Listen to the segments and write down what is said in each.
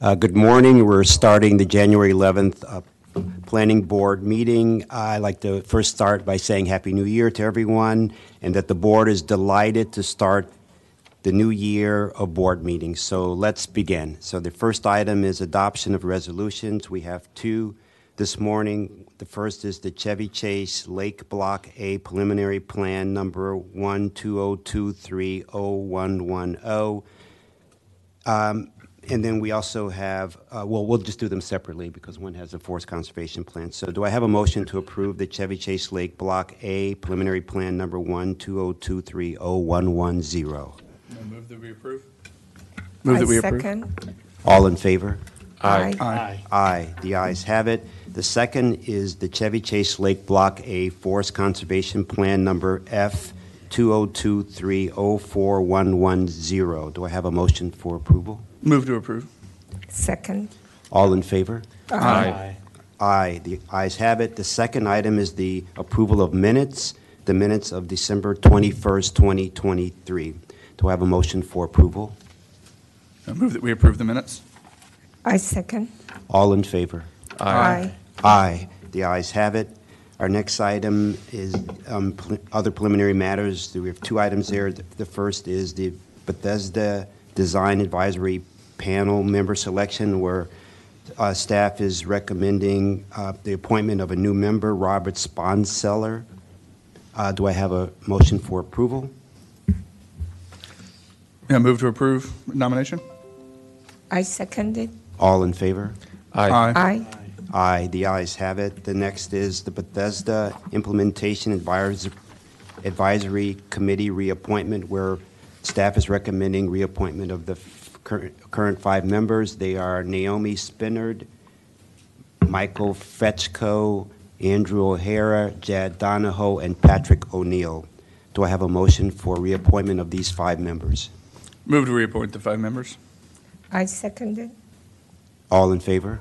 Uh, Good morning. We're starting the January 11th uh, Planning Board meeting. I'd like to first start by saying Happy New Year to everyone, and that the board is delighted to start the new year of board meetings. So let's begin. So the first item is adoption of resolutions. We have two this morning. The first is the Chevy Chase Lake Block A preliminary plan number 120230110. Um, And then we also have, uh, well, we'll just do them separately because one has a forest conservation plan. So do I have a motion to approve the Chevy Chase Lake Block A preliminary plan number 120230110? I move that we approve. Move I that we approve. second. All in favor? Aye. Aye. Aye, the ayes have it. The second is the Chevy Chase Lake Block A Forest Conservation Plan Number F 202304110. Do I have a motion for approval? Move to approve. Second. All in favor? Aye. Aye, the ayes have it. The second item is the approval of minutes, the minutes of December 21st, 2023. Do I have a motion for approval? I move that we approve the minutes. I second. All in favor? Aye. Aye, the ayes have it. Our next item is um, pre- other preliminary matters. We have two items there. The the first is the Bethesda Design Advisory Panel member selection, where uh, staff is recommending uh, the appointment of a new member, Robert Sponseller. Uh, Do I have a motion for approval? Yeah, move to approve nomination. I seconded. All in favor? Aye. Aye, Aye. the ayes have it. The next is the Bethesda Implementation Advis- Advisory Committee reappointment, where staff is recommending reappointment of the f- current current five members. They are Naomi Spinrad, Michael Fetchko, Andrew O'Hara, Jad Donohoe, and Patrick O'Neill. Do I have a motion for reappointment of these five members? Move to reappoint the five members. I seconded. All in favor?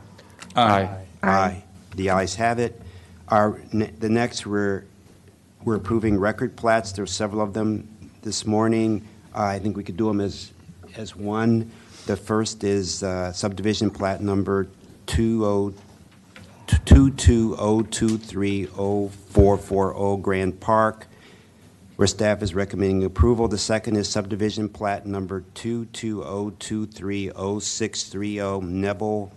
Aye. Aye. The ayes have it. Our, ne- the next, we're, we're approving record plats. There's several of them this morning. I think we could do them as, as one. The first is uh, subdivision plat number 20 220230440 Grand Park, where staff is recommending approval. The second is subdivision plat number 220230630 Neville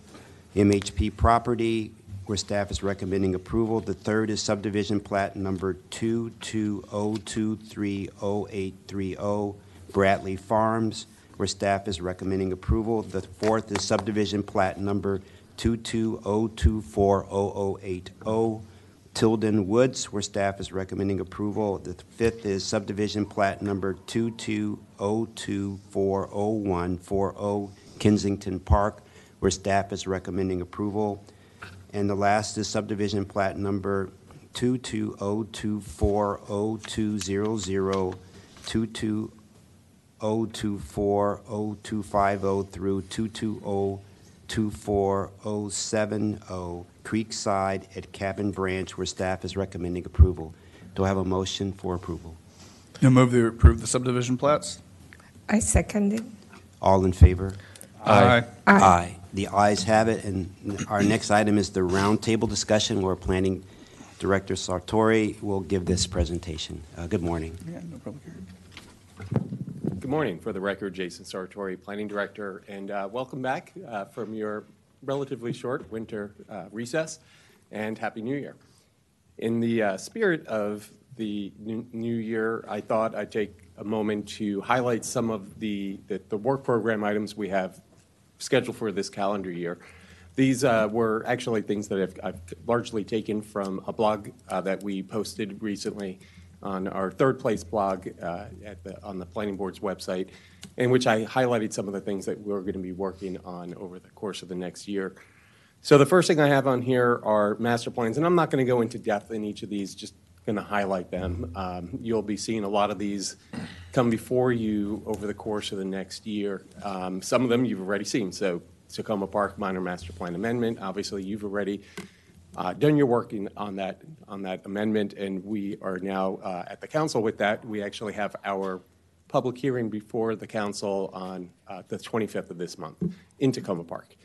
MHP property, where staff is recommending approval. The third is subdivision plat number 220230830 Bradley Farms, where staff is recommending approval. The fourth is subdivision plat number 220240080 Tilden Woods, where staff is recommending approval. The fifth is subdivision plat number 220240140 Kensington Park, where staff is recommending approval. And the last is subdivision plat number 220240200, 220240250 through 2202470 Creekside at Cabin Branch, where staff is recommending approval. Do I have a motion for approval? Yeah, move to approve the subdivision plats. I seconded. All in favor? Aye. Aye. The ayes have it, and our next item is the roundtable discussion, where Planning Director Sartori will give this presentation. Uh, Good morning. Yeah, no public hearing. Good morning. For the record, Jason Sartori, Planning Director, and uh, welcome back uh, from your relatively short winter uh, recess, and Happy New Year. In the uh, spirit of the new year, I thought I'd take a moment to highlight some of the, the the work program items we have scheduled for this calendar year. These uh, were actually things that I've, I've largely taken from a blog uh, that we posted recently on our third place blog uh, at the, on the planning board's website, in which I highlighted some of the things that we're going to be working on over the course of the next year. So the first thing I have on here are master plans, and I'm not going to go into depth in each of these, just going to highlight them. Um, You'll be seeing a lot of these come before you over the course of the next year. Um, Some of them you've already seen, so Takoma Park minor master plan amendment, obviously you've already uh, done your work in- on that, on that amendment, and we are now uh, at the council with that. We actually have our public hearing before the council on uh, the 25th of this month in Takoma Park.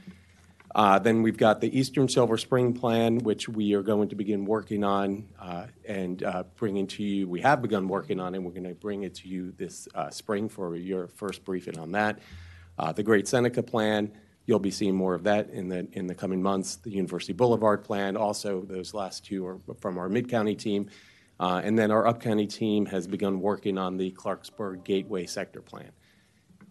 Uh, Then we've got the Eastern Silver Spring Plan, which we are going to begin working on uh, and uh, bringing to you. We have begun working on it. We're going to bring it to you this spring for your first briefing on that. The Great Seneca Plan, you'll be seeing more of that in the, in the coming months. The University Boulevard Plan, also those last two are from our Mid-County team. Uh, And then our Up-County team has begun working on the Clarksburg Gateway Sector Plan.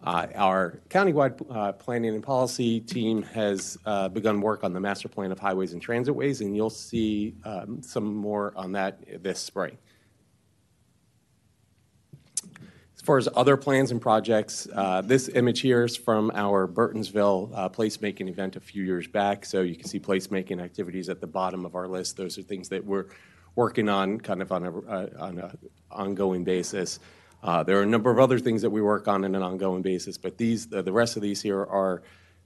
Uh, Our countywide uh, planning and policy team has begun work on the master plan of highways and transitways, and you'll see um, some more on that this spring. As far as other plans and projects, uh, this image here is from our Burtonsville uh, placemaking event a few years back. So you can see placemaking activities at the bottom of our list. Those are things that we're working on kind of on uh, on a ongoing basis. Uh, There are a number of other things that we work on on an ongoing basis, but these, the the rest of these here are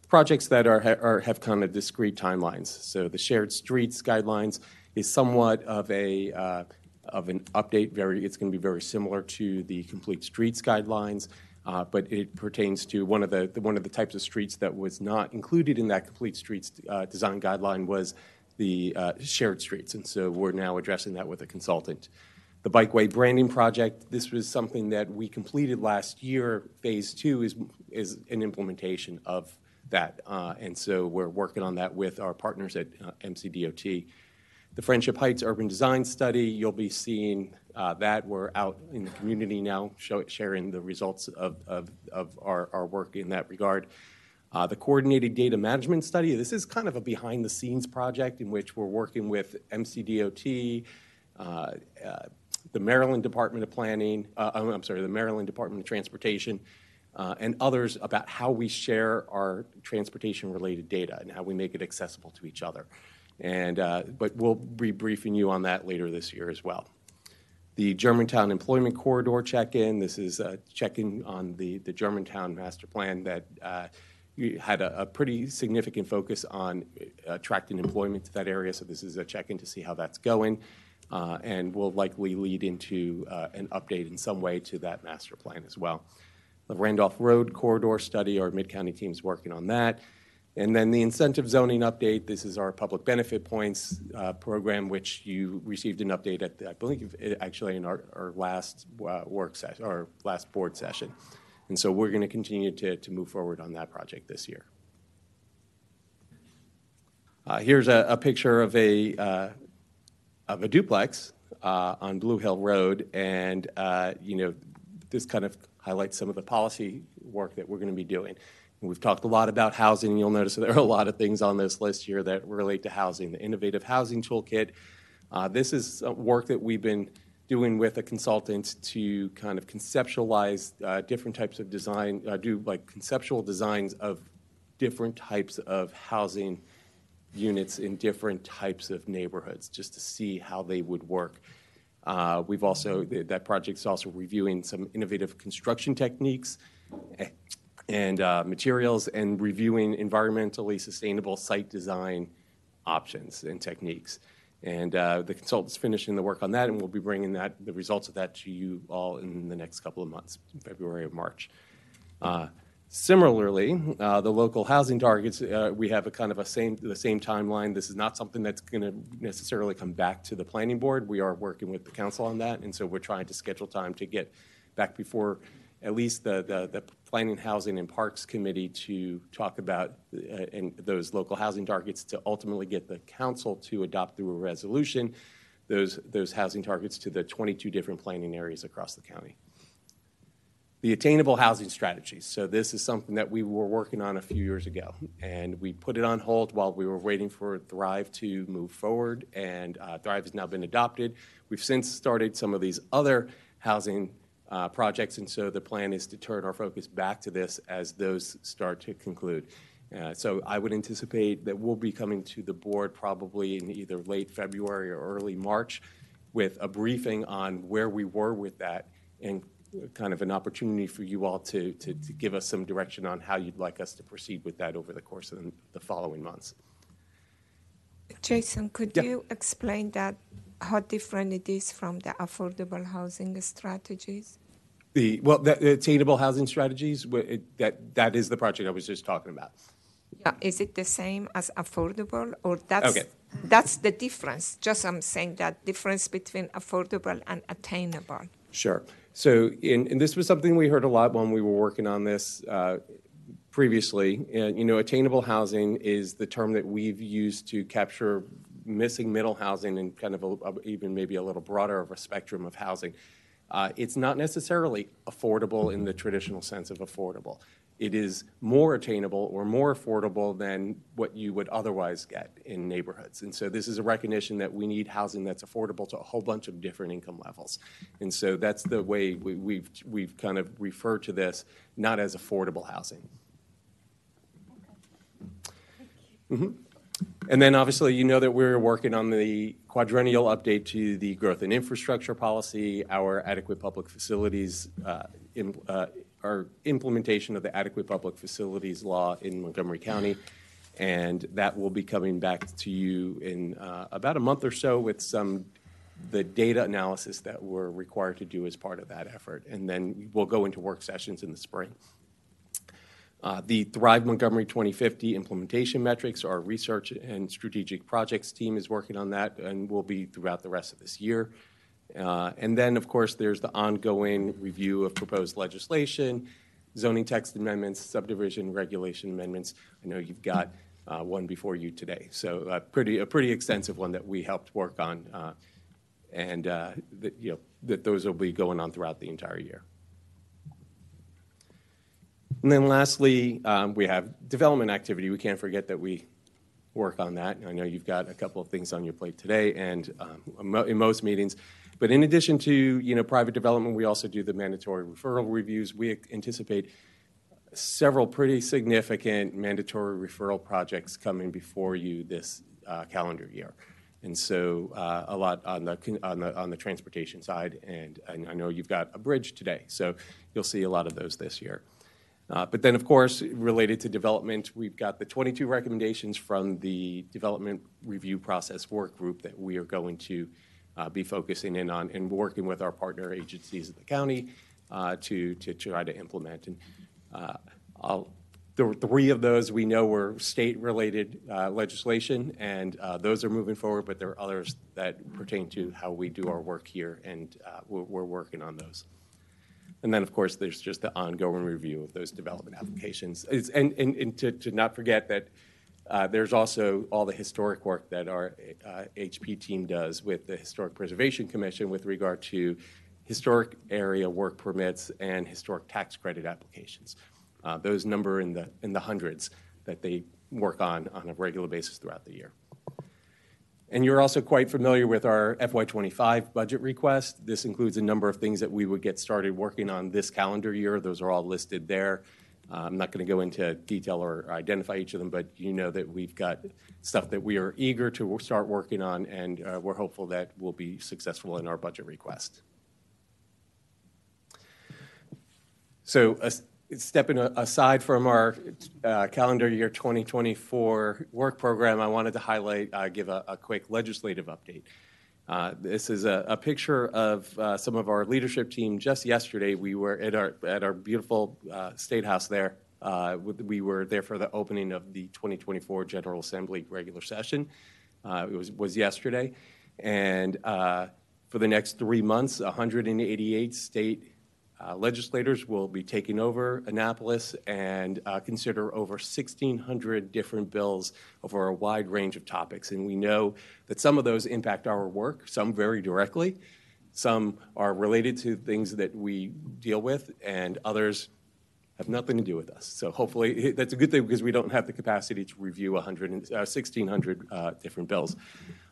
projects that are, are, have kind of discrete timelines. So the shared streets guidelines is somewhat of a, uh, of an update, very, it's going to be very similar to the complete streets guidelines, uh, but it pertains to one of the, the- one of the types of streets that was not included in that complete streets uh, design guideline was the uh, shared streets, and so we're now addressing that with a consultant. The Bikeway branding project, this was something that we completed last year. Phase two is, is an implementation of that. Uh, And so we're working on that with our partners at uh, MCDOT. The Friendship Heights Urban Design Study, you'll be seeing uh, that. We're out in the community now, show- sharing the results of, of, of our, our work in that regard. Uh, The Coordinated Data Management Study, this is kind of a behind-the-scenes project in which we're working with MCDOT, uh, uh, the Maryland Department of Planning, uh, I'm I'm sorry, the Maryland Department of Transportation, uh, and others about how we share our transportation-related data and how we make it accessible to each other. And, uh, but we'll be briefing you on that later this year as well. The Germantown Employment Corridor check-in, this is a check-in on the, the Germantown Master Plan that uh, had a, a pretty significant focus on uh, attracting employment to that area, so this is a check-in to see how that's going, uh, and will likely lead into uh, an update in some way to that master plan as well. The Randolph Road Corridor Study, our Mid-County team's working on that. And then the incentive zoning update, this is our public benefit points uh, program, which you received an update at, I believe, actually in our, our last uh, work session, our last board session. And so we're going to continue to, to move forward on that project this year. Uh, Here's a, a picture of a, uh, of a duplex uh, on Blue Hill Road, and, uh, you know, this kind of highlights some of the policy work that we're going to be doing. We've talked a lot about housing, and you'll notice there are a lot of things on this list here that relate to housing. The Innovative Housing Toolkit, uh, this is work that we've been doing with a consultant to kind of conceptualize uh, different types of design, uh, do like conceptual designs of different types of housing units in different types of neighborhoods, just to see how they would work. Uh, We've also, th- that project's also reviewing some innovative construction techniques eh, and uh, materials and reviewing environmentally sustainable site design options and techniques. And uh, the consultant's finishing the work on that, and we'll be bringing that, the results of that to you all in the next couple of months, February or March. Uh, Similarly, uh, the local housing targets, uh, we have a kind of a same, the same timeline. This is not something that's going to necessarily come back to the planning board. We are working with the council on that, and so we're trying to schedule time to get back before at least the, the, the Planning, Housing, and Parks Committee to talk about uh, and those local housing targets to ultimately get the council to adopt through a resolution those, those housing targets to the 22 different planning areas across the county the attainable housing strategies. So this is something that we were working on a few years ago, and we put it on hold while we were waiting for Thrive to move forward. And uh, Thrive has now been adopted. We've since started some of these other housing projects, and so the plan is to turn our focus back to this as those start to conclude. Uh, so I would anticipate that we'll be coming to the board probably in either late February or early March with a briefing on where we were with that and kind of an opportunity for you all to, to, to give us some direction on how you'd like us to proceed with that over the course of the- the following months. Jason, could Yeah. you explain that, how different it is from the affordable housing strategies? The, well, the attainable housing strategies it, that that is the project I was just talking about. Yeah, is it the same as affordable, or that's, Okay. that's the difference? Just I'm saying that difference between affordable and attainable. Sure. So, and, and this was something we heard a lot when we were working on this uh, previously. And, you know, attainable housing is the term that we've used to capture missing middle housing and kind of a, a- even maybe a little broader of a spectrum of housing. Uh, it's not necessarily affordable in the traditional sense of affordable. It is more attainable or more affordable than what you would otherwise get in neighborhoods. And so this is a recognition that we need housing that's affordable to a whole bunch of different income levels. And so that's the way we, we've, we've kind of referred to this, not as affordable housing. Mhm. And then obviously, you know that we're working on the quadrennial update to the growth and infrastructure policy, our adequate public facilities, uh, im- uh, our implementation of the adequate public facilities law in Montgomery County. And that will be coming back to you in uh, about a month or so with some, the data analysis that we're required to do as part of that effort. And then we'll go into work sessions in the spring. Uh, The Thrive Montgomery 2050 implementation metrics, our research and strategic projects team is working on that and will be throughout the rest of this year. Uh, And then, of course, there's the ongoing review of proposed legislation, zoning text amendments, subdivision regulation amendments. I know you've got uh, one before you today. So a pretty, a pretty extensive one that we helped work on. uh, And, uh, that, you know, that those will be going on throughout the entire year. And then lastly, um, we have development activity. We can't forget that we work on that. I know you've got a couple of things on your plate today and um, in most meetings. But in addition to, you know, private development, we also do the mandatory referral reviews. We anticipate several pretty significant mandatory referral projects coming before you this uh, calendar year. And so uh, a lot on the, on the, on the transportation side, and, and I know you've got a bridge today, so you'll see a lot of those this year. Uh, But then, of course, related to development, we've got the 22 recommendations from the Development Review Process Work Group that we are going to uh, be focusing in on and working with our partner agencies at the county uh, to, to try to implement. And uh, I'll, the three of those we know were state-related legislation, and those are moving forward, but there are others that pertain to how we do our work here, and we're, we're working on those. And then, of course, there's just the ongoing review of those development applications. It's, and and, and to, to not forget that uh, there's also all the historic work that our uh, HP team does with the Historic Preservation Commission with regard to historic area work permits and historic tax credit applications. Uh, those number in the in the hundreds that they work on on a regular basis throughout the year. And you're also quite familiar with our FY25 budget request. This includes a number of things that we would get started working on this calendar year. Those are all listed there. Uh, I'm not going to go into detail or identify each of them, but you know that we've got stuff that we are eager to start working on, and uh, we're hopeful that we'll be successful in our budget request. So uh, stepping aside from our uh, calendar year 2024 work program, I wanted to highlight, uh, give a, a quick legislative update. Uh, this is a, a picture of uh, some of our leadership team. Just yesterday, we were at our at our beautiful uh, state house there. Uh, we were there for the opening of the 2024 General Assembly regular session. It was was yesterday, and for the next three months, 188 state uh, legislators will be taking over Annapolis and uh, consider over 1,600 different bills over a wide range of topics. And we know that some of those impact our work, some very directly, some are related to things that we deal with, and others have nothing to do with us. So hopefully, that's a good thing because we don't have the capacity to review 100, uh, 1,600 uh, different bills.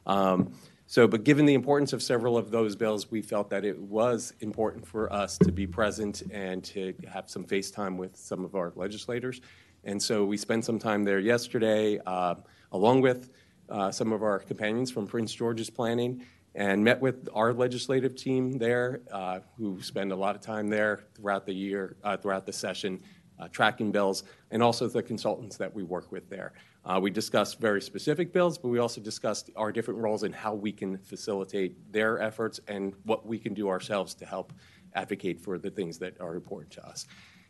Um, So, but given the importance of several of those bills, we felt that it was important for us to be present and to have some face time with some of our legislators. And so we spent some time there yesterday, uh, along with uh, some of our companions from Prince George's Planning, and met with our legislative team there, uh, who spend a lot of time there throughout the year, uh, throughout the session, uh, tracking bills, and also the consultants that we work with there. Uh, we discussed very specific bills, but we also discussed our different roles and how we can facilitate their efforts and what we can do ourselves to help advocate for the things that are important to us.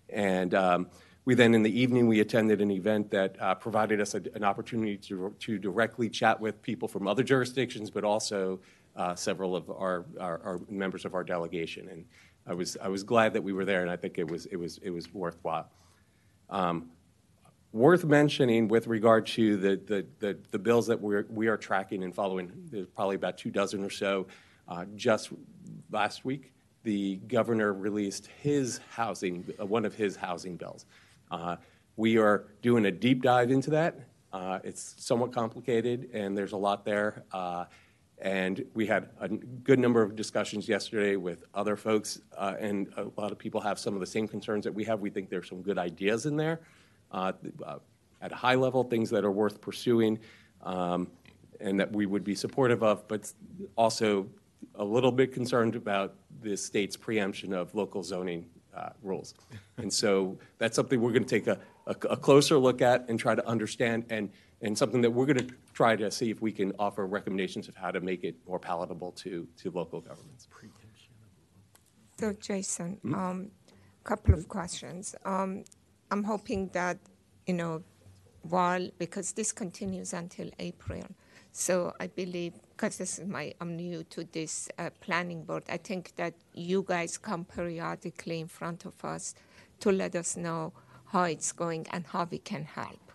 And um, we then, in the evening, we attended an event that uh, provided us a, an opportunity to, to directly chat with people from other jurisdictions, but also uh, several of our, our, our members of our delegation. And I was, I was glad that we were there, and I think it was, it was, it was worthwhile. Um, worth mentioning with regard to the, the, the, the bills that we're, we are tracking and following, there's probably about two dozen or so. Uh, just last week, the governor released his housing, uh, one of his housing bills. Uh, we are doing a deep dive into that. Uh, it's somewhat complicated, and there's a lot there. Uh, and we had a good number of discussions yesterday with other folks, uh, and a lot of people have some of the same concerns that we have. We think there's some good ideas in there. Uh, uh, at a high level, things that are worth pursuing um, and that we would be supportive of, but also a little bit concerned about the state's preemption of local zoning uh, rules. And so that's something we're going to take a, a, a, closer look at and try to understand, and, and something that we're going to try to see if we can offer recommendations of how to make it more palatable to, to local governments. So, Jason, a um, couple of questions. Um, I'm hoping that, you know, while, because this continues until April, so I believe, because this is my, I'm new to this uh, planning board, I think that you guys come periodically in front of us to let us know how it's going and how we can help.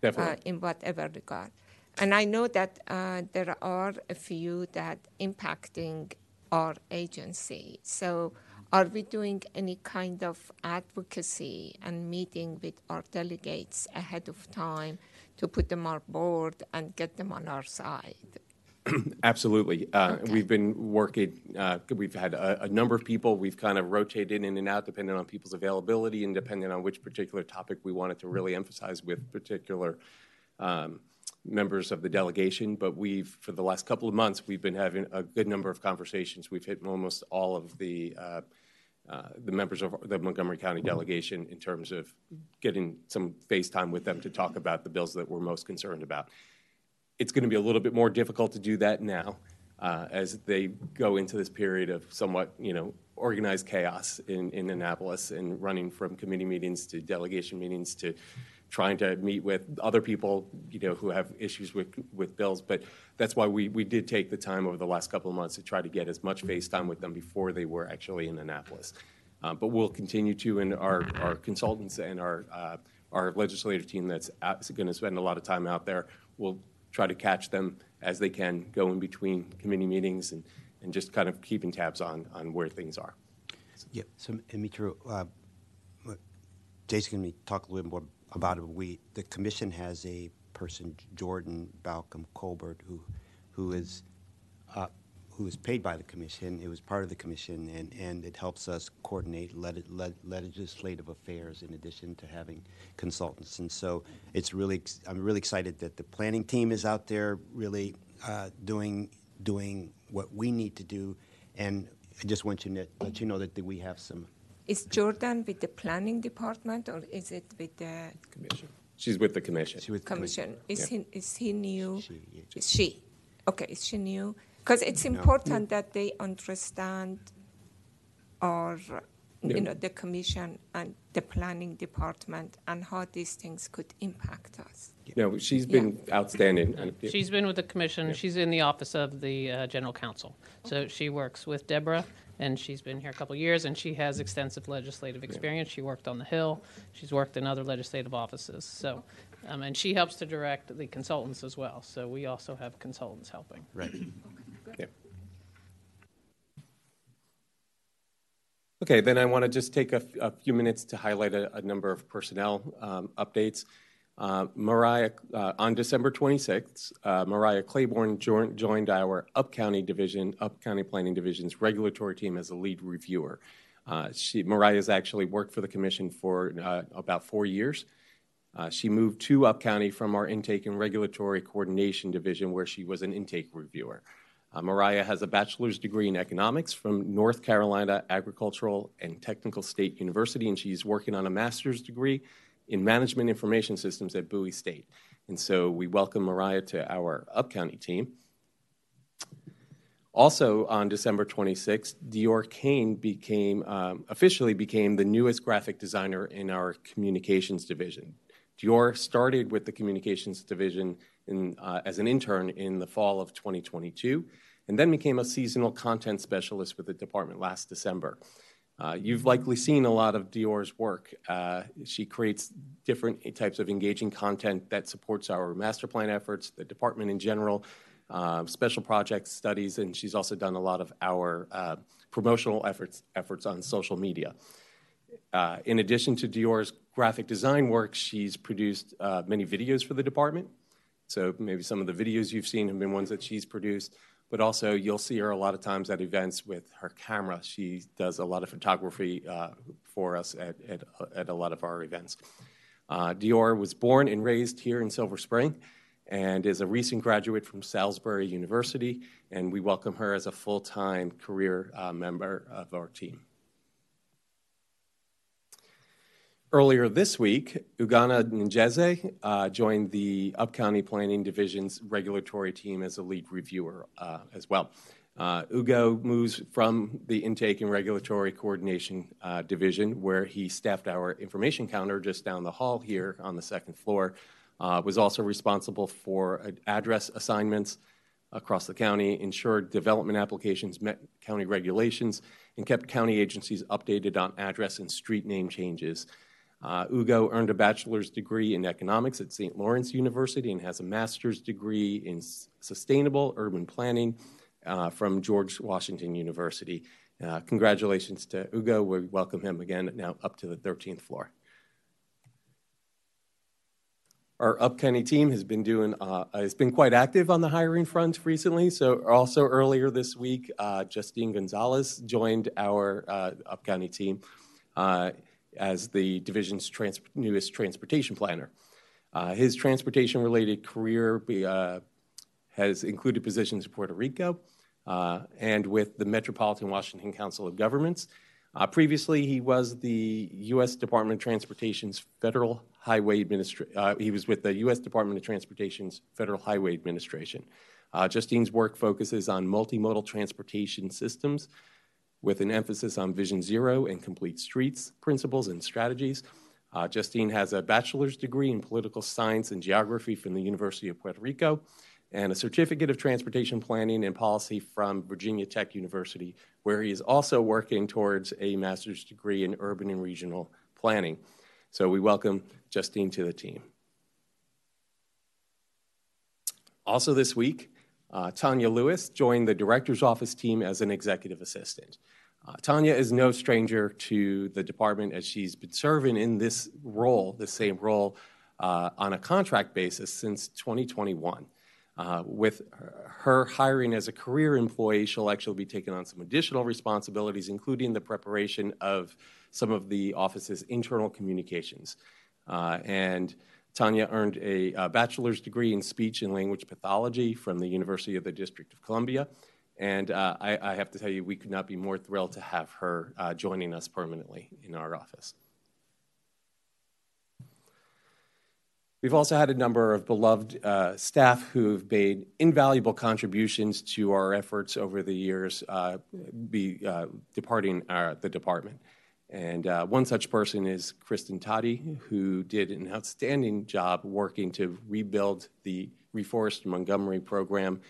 Definitely. Uh, in whatever regard. And I know that uh, there are a few that impacting our agency. So are we doing any kind of advocacy and meeting with our delegates ahead of time to put them on board and get them on our side? Absolutely. Uh, Okay. We've been working, uh, we've had a, a number of people, we've kind of rotated in and out depending on people's availability and depending on which particular topic we wanted to really emphasize with particular um, members of the delegation. But we've, for the last couple of months, we've been having a good number of conversations. We've hit almost all of the uh, uh, the members of the Montgomery County delegation in terms of getting some face time with them to talk about the bills that we're most concerned about. It's going to be a little bit more difficult to do that now uh, as they go into this period of somewhat, you know, organized chaos in, in Annapolis and running from committee meetings to delegation meetings to trying to meet with other people, you know, who have issues with, with bills. But that's why we, we did take the time over the last couple of months to try to get as much face time with them before they were actually in Annapolis. Uh, but we'll continue to, and our, our consultants and our, uh, our legislative team that's going to spend a lot of time out there will try to catch them as they can, go in between committee meetings and, and just kind of keeping tabs on, on where things are. Yeah, so, Mitra, uh, Jason, can we talk a little bit more about it? We, the commission has a person, Jordan Balcom Colbert, who, who is, uh, who is paid by the commission. It was part of the commission, and, and it helps us coordinate leg- leg- legislative affairs in addition to having consultants. And so it's really, I'm really excited that the planning team is out there really uh, doing, doing what we need to do. And I just want you to let you know that we have some Is Jordan with the planning department or is it with the Commission. She's with the commission. She was- commission? Is Yeah. he is he new? She, yeah. Is she? Okay, is she new? Because it's important that they understand our, Yeah. you know, the commission and the planning department and how these things could impact us. No, she's been outstanding. She's been with the commission. She's in the office of the uh, general counsel. So she works with Deborah, and she's been here a couple of years, and she has extensive legislative experience. She worked on the Hill. She's worked in other legislative offices. So, um, and she helps to direct the consultants as well. So we also have consultants helping. Right. Yeah. Okay, then I want to just take a, f- a few minutes to highlight a, a number of personnel um, updates. Uh, Mariah, uh, on December 26th, uh, Mariah Claiborne joined, joined our Up County Division, Up County Planning Division's regulatory team as a lead reviewer. Uh, she, Mariah has actually worked for the commission for uh, about four years. Uh, she moved to Up County from our Intake and Regulatory Coordination Division, where she was an intake reviewer. Mariah has a bachelor's degree in economics from North Carolina Agricultural and Technical State University, and she's working on a master's degree in management information systems at Bowie State. And so we welcome Mariah to our Up County team. Also, on December 26th, Dior Kane became um, officially became the newest graphic designer in our communications division. Dior started with the communications division in, uh, as an intern in the fall of 2022, and then became a seasonal content specialist with the department last December. Uh, you've likely seen a lot of Dior's work. Uh, she creates different types of engaging content that supports our master plan efforts, the department in general, uh, special projects, studies, and she's also done a lot of our uh, promotional efforts, efforts on social media. Uh, in addition to Dior's graphic design work, she's produced many videos for the department. So maybe some of the videos you've seen have been ones that she's produced, but also you'll see her a lot of times at events with her camera. She does a lot of photography uh, for us at, at, at, a lot of our events. Uh, Dior was born and raised here in Silver Spring and is a recent graduate from Salisbury University, and we welcome her as a full time career uh, member of our team. Earlier this week, Ugana Njeze uh, joined the Upcounty Planning Division's regulatory team as a lead reviewer uh, as well. Uh, Ugo moves from the Intake and Regulatory Coordination uh, Division, where he staffed our information counter just down the hall here on the second floor, uh, was also responsible for address assignments across the county, ensured development applications met county regulations, and kept county agencies updated on address and street name changes. Uh, Ugo earned a bachelor's degree in economics at St. Lawrence University and has a master's degree in sustainable urban planning uh, from George Washington University. Uh, congratulations to Ugo. We welcome him again now up to the 13th floor. Our Upcounty team has been doing uh, has been quite active on the hiring front recently. So also earlier this week, uh, Justine Gonzalez joined our uh, Upcounty team. Uh, as the division's trans- newest transportation planner. Uh, his transportation related career uh, has included positions in Puerto Rico uh, and with the Metropolitan Washington Council of Governments. Uh, previously, he was the U.S. Department of Transportation's Federal Highway Administration. Uh, he was with the U.S. Department of Transportation's Federal Highway Administration. Uh, Justine's work focuses on multimodal transportation systems, with an emphasis on Vision Zero and complete streets principles and strategies. Uh, Justine has a bachelor's degree in political science and geography from the University of Puerto Rico and a certificate of transportation planning and policy from Virginia Tech University, where he is also working towards a master's degree in urban and regional planning. So we welcome Justine to the team. Also, this week, uh, Tanya Lewis joined the director's office team as an executive assistant. Uh, Tanya is no stranger to the department as she's been serving in this role, the same role, uh, on a contract basis since 2021. Uh, with her hiring as a career employee, she'll actually be taking on some additional responsibilities, including the preparation of some of the office's internal communications. Uh, and Tanya earned a, a, bachelor's degree in speech and language pathology from the University of the District of Columbia and uh, I, I, have to tell you, we could not be more thrilled to have her uh, joining us permanently in our office. We've also had a number of beloved uh, staff who've made invaluable contributions to our efforts over the years, uh, be uh, departing our, the department. And uh, one such person is Kristen Toddy, who did an outstanding job working to rebuild the Reforest Montgomery program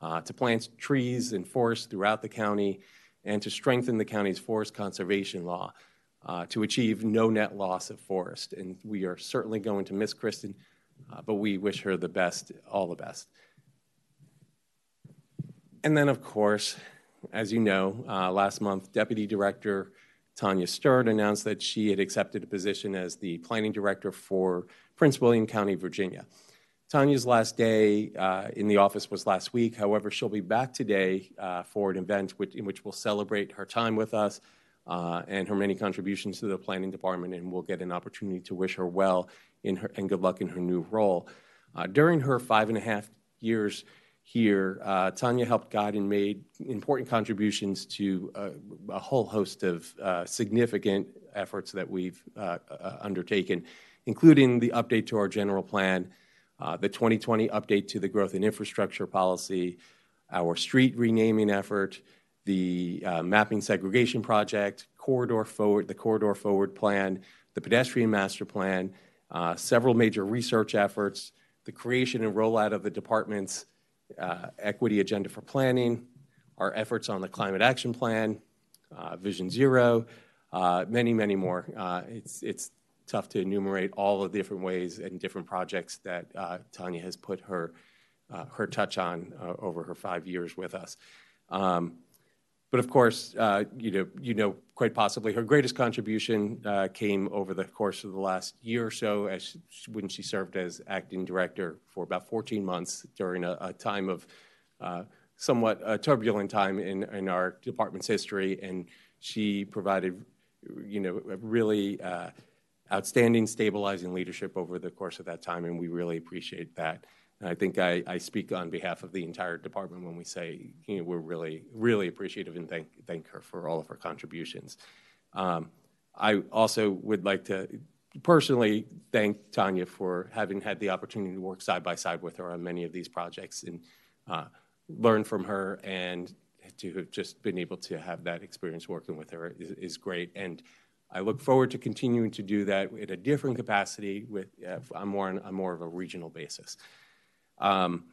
uh, to plant trees and forests throughout the county, and to strengthen the county's forest conservation law uh, to achieve no net loss of forest. And we are certainly going to miss Kristen, uh, but we wish her the best, all the best. And then, of course, as you know, uh, last month, Deputy Director Tanya Stern announced that she had accepted a position as the planning director for Prince William County, Virginia. Tanya's last day uh, in the office was last week. However, she'll be back today uh, for an event which, in which we'll celebrate her time with us uh, and her many contributions to the planning department, and we'll get an opportunity to wish her well her, and good luck in her new role. Uh, during her five and a half years here, uh, Tanya helped guide and made important contributions to uh, a whole host of significant efforts that we've undertaken, including the update to our general plan uh, the 2020 update to the growth and infrastructure policy, our street renaming effort, the uh, mapping segregation project, corridor forward, the corridor forward plan, the pedestrian master plan, uh, several major research efforts, the creation and rollout of the department's uh, equity agenda for planning, our efforts on the climate action plan, uh, Vision Zero, uh, many, many more. Uh, it's, it's tough to enumerate all the different ways and different projects that uh, Tanya has put her, uh, her touch on over her five years with us. Um, but of course, you know, you know, quite possibly. Her greatest contribution uh, came over the course of the last year or so, as she, when she served as acting director for about 14 months during a, a time of uh, somewhat a turbulent time in, in our department's history, and she provided, you know, really uh, outstanding stabilizing leadership over the course of that time, and we really appreciate that. I think I, I speak on behalf of the entire department when we say, you know, we're really, really appreciative and thank, thank her for all of her contributions. Um, I also would like to personally thank Tanya for having had the opportunity to work side by side with her on many of these projects and uh, learn from her and to have just been able to have that experience working with her is, is great. And I look forward to continuing to do that at a different capacity with uh, more on more of a regional basis. Um,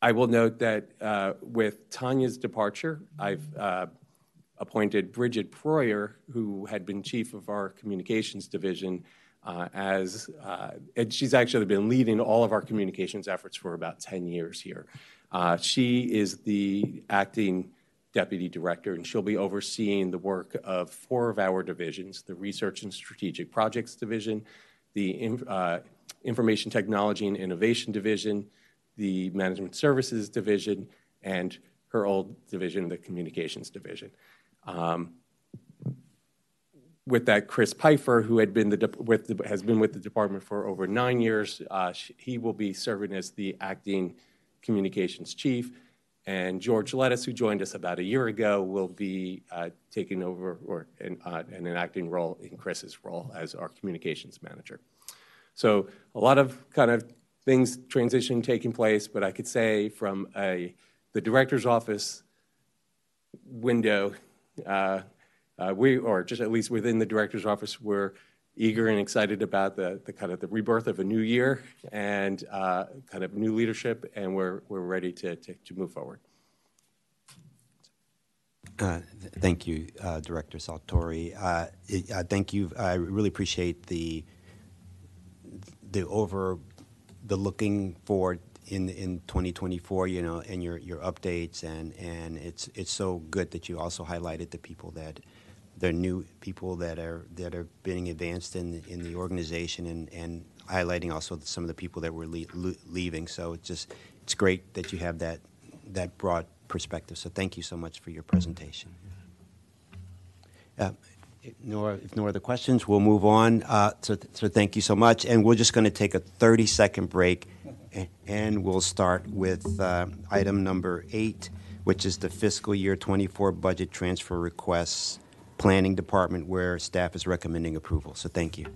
I will note that uh, with Tanya's departure, I've uh, appointed Bridget Proyer, who had been chief of our communications division, uh, as uh, and she's actually been leading all of our communications efforts for about 10 years here. Uh, she is the acting deputy director, and she'll be overseeing the work of four of our divisions the Research and Strategic Projects Division, the uh, Information Technology and Innovation Division, the Management Services Division, and her old division, the Communications Division. Um, with that, Chris Pfeiffer, who had been the, with the, has been with the department for over nine years, uh, he will be serving as the acting communications chief. And George Lettuce, who joined us about a year ago, will be uh, taking over or in, uh, in an acting role in Chris's role as our communications manager. So a lot of kind of things transition taking place, but I could say from a the director's office window, uh, uh, we or just at least within the director's office, we're eager and excited about the, the kind of the rebirth of a new year and uh, kind of new leadership, and we're we're ready to to, to move forward. Uh, th- Thank you, uh, Director Sartori. Uh, uh, Thank you. I really appreciate the, the over, the looking forward in, in 2024, you know, and your, your updates, and, and it's, it's so good that you also highlighted the people that, the new people that are, that are being advanced in, in the organization, and, and highlighting also some of the people that were le- le- leaving. So it's just, it's great that you have that, that broad perspective. So thank you so much for your presentation. Uh, if no, if no other questions, we'll move on. Uh, so, so thank you so much, and we're just going to take a 30-second break, and we'll start with uh, item number eight, which is the fiscal year 24 budget transfer requests, Planning Department, where staff is recommending approval. So thank you.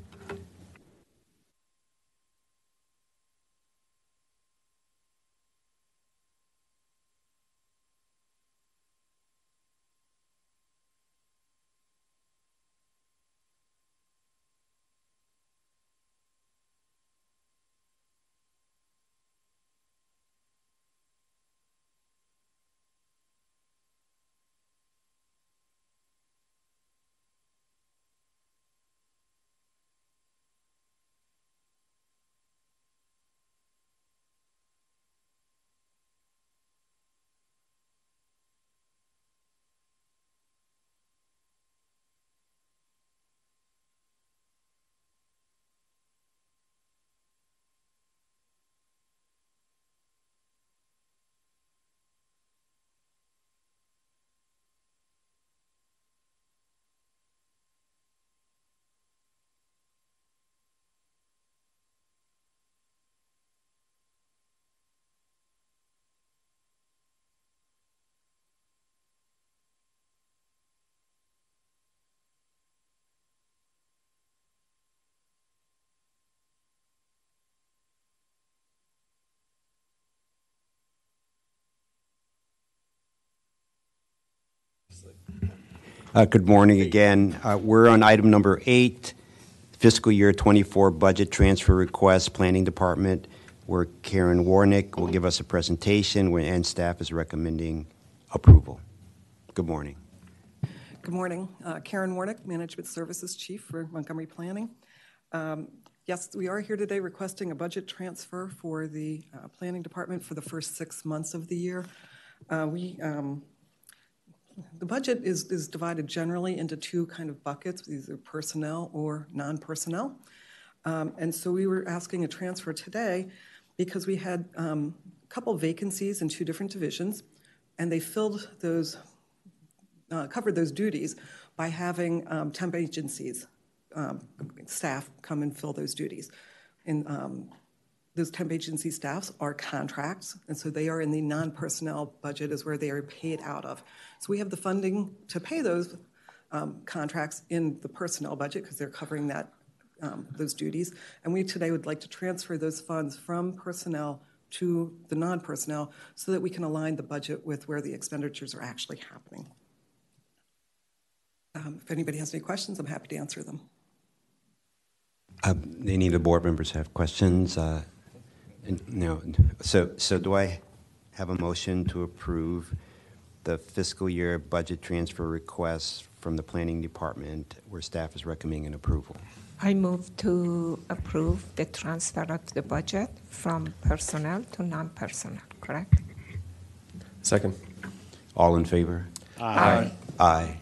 Uh, Good morning again. Uh, We're on item number eight, fiscal year '24 budget transfer request, Planning Department, where Karen Warnick will give us a presentation, where- and staff is recommending approval. Good morning. Good morning. Uh, Karen Warnick, Management Services Chief for Montgomery Planning. Um, Yes, we are here today requesting a budget transfer for the uh, Planning Department for the first six months of the year. Uh, We, um, the budget is, is divided generally into two kind of buckets, either personnel or non-personnel. Um, And so we were asking a transfer today because we had um, a couple vacancies in two different divisions, and they filled those uh, covered those duties by having um, temp agencies, um, staff come and fill those duties. And um, those temp agency staffs are contracts, and so they are in the non-personnel budget is where they are paid out of. So we have the funding to pay those um, contracts in the personnel budget because they're covering that, um, those duties. And we today would like to transfer those funds from personnel to the non-personnel so that we can align the budget with where the expenditures are actually happening. Um, If anybody has any questions, I'm happy to answer them. Uh, Any of the board members have questions? Uh, No. So, so do I have a motion to approve the fiscal year budget transfer request from the Planning Department where staff is recommending approval? I move to approve the transfer of the budget from personnel to non-personnel, correct? Second. All in favor? Aye. Aye.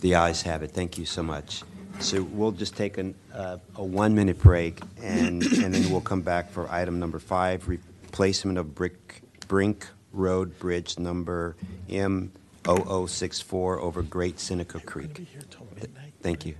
The ayes have it. Thank you so much. So we'll just take an, uh, a one-minute break, and, and then we'll come back for item number five, replacement of Brick, Brink Road Bridge number M0064 over Great Seneca Creek. Thank you.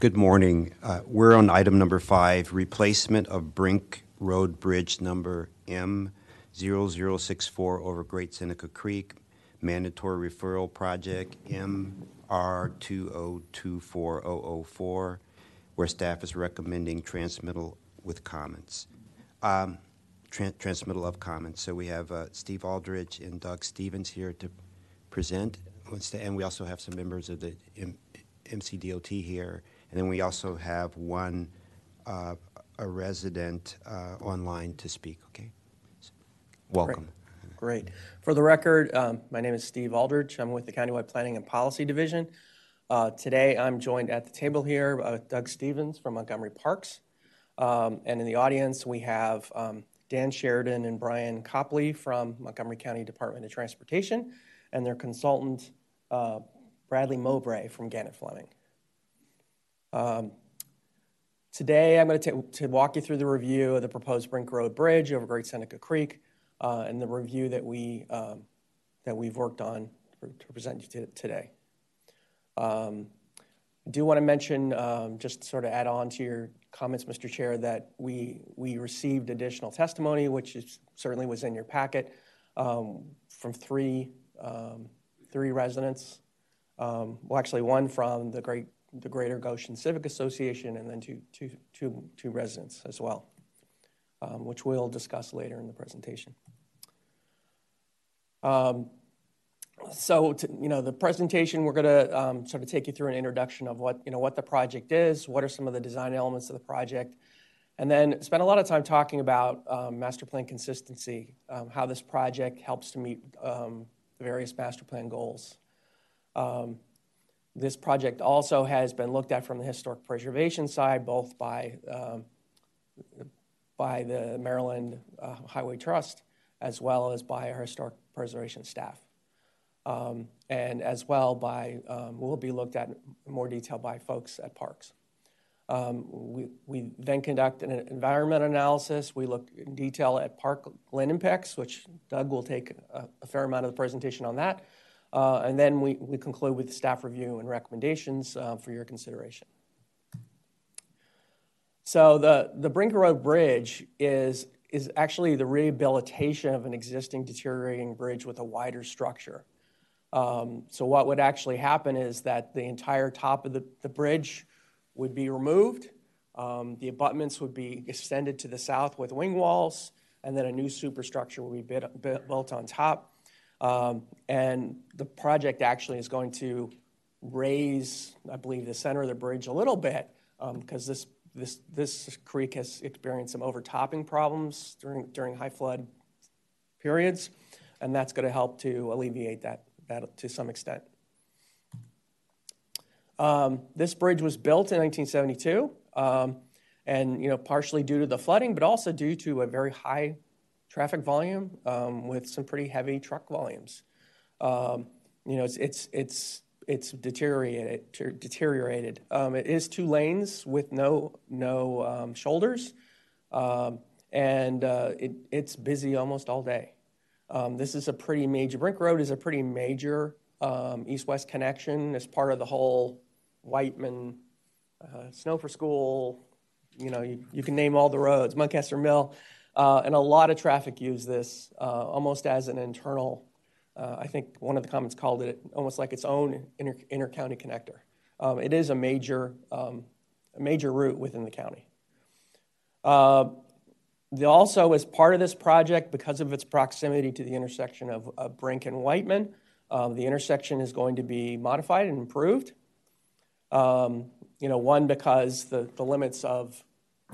Good morning. Uh, We're on item number five, replacement of Brink Road Bridge number M0064 over Great Seneca Creek, mandatory referral project MR2024004, where staff is recommending transmittal with comments. Um, tran- Transmittal of comments. So we have uh, Steve Aldrich and Doug Stevens here to present, and we also have some members of the M- MCDOT here. And then we also have one, uh, a resident uh, online to speak, okay? Welcome. Great. For the record, um, my name is Steve Aldrich. I'm with the Countywide Planning and Policy Division. Uh, Today, I'm joined at the table here by Doug Stevens from Montgomery Parks. Um, And in the audience, we have um, Dan Sheridan and Brian Copley from Montgomery County Department of Transportation, and their consultant, uh, Bradley Mowbray from Gannett Fleming. Um, Today, I'm going to walk you through the review of the proposed Brink Road Bridge over Great Seneca Creek uh, and the review that we um, that we've worked on to present you to today. Um, I do want to mention, just sort of add on to your comments, Mr. Chair, that we we received additional testimony, which is, certainly was in your packet, from three three residents. Well, actually, one from the Great the Greater Goshen Civic Association, and then two two two two residents as well, um, which we'll discuss later in the presentation. Um, so, to, you know, the presentation, we're going to um, sort of take you through an introduction of what, you know, what the project is, what are some of the design elements of the project, and then spend a lot of time talking about um, master plan consistency, um, how this project helps to meet um, the various master plan goals. Um, this project also has been looked at from the historic preservation side, both by um, by the Maryland uh, Highway Trust as well as by our historic preservation staff. Um, and as well by, um, will be looked at in more detail by folks at Parks. Um, we, we then conduct an environment analysis. We look in detail at park land impacts, which Doug will take a, a fair amount of the presentation on that. Uh, and then we, conclude with staff review and recommendations uh, for your consideration. So the, Brinker Road Bridge is, is actually the rehabilitation of an existing deteriorating bridge with a wider structure. Um, so what would actually happen is that the entire top of the, bridge would be removed. Um, the abutments would be extended to the south with wing walls, and then a new superstructure would be built on top. Um, and the project actually is going to raise, I believe, the center of the bridge a little bit because this this, this creek has experienced some overtopping problems during, during high flood periods, and that's going to help to alleviate that, that to some extent. Um, this bridge was built in 1972, um, and you know partially due to the flooding, but also due to a very high traffic volume um, with some pretty heavy truck volumes. Um, you know, it's it's it's it's deteriorated. Um, it is two lanes with no no shoulders, and uh, it, it's busy almost all day. This is a pretty major. Brink Road is a pretty major east-west connection as part of the whole Wightman uh, Snouffer School. You know, you, you can name all the roads. Muncaster Mill, uh, and a lot of traffic use this uh, almost as an internal uh, I think one of the comments called it almost like its own inter, inter-county connector. Um, it is a major, um, a major route within the county. Uh, the, also, as part of this project, because of its proximity to the intersection of, of Brink and Wightman, um, the intersection is going to be modified and improved. Um, you know, one because the, the limits of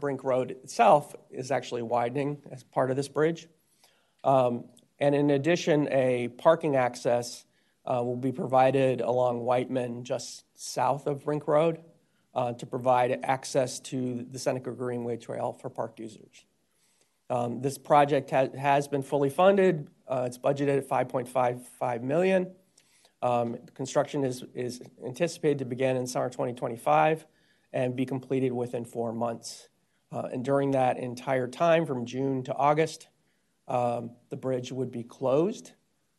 Brink Road itself is actually widening as part of this bridge. Um, and in addition, a parking access uh, will be provided along Wightman just south of Brink Road uh, to provide access to the Seneca Greenway Trail for park users. Um, this project ha- has been fully funded. Uh, it's budgeted at 5.55 million. Um, construction is, is anticipated to begin in summer 2025 and be completed within four months. Uh, and during that entire time, from June to August, um, the bridge would be closed,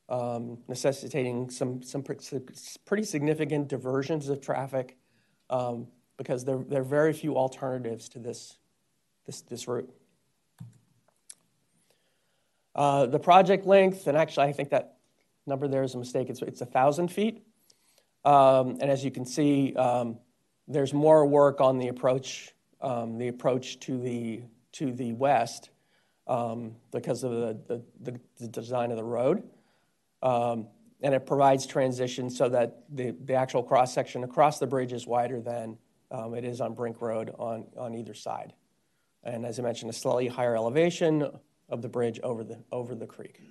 um, necessitating some, some pretty significant diversions of traffic um, because there, there are very few alternatives to this, this, this route. Uh, the project length, and actually I think that number there is a mistake, it's, it's 1,000 feet. Um, and as you can see, um, there's more work on the approach, um, the approach to the, to the west um, because of the, the, the, design of the road. Um, and it provides transition so that the, the actual cross section across the bridge is wider than um, it is on Brink Road on, on either side. And as I mentioned, a slightly higher elevation of the bridge over the, over the creek.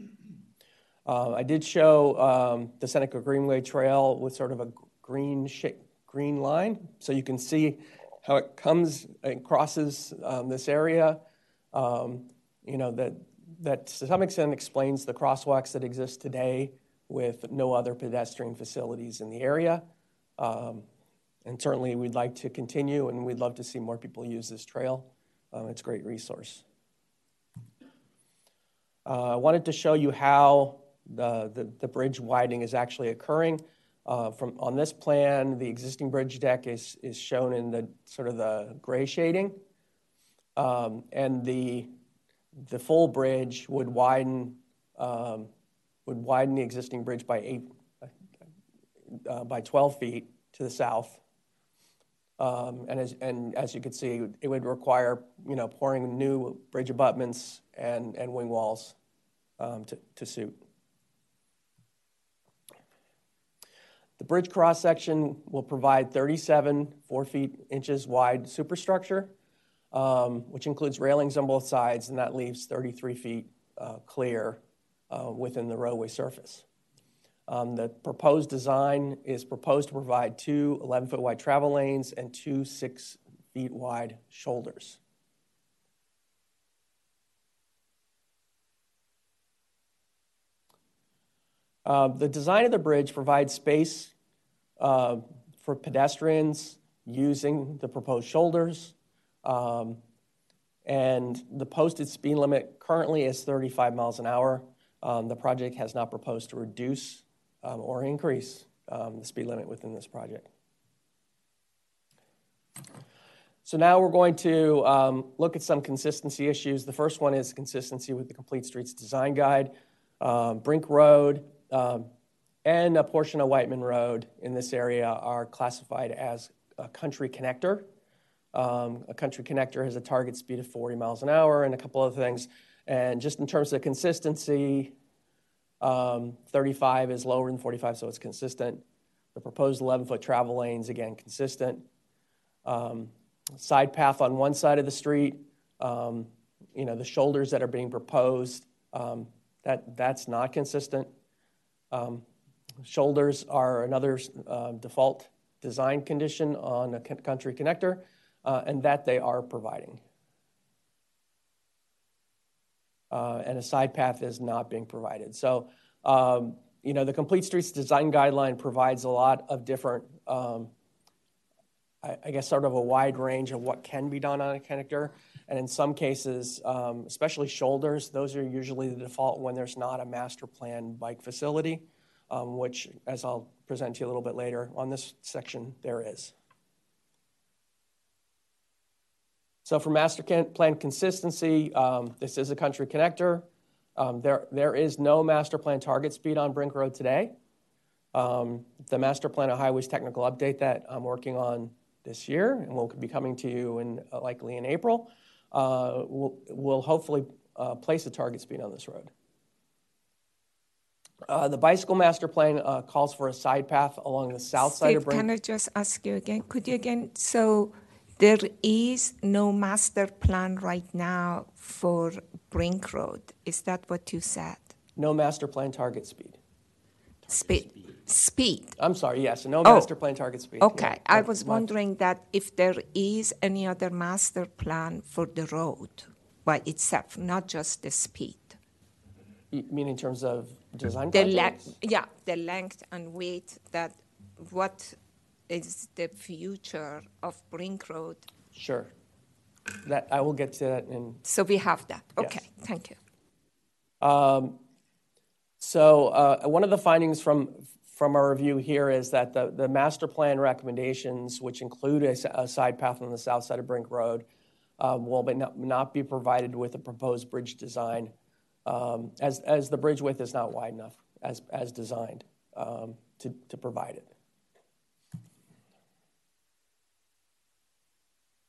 Uh, I did show um, the Seneca Greenway Trail with sort of a green shape, green line, so you can see how it comes and crosses um, this area. Um, you know that that to some extent explains the crosswalks that exist today with no other pedestrian facilities in the area. Um, and certainly, we'd like to continue, and we'd love to see more people use this trail. Um, it's a great resource. Uh, I wanted to show you how the, the, the bridge widening is actually occurring. Uh, from on this plan, the existing bridge deck is, shown in the sort of the gray shading, um, and the the full bridge would widen um, would widen the existing bridge by uh, by 12 feet to the south. Um, and, as, and as you can see, it would require you know pouring new bridge abutments and, wing walls to suit. The bridge cross section will provide 37 4 feet inches wide superstructure, um, which includes railings on both sides, and that leaves 33 feet uh, clear uh, within the roadway surface. Um, the proposed design is proposed to provide two 11 foot wide travel lanes and two 6 feet wide shoulders. Uh, the design of the bridge provides space uh, for pedestrians using the proposed shoulders. Um, and the posted speed limit currently is 35 miles an hour. Um, the project has not proposed to reduce um, or increase um, the speed limit within this project. So now we're going to um, look at some consistency issues. The first one is consistency with the Complete Streets Design Guide. Um, Brink Road um, and a portion of Wightman Road in this area are classified as a country connector. Um, a country connector has a target speed of 40 miles an hour and a couple other things. And just in terms of consistency, um, 35 is lower than 45, so it's consistent. The proposed 11 foot travel lanes, again, consistent. Um, side path on one side of the street, um, you know, the shoulders that are being proposed, um, that, that's not consistent. Um, shoulders are another uh, default design condition on a country connector, uh, and that they are providing. Uh, and a side path is not being provided. So, um, you know, the Complete Streets Design Guideline provides a lot of different, um, I, I, guess, sort of a wide range of what can be done on a connector. And in some cases, um, especially shoulders, those are usually the default when there's not a master plan bike facility, um, which, as I'll present to you a little bit later on this section, there is. So for master plan consistency, um, this is a country connector. Um, there, there is no master plan target speed on Brink Road today. Um, the master plan of highways technical update that I'm working on this year and will be coming to you in uh, likely in April will, will hopefully uh, place a target speed on this road. Uh, the bicycle master plan uh, calls for a side path along the south Steve, side of Brink. Can I just ask you again? Could you again? So there is no master plan right now for Brink Road. Is that what you said? No master plan target speed. Speed. Speed. I'm sorry, yes, no Oh. master plan target speed. Okay, No, I was my- wondering that if there is any other master plan for the road by itself, not just the speed. You mean in terms of design The length, yeah, the length and weight. That what is the future of Brink Road? Sure. That, I will get to that in So we have that. Yes. Okay, thank you. Um, So uh, one of the findings from from our review here is that the, the master plan recommendations, which include a side path on the south side of Brink Road, um, will not, not be provided with a proposed bridge design, um, as, as the bridge width is not wide enough as, as designed um, to, to provide it.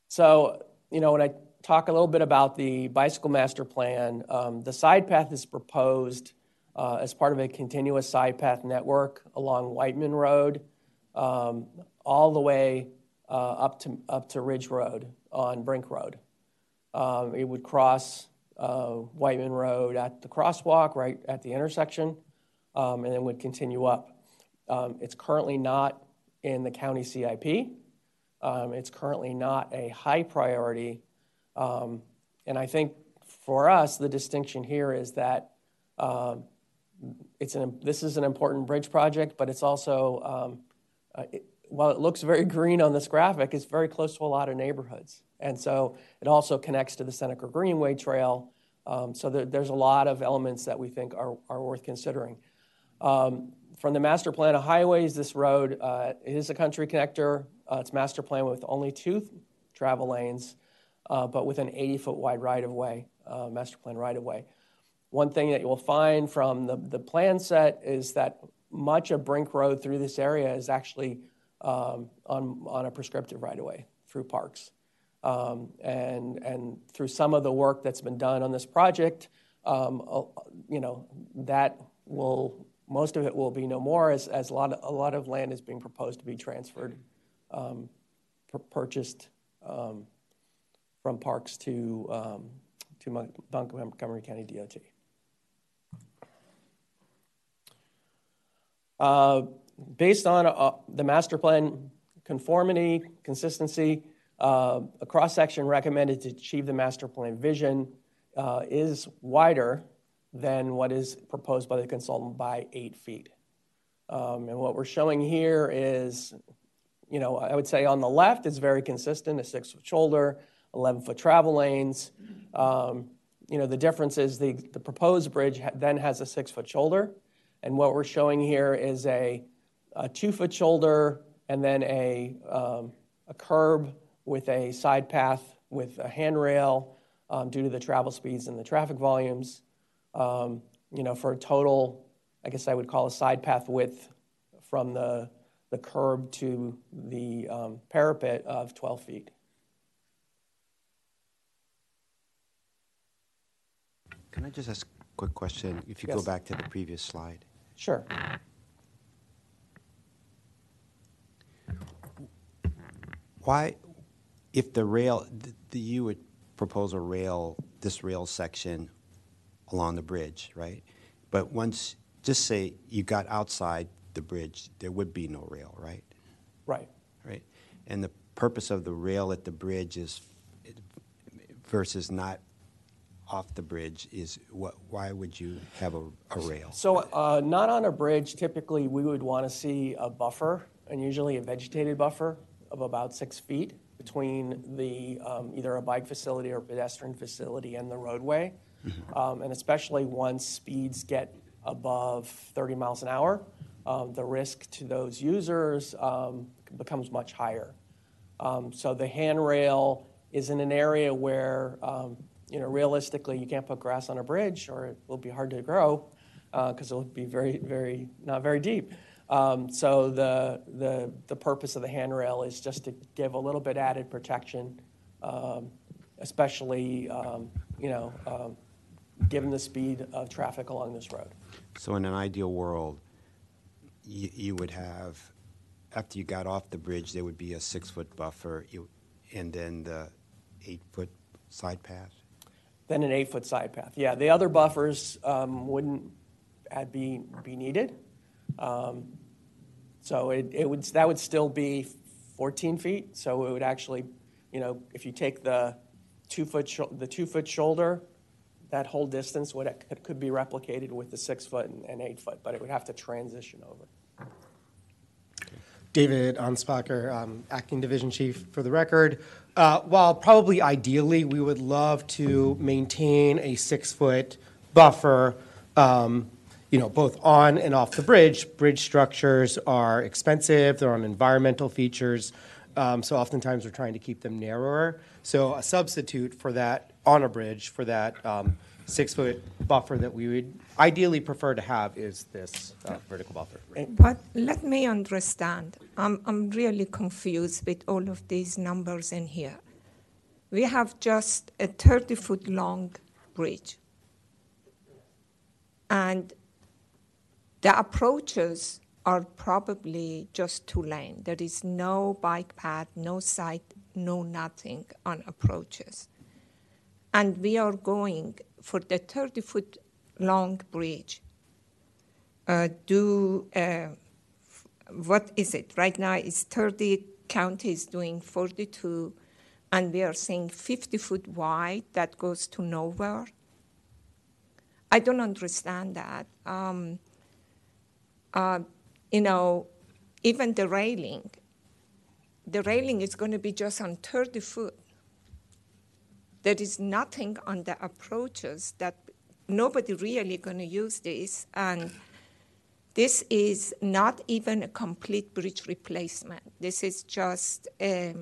So, you know, when I talk a little bit about the bicycle master plan, um, the side path is proposed as part of a continuous side path network along Wightman Road, um, all the way uh, up to up to Ridge Road on Brink Road. Um, it would cross uh, Wightman Road at the crosswalk, right at the intersection, um, and then would continue up. Um, it's currently not in the county CIP. Um, it's currently not a high priority. Um, and I think for us, the distinction here is that it's an, this is an important bridge project, but it's also, um, uh, it, while it looks very green on this graphic, it's very close to a lot of neighborhoods. And so it also connects to the Seneca Greenway Trail. Um, so there, there's a lot of elements that we think are, are worth considering. Um, from the master plan of highways, this road uh, is a country connector. Uh, it's master plan with only two travel lanes, uh, but with an 80 foot wide right of way, uh, master plan right of way. One thing that you will find from the, the plan set is that much of Brink Road through this area is actually um, on, on a prescriptive right of way through parks. Um, and, and through some of the work that's been done on this project, um, you know, that will, most of it will be no more as, as a, lot of, a lot of land is being proposed to be transferred, um, pur- purchased um, from parks to, um, to Mon- Montgomery County DOT. Based on uh, the master plan conformity, consistency, uh, a cross section recommended to achieve the master plan vision uh, is wider than what is proposed by the consultant by eight feet. Um, and what we're showing here is, you know, I would say on the left is very consistent, a six foot shoulder, 11 foot travel lanes. Um, you know, the difference is the, the proposed bridge then has a six foot shoulder. And what we're showing here is a, a two foot shoulder and then a, um, a curb with a side path with a handrail um, due to the travel speeds and the traffic volumes. Um, you know, for a total, I guess I would call a side path width from the, the curb to the um, parapet of 12 feet. Can I just ask a quick question? If you go back to the previous slide. Sure. Why, if the rail, th- the, you would propose a rail, this rail section along the bridge, right? But once, just say you got outside the bridge, there would be no rail, right? Right. Right? And the purpose of the rail at the bridge is versus not off the bridge is what, why would you have a, a rail? So, uh, not on a bridge, typically we would want to see a buffer, and usually a vegetated buffer of about six feet between the, um, either a bike facility or pedestrian facility and the roadway. Um, and especially once speeds get above 30 miles an hour, um, the risk to those users um, becomes much higher. Um, so the handrail is in an area where, um, you know, realistically, you can't put grass on a bridge or it will be hard to grow because it'll be very, very, not very deep. Um, so the, the, the purpose of the handrail is just to give a little bit added protection, um, especially, um, you know, um, given the speed of traffic along this road. So in an ideal world, you, you would have, after you got off the bridge, there would be a six-foot buffer, you, and then the eight-foot side path? Then an eight-foot side path. Yeah, the other buffers um, wouldn't be, be needed. Um, So it, it would, that would still be 14 feet. So it would actually, you know, if you take the two-foot, shoulder, that whole distance could be replicated with the six-foot and- and eight-foot, but it would have to transition over. David Anspacher, um, Acting Division Chief for the record. Uh, While probably ideally, we would love to maintain a six-foot buffer, um, you know, both on and off the bridge. Bridge structures are expensive, they're on environmental features, um, so oftentimes we're trying to keep them narrower. So a substitute for that on a bridge, for that um, six-foot buffer that we would ideally prefer to have is this uh, vertical buffer. But let me understand. I'm, I'm really confused with all of these numbers in here. We have just a 30 foot long bridge. And the approaches are probably just two lane. There is no bike path, no side, no nothing on approaches. And we are going for the 30 foot long bridge. Uh, do uh, what is it right now? It's 30 counties doing 42, and we are saying 50 foot wide that goes to nowhere. I don't understand that. Um, uh, you know, even the railing, the railing is going to be just on 30 foot. There is nothing on the approaches that nobody really going to use this, and this is not even a complete bridge replacement. This is just a,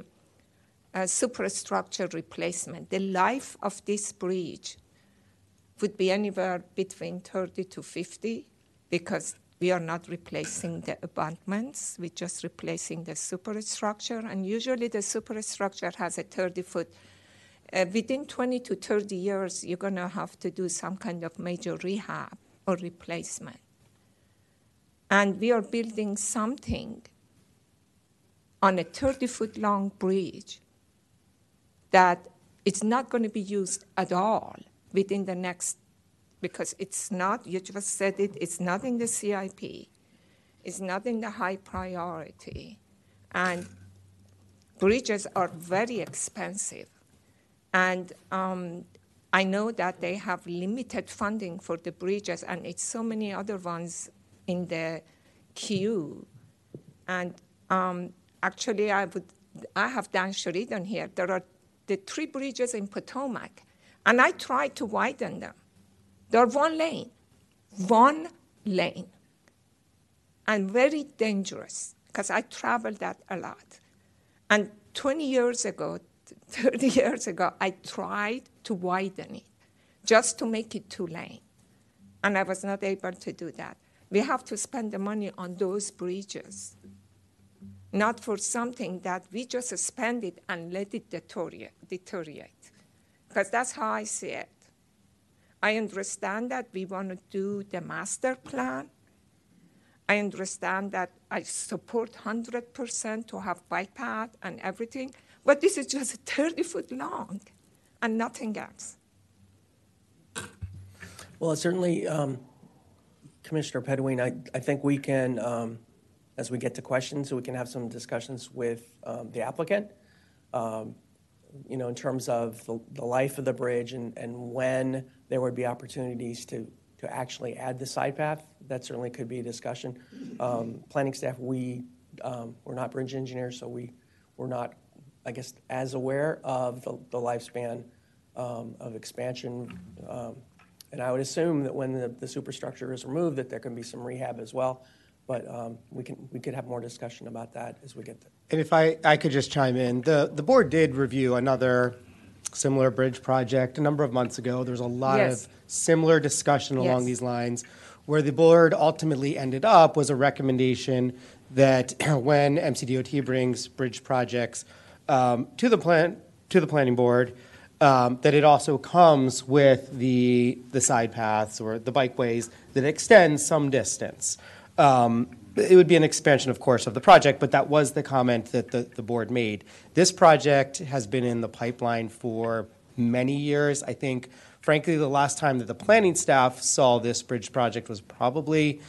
a superstructure replacement. The life of this bridge would be anywhere between 30 to 50 because we are not replacing the abutments, we're just replacing the superstructure, and usually the superstructure has a 30 foot. Uh, within 20 to 30 years, you're going to have to do some kind of major rehab or replacement. And we are building something on a 30 foot long bridge that it's not going to be used at all within the next because it's not, you just said it, it's not in the CIP, it's not in the high priority. And bridges are very expensive. And um, I know that they have limited funding for the bridges, and it's so many other ones in the queue. And um, actually, I would, I have Dan Sheridan here. There are the three bridges in Potomac, and I tried to widen them. They're one lane, one lane, and very dangerous because I traveled that a lot. And 20 years ago, 30 years ago, I tried to widen it just to make it two lane, and I was not able to do that. We have to spend the money on those bridges, not for something that we just spend it and let it deteriorate. Because that's how I see it. I understand that we want to do the master plan. I understand that I support 100% to have bike path and everything, but this is just 30 foot long and nothing else. Well, certainly, um, Commissioner Pedoeem, I, I think we can, um, as we get to questions, we can have some discussions with um, the applicant, um, you know, in terms of the, the life of the bridge and, and when there would be opportunities to, to actually add the side path. That certainly could be a discussion. Um, planning staff, we, um, we're not bridge engineers, so we, we're not, I guess, as aware of the, the lifespan um, of expansion. Um, and I would assume that when the, the superstructure is removed, that there can be some rehab as well. But um, we can we could have more discussion about that as we get there. And if I, I could just chime in, the, the board did review another similar bridge project a number of months ago. There was a lot Yes. of similar discussion along Yes. these lines. Where the board ultimately ended up was a recommendation that when MCDOT brings bridge projects um, to the plan, to the planning board, um, that it also comes with the, the side paths or the bikeways that extend some distance. Um, It would be an expansion, of course, of the project, but that was the comment that the, the board made. This project has been in the pipeline for many years. I think, frankly, the last time that the planning staff saw this bridge project was probably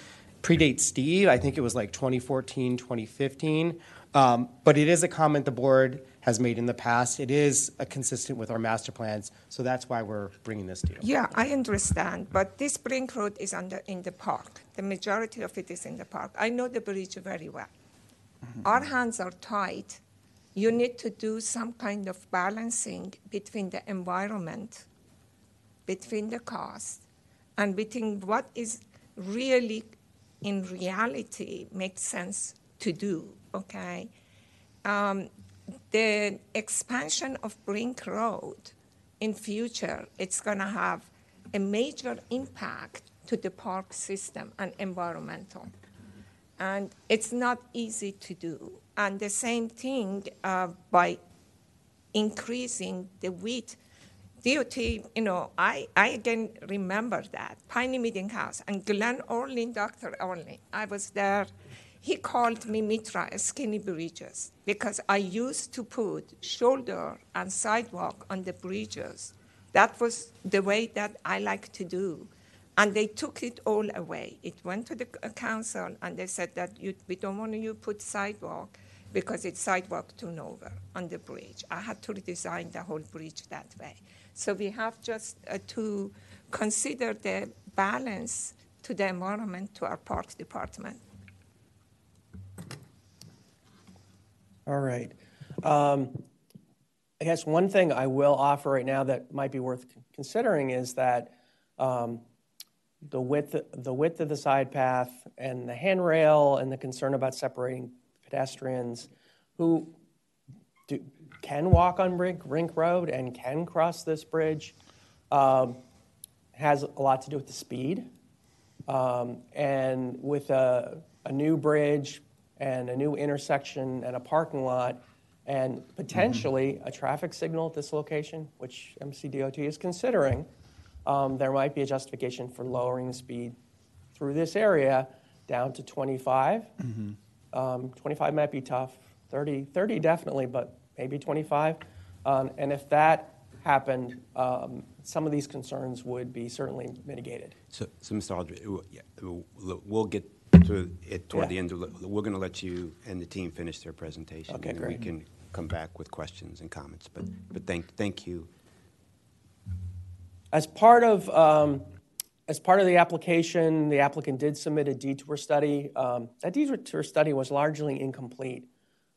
predates Steve. I think it was like 2014, 2015. Um, But it is a comment the board has made in the past. It is uh, consistent with our master plans, so that's why we're bringing this to you. Yeah, I understand, but this Brink Road is under, in the park. The majority of it is in the park. I know the bridge very well. Our hands are tied. You need to do some kind of balancing between the environment, between the cost, and between what is really, in reality, makes sense to do, okay? Um, the expansion of Brink Road in future, it's gonna have a major impact to the park system and environmental. And it's not easy to do. And the same thing uh, by increasing the width. DOT, you know, I, I again remember that. Piney Meeting House and Glenn Orlin, Dr. Orlin, I was there. He called me Mitra Skinny Bridges because I used to put shoulder and sidewalk on the bridges. That was the way that I like to do. And they took it all away. It went to the council and they said that you, we don't want you put sidewalk because it's sidewalk nowhere on the bridge. I had to redesign the whole bridge that way. So we have just uh, to consider the balance to the environment to our parks department. All right. Um, I guess one thing I will offer right now that might be worth considering is that um, the width, the width of the side path and the handrail and the concern about separating pedestrians who do, can walk on Brink, Brink Road and can cross this bridge um, has a lot to do with the speed. Um, and with a, a new bridge and a new intersection and a parking lot and potentially a traffic signal at this location, which MCDOT is considering, um, there might be a justification for lowering the speed through this area down to 25. Um, 25 might be tough, 30, 30 definitely, but maybe 25. Um, and if that happened, um, some of these concerns would be certainly mitigated. So, so Mr. Aldrich, yeah, we'll- we'll get to it toward Yeah. the end. of the- We're going to let you and the team finish their presentation. Okay, and then great. we can come back with questions and comments. But, but thank, thank you. As part of, um, as part of the application, the applicant did submit a detour study. Um, That detour study was largely incomplete.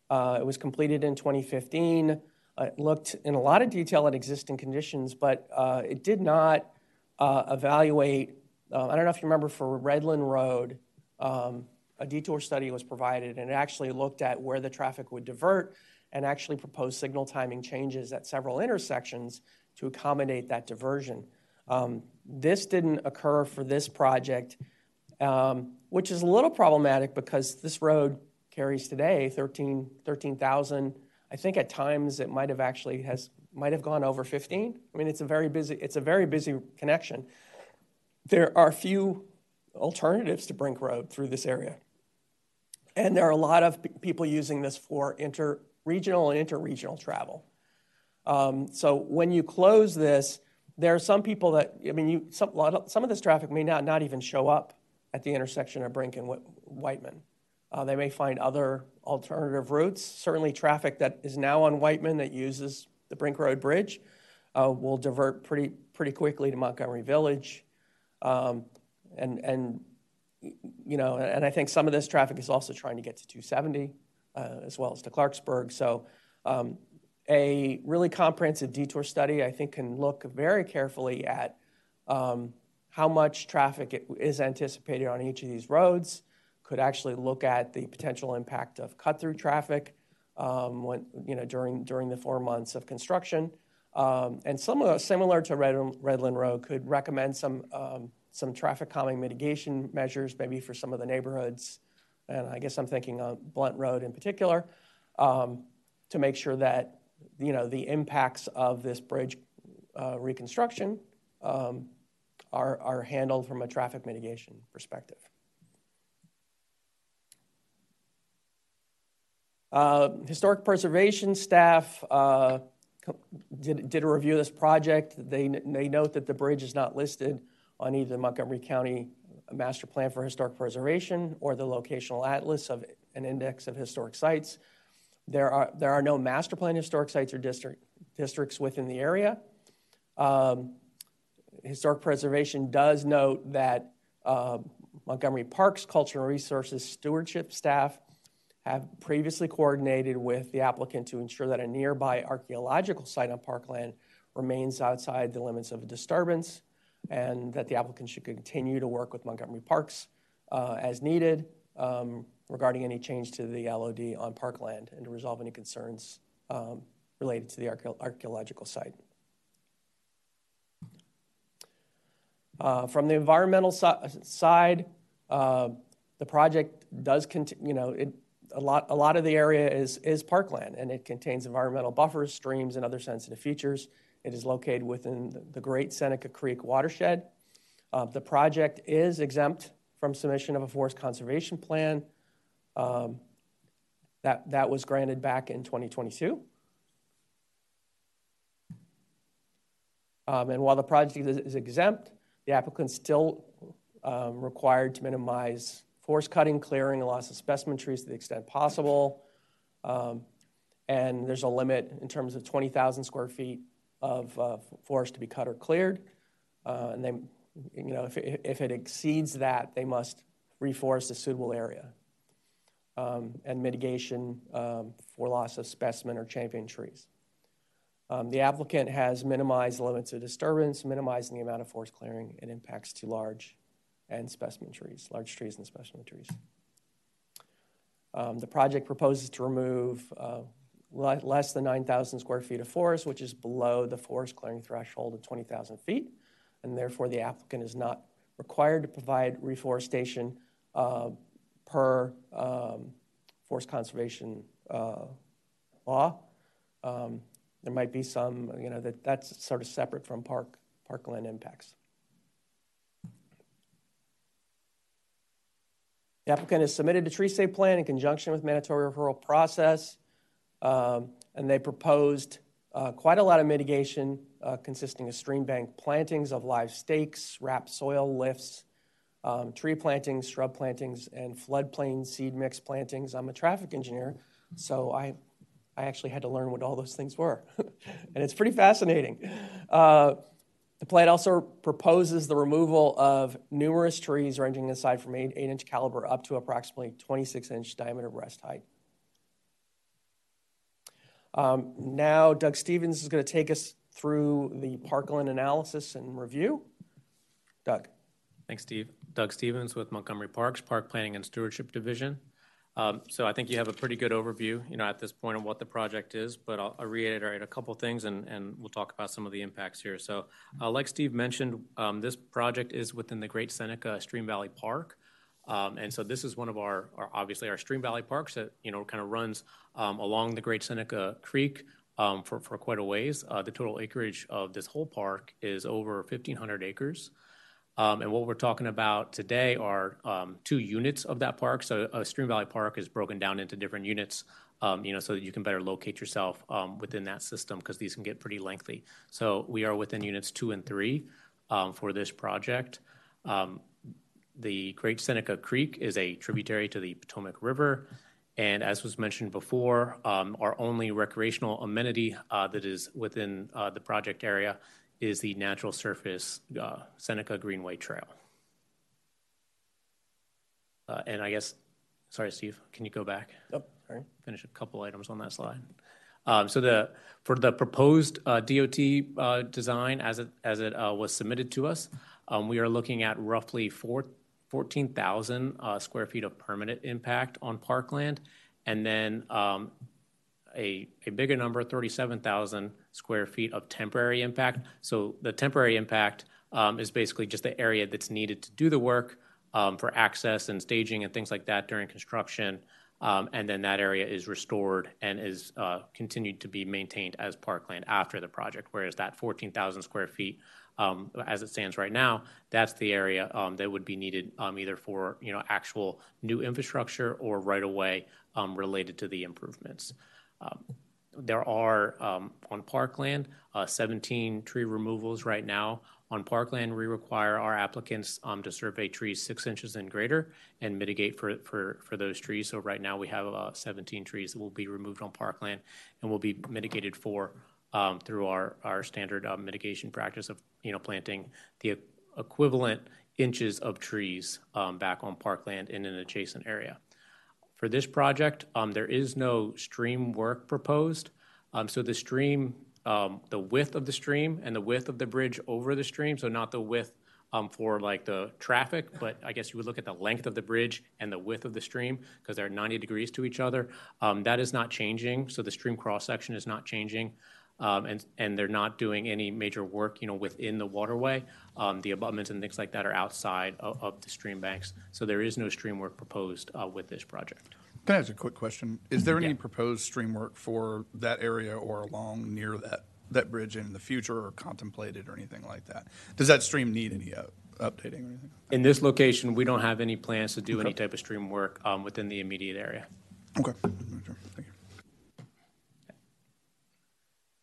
Uh, It was completed in 2015. Uh, It looked in a lot of detail at existing conditions, but uh, it did not uh, evaluate, uh, I don't know if you remember for Redland Road, um, a detour study was provided, and it actually looked at where the traffic would divert and actually proposed signal timing changes at several intersections to accommodate that diversion. Um, This didn't occur for this project, um, which is a little problematic because this road carries today 13 13,000. I think at times it might have actually has might have gone over 15. I mean, it's a very busy it's a very busy connection. There are few alternatives to Brink Road through this area. And there are a lot of pe- people using this for inter-regional and inter-regional travel. Um, so when you close this, there are some people that, I mean, you, some, of, some of this traffic may not, not even show up at the intersection of Brink and Whit- Wightman. Uh, they may find other alternative routes. Certainly, traffic that is now on Wightman that uses the Brink Road Bridge uh, will divert pretty, pretty quickly to Montgomery Village. Um, and, and you know, and I think some of this traffic is also trying to get to 270 uh, as well as to Clarksburg. So, um, a really comprehensive detour study, I think, can look very carefully at um, how much traffic is anticipated on each of these roads. Could actually look at the potential impact of cut-through traffic um, when, you know, during during the four months of construction. Um, and similar, similar to Red, Redland Road, could recommend some, um, some traffic calming mitigation measures, maybe for some of the neighborhoods. And I guess I'm thinking on Blunt Road in particular, um, to make sure that, you know, the impacts of this bridge uh, reconstruction um, are, are handled from a traffic mitigation perspective. Uh, Historic preservation staff uh, did, did a review of this project. They, they note that the bridge is not listed on either the Montgomery County Master Plan for Historic Preservation or the locational atlas of an index of historic sites. There are, there are no master plan historic sites or district, districts within the area. Um, Historic Preservation does note that uh, Montgomery Parks Cultural Resources Stewardship staff have previously coordinated with the applicant to ensure that a nearby archaeological site on parkland remains outside the limits of disturbance. And that the applicant should continue to work with Montgomery Parks uh, as needed um, regarding any change to the LOD on parkland and to resolve any concerns um, related to the archaeological site. Uh, From the environmental si- side, uh, the project does continue, you know, it, a lot, a lot of the area is, is parkland, and it contains environmental buffers, streams, and other sensitive features. It is located within the- Great Seneca Creek watershed. Uh, The project is exempt from submission of a forest conservation plan. Um, That, that was granted back in 2022. Um, And while the project is- is exempt, the applicant's still um, required to minimize forest cutting, clearing, and loss of specimen trees to the extent possible. Um, And there's a limit in terms of 20,000 square feet of uh, forest to be cut or cleared. Uh, And they, you know, if if it exceeds that, they must reforest a suitable area. Um, And mitigation um, for loss of specimen or champion trees. Um, The applicant has minimized limits of disturbance, minimizing the amount of forest clearing and impacts to large and specimen trees, large trees and specimen trees. Um, The project proposes to remove uh, less than 9,000 square feet of forest, which is below the forest clearing threshold of 20,000 feet, and therefore the applicant is not required to provide reforestation uh, per um, forest conservation uh, law. Um, There might be some, you know, that, that's sort of separate from park, parkland impacts. The applicant has submitted a tree save plan in conjunction with mandatory referral process, um, and they proposed uh, quite a lot of mitigation uh, consisting of stream bank plantings of live stakes, wrapped soil lifts, um, tree plantings, shrub plantings, and floodplain seed mix plantings. I'm a traffic engineer, so I, I actually had to learn what all those things were, and it's pretty fascinating. Uh, the plan also proposes the removal of numerous trees ranging in size from 8, 8 inch caliber up to approximately 26 inch diameter breast height. Um, now, Doug Stevens is going to take us through the parkland analysis and review. Doug. Thanks, Steve. Doug Stevens with Montgomery Parks, Park Planning and Stewardship Division. Um, so I think you have a pretty good overview, you know, at this point of what the project is, but I'll, I'll reiterate a couple things and, and we'll talk about some of the impacts here. So, uh, like Steve mentioned, um, this project is within the Great Seneca Stream Valley Park. Um, and so this is one of our, our, obviously our Stream Valley parks that, you know, kind of runs um, along the Great Seneca Creek um, for, for quite a ways. Uh, the total acreage of this whole park is over 1,500 acres. Um, and what we're talking about today are um, two units of that park. So a Stream Valley Park is broken down into different units, um, you know, so that you can better locate yourself within that system because these can get pretty lengthy. So we are within units two and three for this project. Um, the Great Seneca Creek is a tributary to the Potomac River. And as was mentioned before, our only recreational amenity uh, that is within uh, the project area is the natural surface uh, Seneca Greenway Trail. Uh, and I guess, sorry, Steve, can you go back? Oh, sorry. Finish a couple items on that slide. Um, so the for the proposed uh, DOT uh, design as it as it uh, was submitted to us, um, we are looking at roughly four, 14,000 uh, square feet of permanent impact on parkland, and then um, a, a bigger number, 37,000 square feet of temporary impact. So the temporary impact um, is basically just the area that's needed to do the work um, for access and staging and things like that during construction. Um, and then that area is restored and is uh, continued to be maintained as parkland after the project. Whereas that 14,000 square feet, um, as it stands right now, that's the area um, that would be needed um, either for you know actual new infrastructure or right away related to the improvements. Um, there are um, on parkland uh, 17 tree removals right now. On parkland, we require our applicants um, to survey trees six inches and greater and mitigate for, for, for those trees. So right now we have uh, 17 trees that will be removed on parkland and will be mitigated for um, through our, our standard uh, mitigation practice of you know planting the equivalent inches of trees um, back on parkland in an adjacent area. For this project, um, there is no stream work proposed. Um, so the stream um, the width of the stream and the width of the bridge over the stream, so not the width for like the traffic, but I guess you would look at the length of the bridge and the width of the stream because they're 90 degrees to each other. That is not changing, so the stream cross section is not changing. Um, and, and they're not doing any major work, you know, within the waterway. Um, the abutments and things like that are outside of, of the stream banks. So there is no stream work proposed uh, with this project. Can I ask a quick question? Is there any proposed stream work for that area or along near that, that bridge in the future or contemplated or anything like that? Does that stream need any uh, updating or anything? In this location, we don't have any plans to do any type of stream work um, within the immediate area. Okay. Sure. Thank you.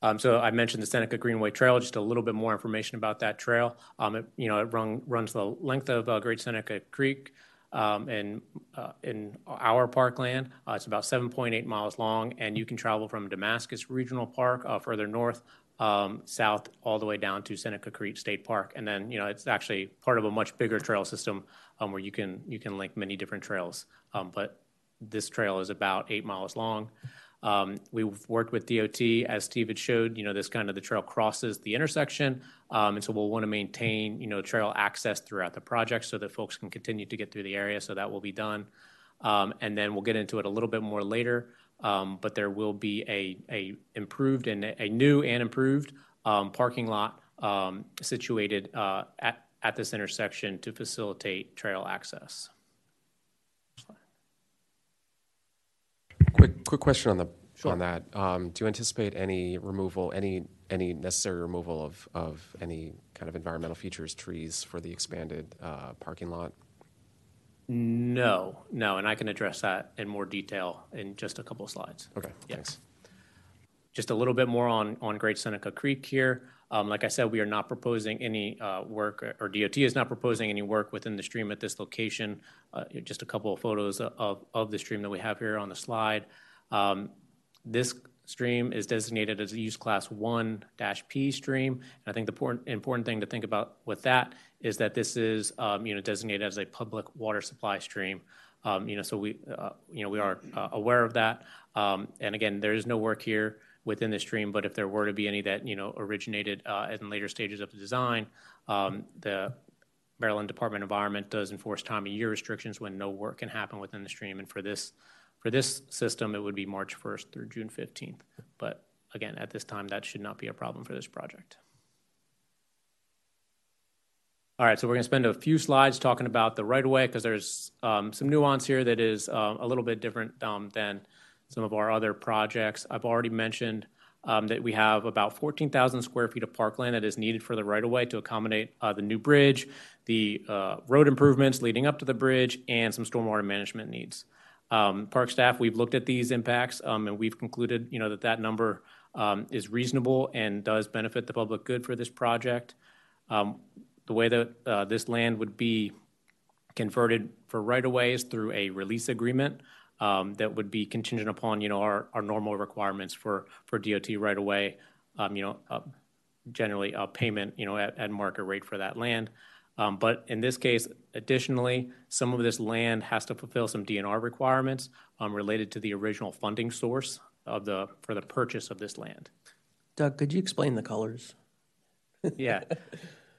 Um, so I mentioned the Seneca Greenway Trail, just a little bit more information about that trail. Um, it, you know, it run, runs the length of uh, Great Seneca Creek um, in, uh, in our parkland. Uh, it's about 7.8 miles long, and you can travel from Damascus Regional Park uh, further north, um, south, all the way down to Seneca Creek State Park. And then, you know, it's actually part of a much bigger trail system um, where you can, you can link many different trails. Um, but this trail is about eight miles long. Um, we've worked with DOT, as Steve had showed, you know, this kind of the trail crosses the intersection. Um, and so we'll want to maintain, you know, trail access throughout the project so that folks can continue to get through the area. So that will be done. Um, and then we'll get into it a little bit more later. Um, but there will be a, a improved and a new and improved um, parking lot um, situated uh, at, at this intersection to facilitate trail access. Quick, quick question on the on that. Um, do you anticipate any removal, any any necessary removal of of any kind of environmental features, trees for the expanded uh, parking lot? No, no, and I can address that in more detail in just a couple of slides. Okay, Yeah. thanks. Just a little bit more on, on Great Seneca Creek here. Um, like I said, we are not proposing any uh, work, or DOT is not proposing any work within the stream at this location. Uh, just a couple of photos of, of the stream that we have here on the slide. Um, this stream is designated as a use class 1 P stream. And I think the important, important thing to think about with that is that this is um, you know, designated as a public water supply stream. Um, you know, so we, uh, you know, we are uh, aware of that. Um, and again, there is no work here within the stream, but if there were to be any that, you know, originated uh, in later stages of the design, um, the Maryland Department of Environment does enforce time of year restrictions when no work can happen within the stream. And for this, for this system, it would be March 1st through June 15th. But again, at this time, that should not be a problem for this project. All right, so we're going to spend a few slides talking about the right-of-way because there's um, some nuance here that is uh, a little bit different um, than some of our other projects. I've already mentioned um, that we have about 14,000 square feet of parkland that is needed for the right-of-way to accommodate uh, the new bridge, the uh, road improvements leading up to the bridge, and some stormwater management needs. Um, Park staff, we've looked at these impacts, um, and we've concluded, you know, that that number um, is reasonable and does benefit the public good for this project. Um, The way that uh, this land would be converted for right-of-ways through a release agreement that would be contingent upon, you know, our, our normal requirements for, for DOT right-of-way, um, you know, uh, generally a payment, you know, at, at market rate for that land. Um, but in this case, additionally, some of this land has to fulfill some DNR requirements um, related to the original funding source of the, for the purchase of this land. Doug, could you explain the colors? Yeah.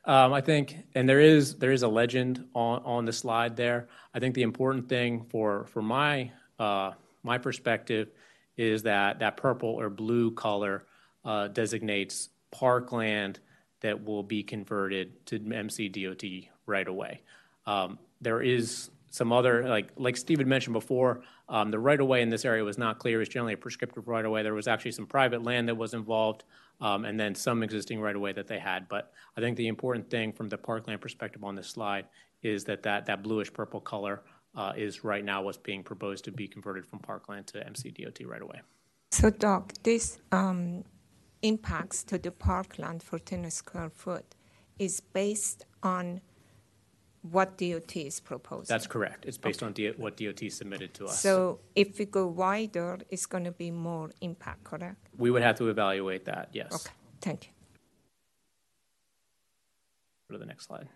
Um, I think, and there is there is a legend on, on the slide there. I think the important thing for for my uh, my perspective is that that purple or blue color uh, designates parkland that will be converted to MCDOT right away. Um, there is some other like like Steve had mentioned before. Um, the right of way in this area was not clear. It was generally a prescriptive right of way. There was actually some private land that was involved, um, and then some existing right of way that they had. But I think the important thing from the parkland perspective on this slide is that that, that bluish purple color uh, is right now what's being proposed to be converted from parkland to MCDOT right away. So, Doug, this um, impacts to the parkland for 10 square foot is based on what DOT is proposing. That's correct. It's based on D- what DOT submitted to us. So, if we go wider, it's going to be more impact, correct? we would have to evaluate that. Yes. Okay, thank you. Go to the next slide.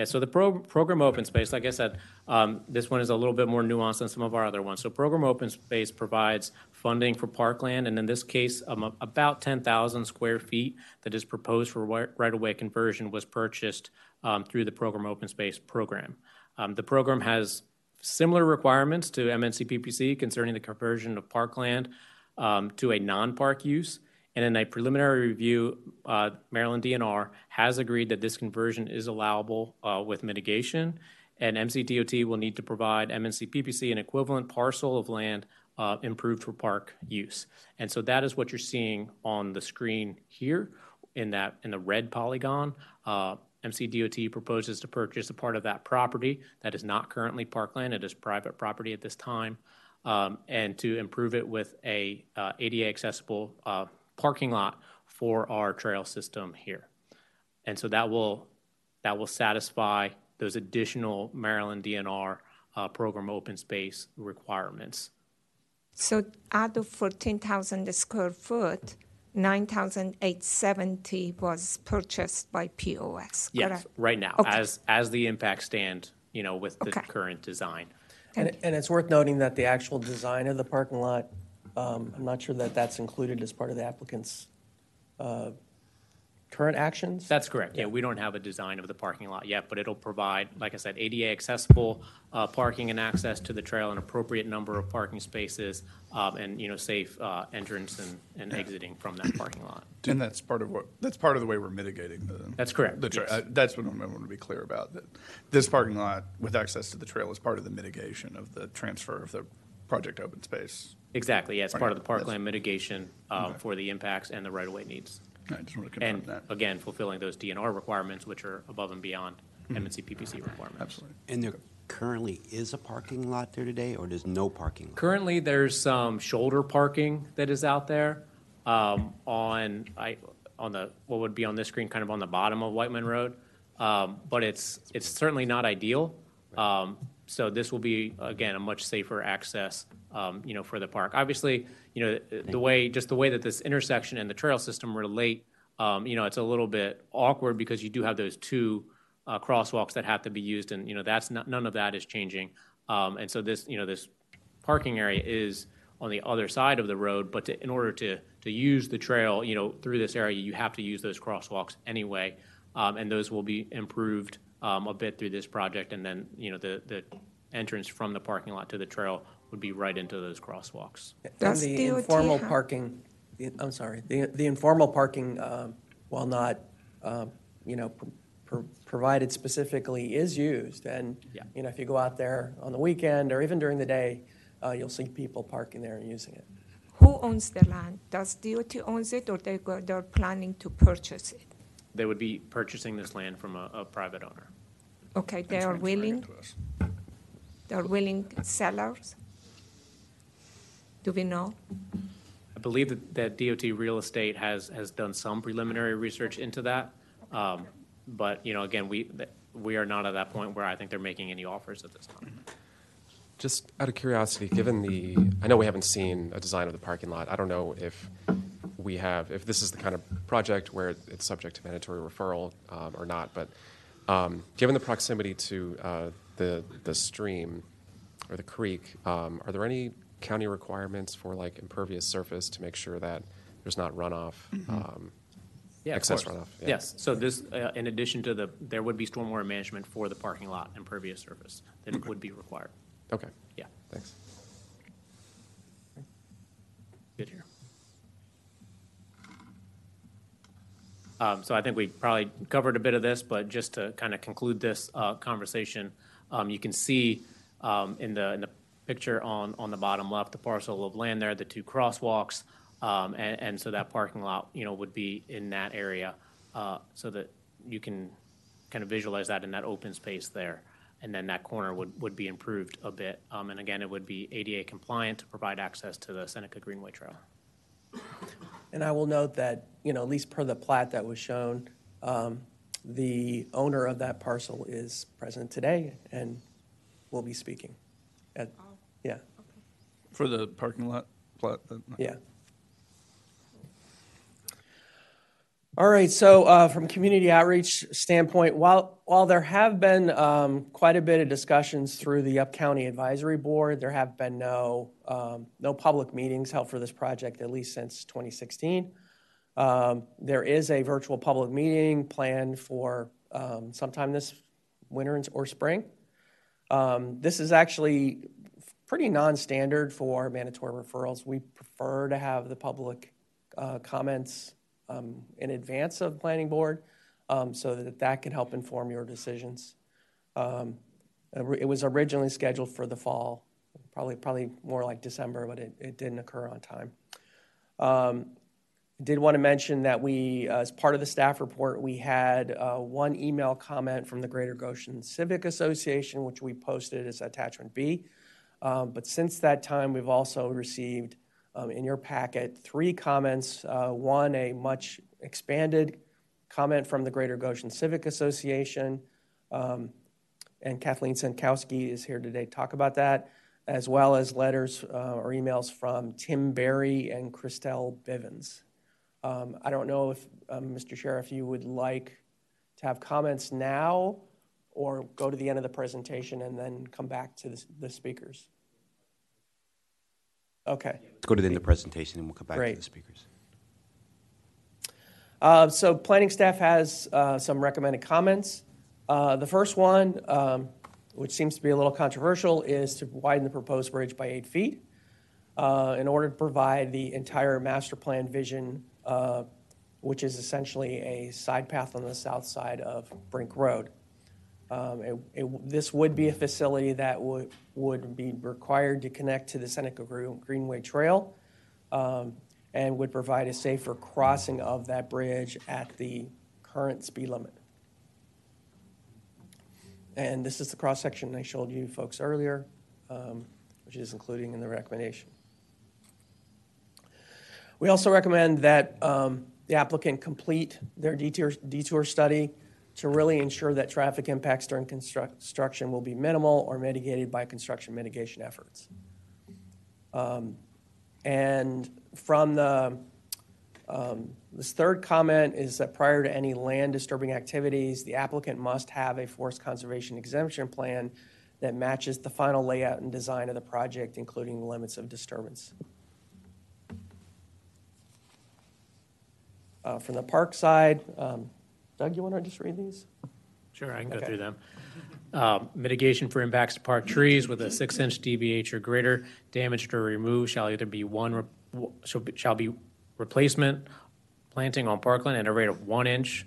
Yeah, so the pro- program open space, like I said, um, this one is a little bit more nuanced than some of our other ones. So program open space provides funding for parkland, and in this case, um, about 10,000 square feet that is proposed for right-of-way conversion was purchased um, through the program open space program. Um, the program has similar requirements to MNC PPC concerning the conversion of parkland um, to a non-park use. And in a preliminary review, uh, Maryland DNR has agreed that this conversion is allowable uh, with mitigation. And MCDOT will need to provide MNC PPC an equivalent parcel of land uh, improved for park use. And so that is what you're seeing on the screen here in that in the red polygon. Uh, MCDOT proposes to purchase a part of that property that is not currently parkland. It is private property at this time, um, and to improve it with a uh, ADA accessible uh, parking lot for our trail system here. And so that will that will satisfy those additional Maryland DNR uh, program open space requirements. So out of 14,000 square foot, 9,870 was purchased by POS, Yes, right now, Okay. as as the impact stand, you know, with the Okay. current design. And, and it's worth noting that the actual design of the parking lot, um, I'm not sure that that's included as part of the applicant's uh, current actions. That's correct. Yeah, we don't have a design of the parking lot yet, but it'll provide, like I said, ADA accessible uh, parking and access to the trail, an appropriate number of parking spaces, um, and, you know, safe uh, entrance and, and exiting from that parking lot. And that's part of what, that's part of the way we're mitigating the. That's correct, The, tra- yes. uh, that's what I want to be clear about, that this parking lot with access to the trail is part of the mitigation of the transfer of the project open space. Exactly, yeah, it's part of the Right, that's- parkland mitigation um, for the impacts and the right-of-way needs. I just want to confirm And that. again, fulfilling those DNR requirements, which are above and beyond MNC PPC requirements. Absolutely. And there currently is a parking lot there today, or there's no parking lot? Currently, there's some shoulder parking that is out there um, on, I, on the, what would be on this screen, kind of on the bottom of Wightman Road. Um, But it's, it's certainly not ideal. Um, So this will be, again, a much safer access, um, you know, for the park. Obviously, you know, the way, just the way that this intersection and the trail system relate, um, you know, it's a little bit awkward because you do have those two uh, crosswalks that have to be used, and, you know, that's, not- none of that is changing. Um, And so this, you know, this parking area is on the other side of the road, but to, in order to, to use the trail, you know, through this area, you have to use those crosswalks anyway. Um, and those will be improved, a bit through this project, and then, you know, the, the entrance from the parking lot to the trail would be right into those crosswalks. And Does the DOT informal have- parking, the- I'm sorry, the, the informal parking, um, while not, um, you know, pr- pr- provided specifically, is used. And, Yeah. you know, if you go out there on the weekend or even during the day, uh, you'll see people parking there and using it. Who owns the land? Does DOT owns it or they go, they're planning to purchase it? They would be purchasing this land from a, a private owner. Okay, they are willing, they're willing sellers? Do we know? I believe that, that DOT Real Estate has, has done some preliminary research into that. Um, But, you know, again, we, that- we are not at that point where I think they're making any offers at this time. Just out of curiosity, given the, I know we haven't seen a design of the parking lot. I don't know if we have, if this is the kind of project where it's subject to mandatory referral um, or not, but um, given the proximity to uh, the, the stream or the creek, um, are there any county requirements for like impervious surface to make sure that there's not runoff? um, Yeah, Excess runoff, yeah. Yes, so this, uh, in addition to the, there would be stormwater management for the parking lot impervious surface that would be required. Okay, Yeah, thanks. good here. Um, So I think we probably covered a bit of this, but just to kind of conclude this uh, conversation, um, you can see um, in the, in the picture on, on the bottom left, the parcel of land there, the two crosswalks, um, and, and so that parking lot, you know, would be in that area, uh, so that you can kind of visualize that in that open space there. And then that corner would, would be improved a bit. Um, And again, it would be ADA compliant to provide access to the Seneca Greenway Trail. And I will note that, you know, at least per the plat that was shown, um, the owner of that parcel is present today and will be speaking. At, yeah, For the parking lot, plat, uh, yeah. All right, so uh, from community outreach standpoint, while while there have been um, quite a bit of discussions through the Up County Advisory Board, there have been no um, no public meetings held for this project at least since 2016. Um, there is a virtual public meeting planned for um, sometime this winter or spring. Um, this is actually pretty non-standard for mandatory referrals. We prefer to have the public uh, comments um, in advance of planning board um, so that that can help inform your decisions. Um, it was originally scheduled for the fall, probably probably more like December, but it, it didn't occur on time. Um, did want to mention that we, uh, as part of the staff report, we had uh, one email comment from the Greater Goshen Civic Association, which we posted as attachment B. Um, but since that time, we've also received um, in your packet three comments. Uh, one, a much expanded comment from the Greater Goshen Civic Association, um, and Kathleen Senkowski is here today to talk about that, as well as letters uh, or emails from Tim Berry and Christelle Bivens. Um, I don't know if, um, Mr. Sheriff, you would like to have comments now or go to the end of the presentation and then come back to the, the speakers. Okay. Let's go to the end of the presentation and we'll come back to the speakers. Uh, so planning staff has uh, some recommended comments. Uh, the first one, um, which seems to be a little controversial, is to widen the proposed bridge by eight feet uh, in order to provide the entire master plan vision, uh, which is essentially a side path on the south side of Brink Road. Um, this would be a facility that would, be required to connect to the Seneca Greenway Trail um, and would provide a safer crossing of that bridge at the current speed limit. And this is the cross section I showed you folks earlier, um, which is including in the recommendation. We also recommend that the applicant complete their detour study to really ensure that traffic impacts during construction will be minimal or mitigated by construction mitigation efforts. Um, and from the um, this third comment is that prior to any land disturbing activities, the applicant must have a forest conservation exemption plan that matches the final layout and design of the project, including the limits of disturbance. Uh, from the park side, um, Doug, you want to just read these? Sure, I can go Okay. through them. Um, Mitigation for impacts to park trees with a six-inch DBH or greater, damaged or removed shall either be one, re- w- shall be- shall be replacement planting on parkland at a rate of one inch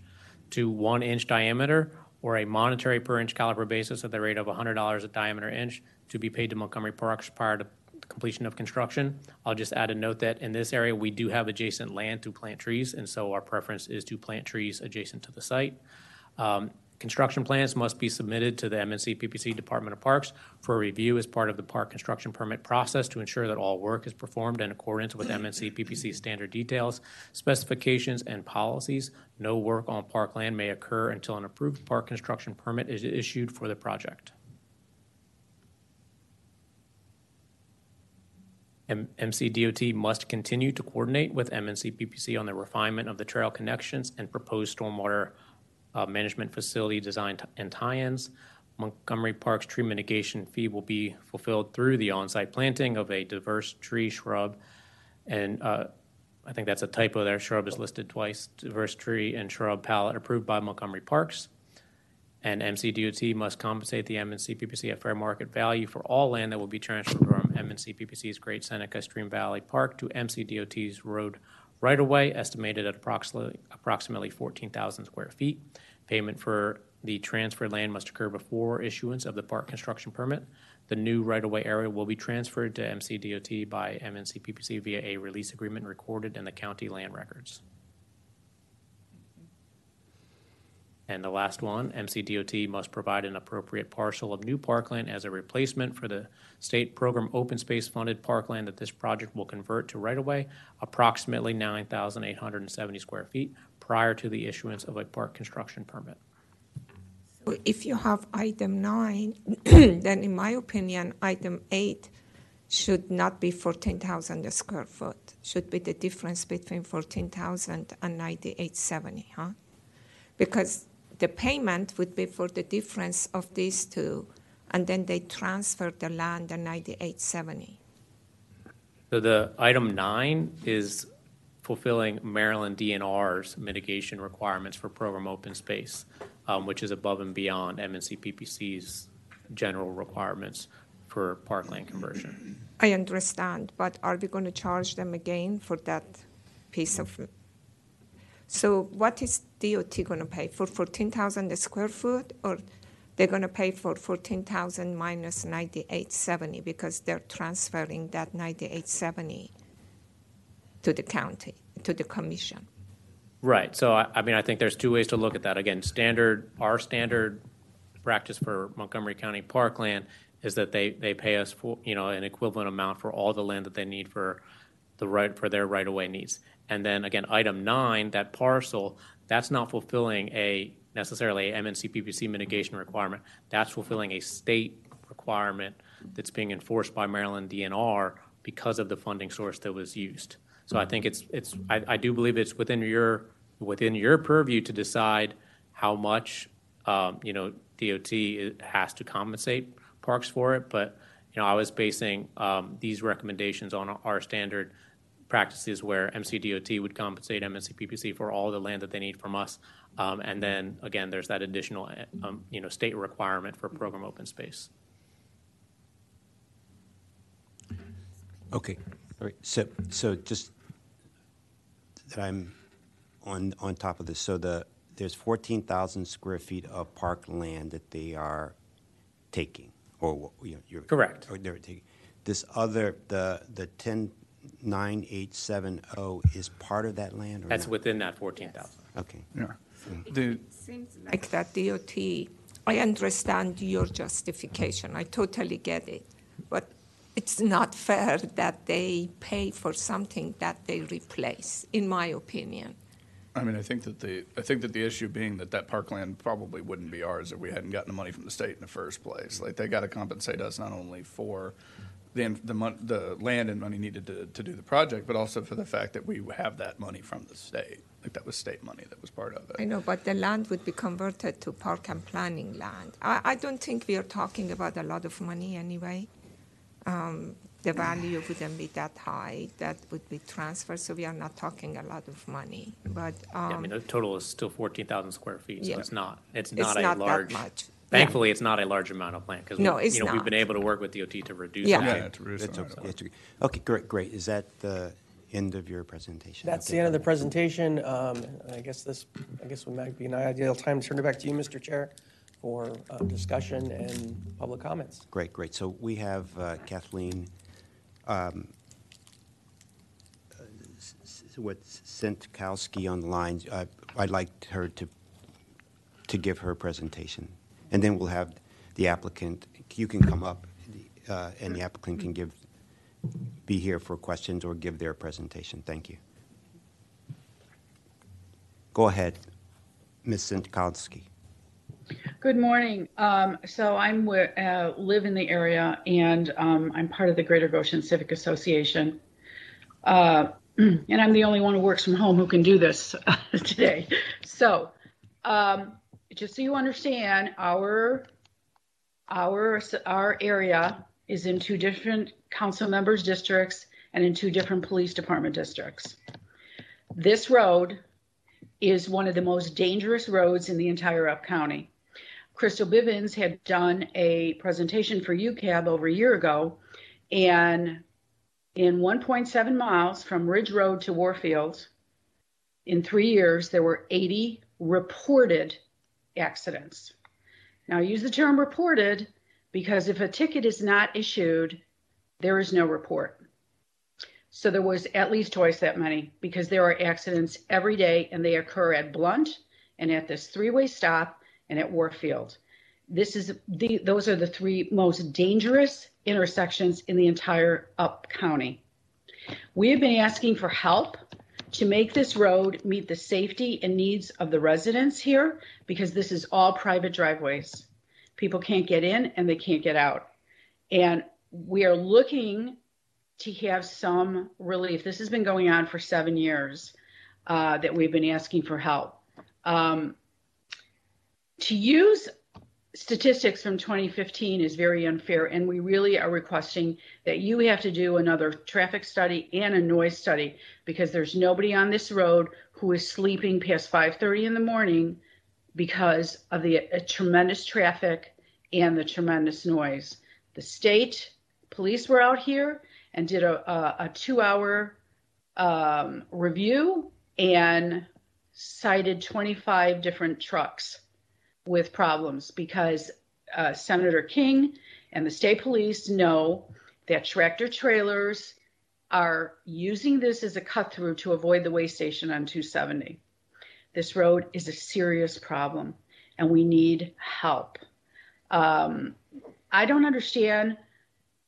to one inch diameter, or a monetary per inch caliber basis at the rate of $100 a diameter inch to be paid to Montgomery Parks prior to completion of construction. I'll just add a note that in this area, we do have adjacent land to plant trees, and so our preference is to plant trees adjacent to the site. Um, Construction plans must be submitted to the MNC PPC Department of Parks for review as part of the park construction permit process to ensure that all work is performed in accordance with MNC PPC standard details, specifications, and policies. No work on parkland may occur until an approved park construction permit is issued for the project. MCDOT must continue to coordinate with MNC PPC on the refinement of the trail connections and proposed stormwater uh, management facility design t- and tie-ins. Montgomery Park's tree mitigation fee will be fulfilled through the on-site planting of a diverse tree shrub. And uh, I think that's a typo there, shrub is listed twice, diverse tree and shrub palette approved by Montgomery Parks. And MCDOT must compensate the MNC PPC at fair market value for all land that will be transferred MNC PPC's Great Seneca Stream Valley Park to MCDOT's road right-of-way, estimated at approximately, approximately 14,000 square feet. Payment for the transferred land must occur before issuance of the park construction permit. The new right-of-way area will be transferred to MCDOT by MNC PPC via a release agreement recorded in the county land records. And the last one, MCDOT must provide an appropriate parcel of new parkland as a replacement for the state program open space funded parkland that this project will convert to right-of-way, approximately 9,870 square feet, prior to the issuance of a park construction permit. If you have item nine, then in my opinion, item eight should not be 14,000 square foot. Should be the difference between 14,000 and 9870, huh? Because the payment would be for the difference of these two, and then they transfer the land at 9870. So the item nine is fulfilling Maryland DNR's mitigation requirements for program open space, um, which is above and beyond MNC PPC's general requirements for parkland conversion. I understand, but are we going to charge them again for that piece of? So what is DOT going to pay for 14,000 square foot, or they're going to pay for 14,000 minus 9870 because they're transferring that 9870 to the county, to the commission? Right. So I, I mean, I think there's two ways to look at that. Again, standard, our standard practice for Montgomery County Parkland is that they, they pay us for, you know, an equivalent amount for all the land that they need for the right, for their right-of-way needs. And then again, item nine, that parcel, that's not fulfilling a necessarily a MNC PPC mitigation requirement. That's fulfilling a state requirement that's being enforced by Maryland DNR because of the funding source that was used. So I think it's, it's, I, I do believe it's within your, within your purview to decide how much, um, you know, DOT has to compensate parks for it. But, you know, I was basing, um, these recommendations on our standard practices where MCDOT would compensate MNC PPC for all the land that they need from us. Um, and then, again, there's that additional, uh, um, you know, state requirement for program open space. Okay, all right, so, so just that I'm on, on top of this, so the, there's 14,000 square feet of park land that they are taking, or, you know, you're. Correct. Or they're taking. This other, the, the 109,870 is part of that land or That's not? within that 14,000. Okay, Yeah. The, Seems like that DOT, I understand your justification, I totally get it, but it's not fair that they pay for something that they replace, in my opinion. I mean, I think that the, I think that the issue being that that parkland probably wouldn't be ours if we hadn't gotten the money from the state in the first place. Like, they gotta compensate us not only for the, the mon, the land and money needed to, to do the project, but also for the fact that we have that money from the state. Like, that was state money that was part of it. I it. know, but the land would be converted to park and planning land. I, I don't think we are talking about a lot of money anyway. Um, the value wouldn't be that high, that would be transferred, so we are not talking a lot of money, but, Yeah, I um, mean, the total is still 14,000 square feet, so Yeah. it's not, it's It's not a not that large. much. Thankfully, it's not a large amount of plant because, No, it's you know, we've not. been able to work with DOT to reduce Yeah. that. Yeah, to reduce that's okay, amount. that's okay. Okay, great, great, is that the end of your presentation? That's Okay, the end of the great. presentation. Um, I guess this, I guess would might be an ideal time to turn it back to you, Mr. Chair, for uh, discussion and public comments. Great, great. So we have uh, Kathleen, um, uh, s- s- what, Sentkowski on the line. Uh, I'd like her to, to give her presentation. And then we'll have the applicant, you can come up, uh, and the applicant can give, be here for questions or give their presentation. Thank you. Go ahead, Ms. Sentkowski. Good morning. Um, so I'm uh, live in the area, and um, I'm part of the Greater Goshen Civic Association. Uh, and I'm the only one who works from home who can do this today. So, um, just so you understand, our our our area is in two different council members' districts and in two different police department districts. This road is one of the most dangerous roads in the entire Up County. Crystal Bivens had done a presentation for UCAB over a year ago, and in 1.7 miles from Ridge Road to Warfield, in three years, there were 80 reported accidents. Now, I use the term reported because if a ticket is not issued, there is no report. So there was at least twice that many because there are accidents every day and they occur at Blunt and at this three-way stop and at Warfield. This is the those are the three most dangerous intersections in the entire Up County. We have been asking for help to make this road meet the safety and needs of the residents here because this is all private driveways. People can't get in and they can't get out. And we are looking to have some relief. This has been going on for seven years uh, that we've been asking for help. Um, to use statistics from 2015 is very unfair, and we really are requesting that you have to do another traffic study and a noise study because there's nobody on this road who is sleeping past 5:30 in the morning because of the uh, tremendous traffic and the tremendous noise. The state police were out here and did a, a, a two-hour um, review and cited 25 different trucks with problems because uh, Senator King and the state police know that tractor trailers are using this as a cut through to avoid the weigh station on 270. This road is a serious problem and we need help. Um, I don't understand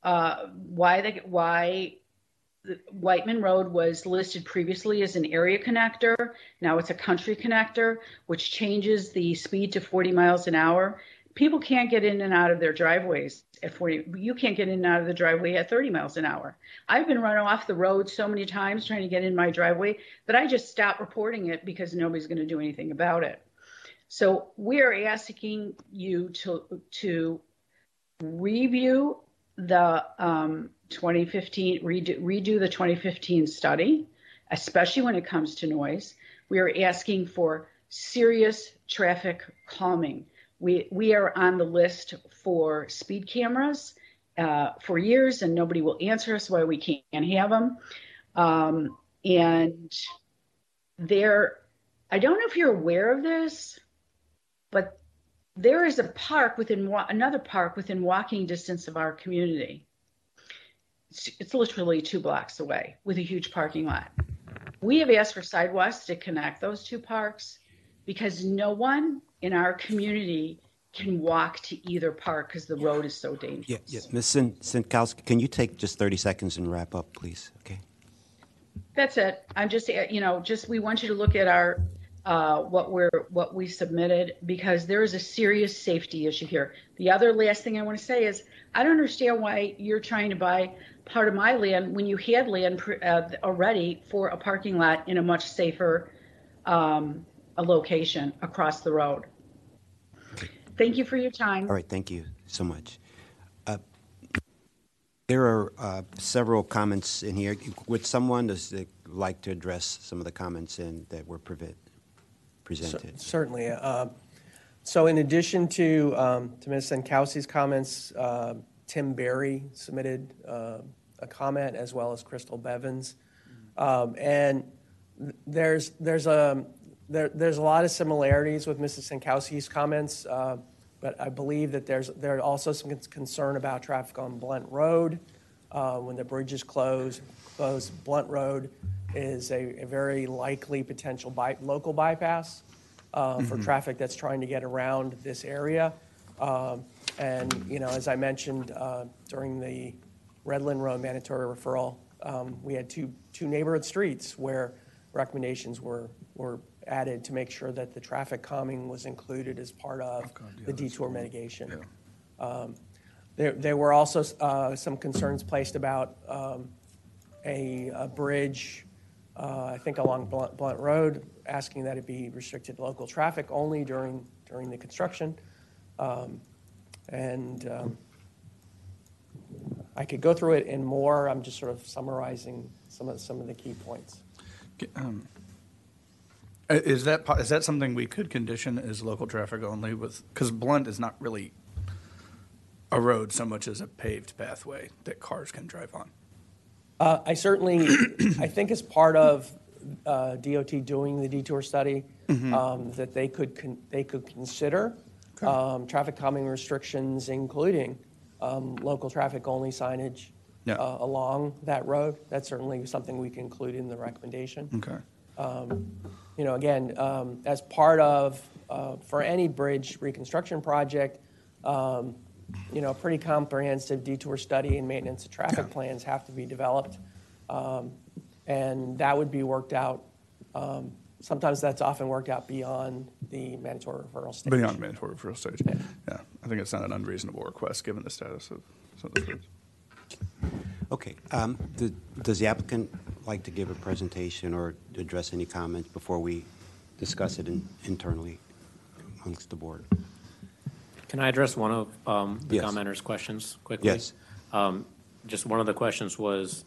uh, why the, why Wightman Road was listed previously as an area connector. Now it's a country connector, which changes the speed to 40 miles an hour. People can't get in and out of their driveways at 40. You can't get in and out of the driveway at 30 miles an hour. I've been run off the road so many times trying to get in my driveway that I just stopped reporting it because nobody's going to do anything about it. So we are asking you to to review the um, 2015 redo, redo the 2015 study, especially when it comes to noise. We are asking for serious traffic calming. We we are on the list for speed cameras uh, for years, and nobody will answer us why we can't have them. Um, and there, I don't know if you're aware of this, but there is a park within another park within walking distance of our community. It's, literally two blocks away with a huge parking lot. We have asked for sidewalks to connect those two parks because no one in our community can walk to either park because the road is so dangerous. Yeah, yeah. Ms. Sinkowski, can you take just 30 seconds and wrap up, please? Okay. That's it. I'm just, you know, just we want you to look at our uh, what we're what we submitted because there is a serious safety issue here. The other last thing I want to say is I don't understand why you're trying to buy part of my land when you had land uh, already for a parking lot in a much safer um, a location across the road. Thank you for your time. All right, thank you so much. Uh, there are uh, several comments in here. Would someone does like to address some of the comments in that were presented? presented. Certainly. Uh, so in addition to, um, to Ms. Sankowski's comments, uh, Tim Barry submitted uh, a comment as well as Crystal Bevins. Um, and there's, there's, a, there, there's a lot of similarities with Mrs. Sankowski's comments, uh, but I believe that there's, there also some concern about traffic on Blunt Road. Uh, when the bridge is closed, closed Blunt Road is a, a very likely potential by, local bypass uh, for mm-hmm. traffic that's trying to get around this area. Um, and you know, as I mentioned uh, during the Redland Road mandatory referral, um, we had two two neighborhood streets where recommendations were were added to make sure that the traffic calming was included as part of the detour mitigation. Um, there, there were also uh, some concerns placed about um, a, a bridge uh, I think along Blunt, Blunt Road, asking that it be restricted to local traffic only during, during the construction. Um, And um, I could go through it in more, I'm just sort of summarizing some of, some of the key points. Um, Is that, is that something we could condition as local traffic only with, because Blunt is not really a road so much as a paved pathway that cars can drive on? Uh, I certainly, I think as part of uh, DOT doing the detour study, Mm-hmm. um, that they could, con- they could consider um, traffic calming restrictions, including um, local traffic only signage Yeah. uh, along that road. That's certainly something we can include in the recommendation. Okay. You know, again, um, as part of, uh, for any bridge reconstruction project, um, you know, a pretty comprehensive detour study and maintenance of traffic plans have to be developed. Um, and that would be worked out. Sometimes that's often worked out beyond the mandatory referral stage. Beyond the mandatory referral stage. Yeah, I think it's not an unreasonable request, given the status of some of the roads. Okay, um, the- does the applicant like to give a presentation or address any comments before we discuss it in- internally amongst the board? Can I address one of um, the Yes. commenters' questions quickly? Yes. Um, Just one of the questions was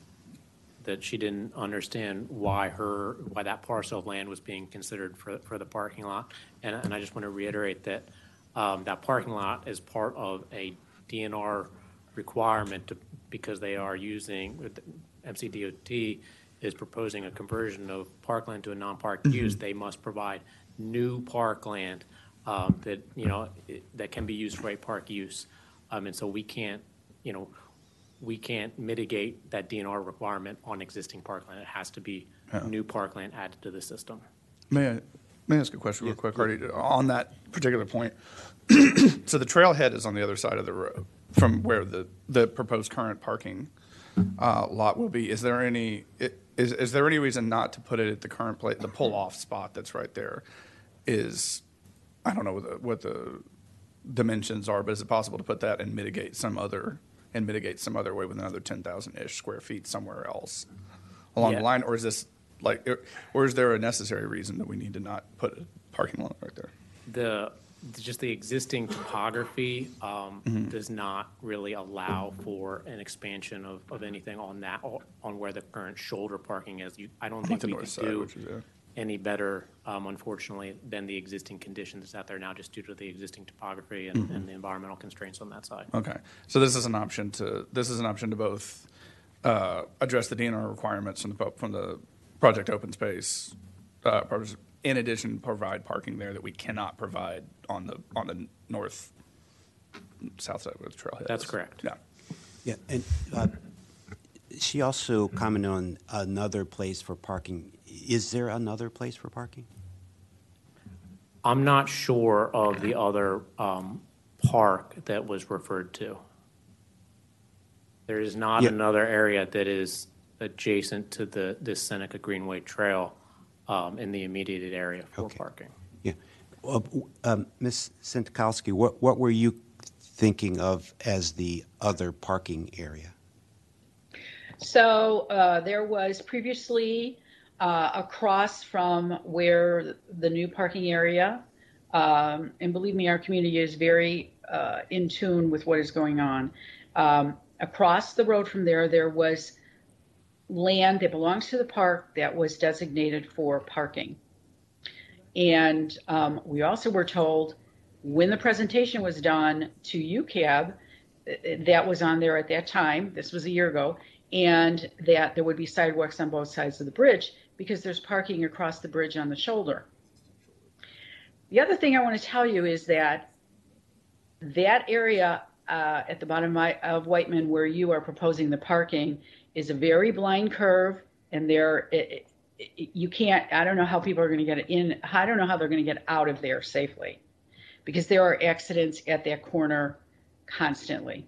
that she didn't understand why her, why that parcel of land was being considered for, for the parking lot. And, and I just want to reiterate that um, that parking lot is part of a DNR requirement to, because they are using, MCDOT is proposing a conversion of parkland to a non-park use. They must provide new parkland um, that, you know, i- that can be used for a park use. Um, And so we can't, you know, we can't mitigate that DNR requirement on existing parkland. It has to be new parkland added to the system. May I, may I ask a question real quick, Artie, on that particular point? So the trailhead is on the other side of the road from where the, the proposed current parking uh, lot will be. Is there any, i- is, is there any reason not to put it at the current place, the pull-off spot that's right there? Is, I don't know what the, what the dimensions are, but is it possible to put that and mitigate some other, and mitigate some other way with another 10,000-ish square feet somewhere else along the line? Or is this like, or is there a necessary reason that we need to not put a parking lot right there? The, just the existing topography um, does not really allow for an expansion of, of anything on that, on where the current shoulder parking is. You, I don't think the we north could side, do which is, yeah. Any better, um, unfortunately, than the existing conditions that's out there now, just due to the existing topography and, and the environmental constraints on that side. Okay, so this is an option to, this is an option to both uh, address the DNR requirements from the, po- from the project open space, uh, purpose- in addition, provide parking there that we cannot provide on the, on the north, south side where the trailhead That's is. correct. Yeah. Yeah, and uh, she also commented on another place for parking. Is there another place for parking? I'm not sure of the other um, park that was referred to. There is not Yeah. another area that is adjacent to the, this Seneca Greenway Trail um, in the immediate area for Okay. parking. Yeah. Well, um, Ms. Sentkowski, what, what were you thinking of as the other parking area? So uh, there was previously uh, across from where the new parking area, um, and believe me, our community is very uh, in tune with what is going on. Um, across the road from there, there was land that belongs to the park that was designated for parking. And um, we also were told when the presentation was done to UCAB, uh, that was on there at that time, this was a year ago, and that there would be sidewalks on both sides of the bridge because there's parking across the bridge on the shoulder. The other thing I want to tell you is that that area uh, at the bottom of, Wightman where you are proposing the parking is a very blind curve, and there it, it, you can't. I don't know how people are going to get in. I don't know how they're going to get out of there safely, because there are accidents at that corner constantly.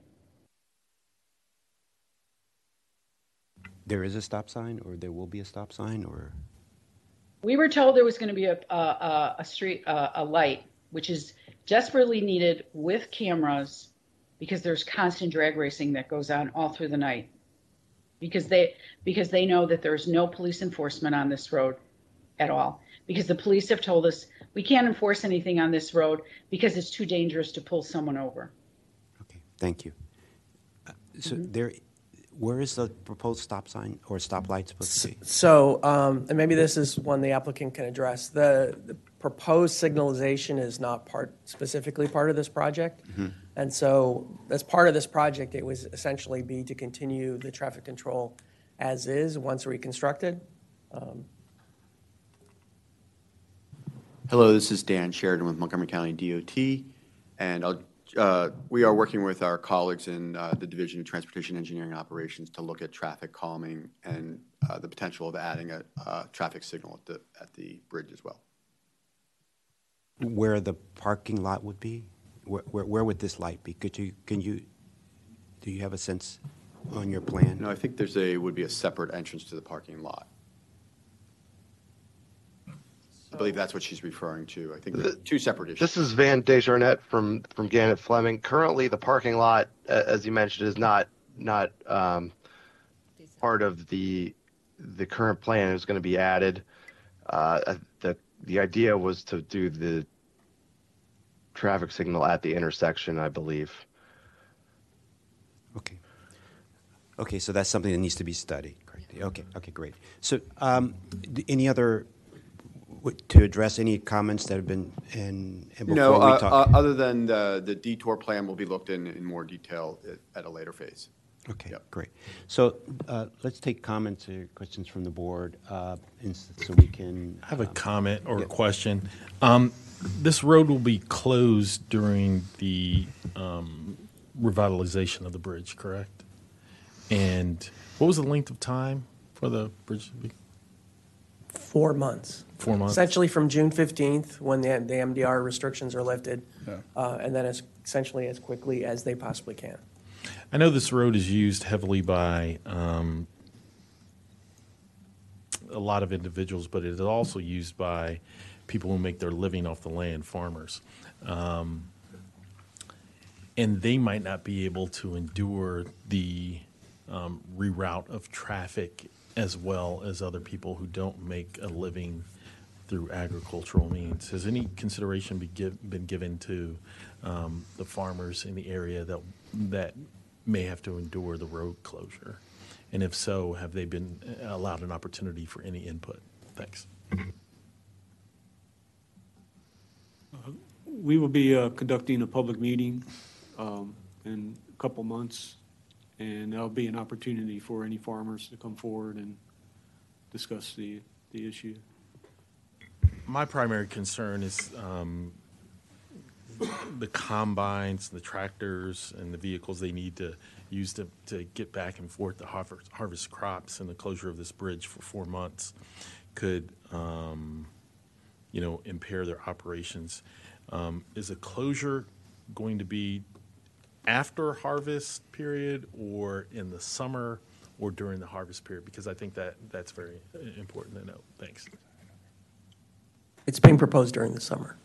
There is a stop sign, or there will be a stop sign, or? We were told there was going to be a a, a, street a, a light, which is desperately needed with cameras, because there's constant drag racing that goes on all through the night. Because they because they know that there's no police enforcement on this road at all. Because the police have told us we can't enforce anything on this road because it's too dangerous to pull someone over. Okay, thank you. Uh, So there, where is the proposed stop sign or stoplight supposed to be? So, um, and maybe this is one the applicant can address. The, the proposed signalization is not part, specifically part of this project. And so, as part of this project, it was essentially be to continue the traffic control as is, once reconstructed. Hello, this is Dan Sheridan with Montgomery County DOT, and I'll, uh, we are working with our colleagues in uh, the Division of Transportation Engineering Operations to look at traffic calming and uh, the potential of adding a uh, traffic signal at the, at the bridge as well. Where the parking lot would be? Where, where, where would this light be? Could you, can you, do you have a sense on your plan? No, I think there's a, would be a separate entrance to the parking lot. I believe that's what she's referring to. I think they're two separate issues. This is Van Desjardins from from Gannett Fleming. Currently, the parking lot, as you mentioned, is not not um, part of the, the current plan is going to be added. Uh, The, the idea was to do the traffic signal at the intersection, I believe. Okay. Okay, so that's something that needs to be studied. correct? Okay, okay, great. So, um, any other, w- to address any comments that have been in, and No, before we uh, talk? uh, other than the, the detour plan will be looked in, in more detail at, at a later phase. Okay, Yep. great. So, uh, let's take comments or questions from the board, uh, so we can. I have a um, comment or a question. Um, This road will be closed during the um, revitalization of the bridge, correct? And what was the length of time for the bridge? to be- Four months. Four months? Essentially from June 15th, when the, the MDR restrictions are lifted, Yeah. uh, and then as, essentially as quickly as they possibly can. I know this road is used heavily by um, a lot of individuals, but it is also used by people who make their living off the land, farmers. Um, and they might not be able to endure the um, reroute of traffic as well as other people who don't make a living through agricultural means. Has any consideration be give, been given to um, the farmers in the area that that may have to endure the road closure? And if so, have they been uh, allowed an opportunity for any input? Thanks. We will be uh, conducting a public meeting um, in a couple months, and there'll be an opportunity for any farmers to come forward and discuss the, the issue. My primary concern is um, the combines, the tractors, and the vehicles they need to use to, to get back and forth to harvest, harvest crops, and the closure of this bridge for four months could, um, you know, impair their operations. Um, is a closure going to be after harvest period, or in the summer, or during the harvest period? Because I think that that's very important to know. Thanks. It's being proposed during the summer.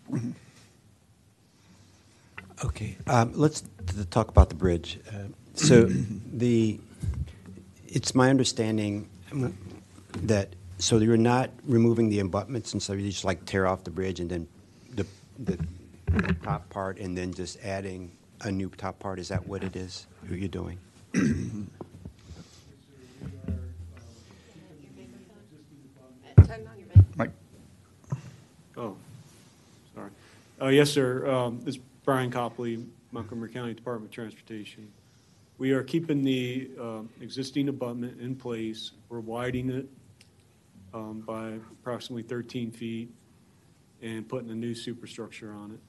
Okay, um, let's t- talk about the bridge. Uh, So the, it's my understanding that, so you're not removing the abutments, and so you just like tear off the bridge and then the, the top part, and then just adding a new top part? Is that what it is, who you're doing? Uh, Yes, sir. Um, This is Brian Copley, Montgomery County Department of Transportation. We are keeping the um, existing abutment in place. We're widening it um, by approximately 13 feet and putting a new superstructure on it.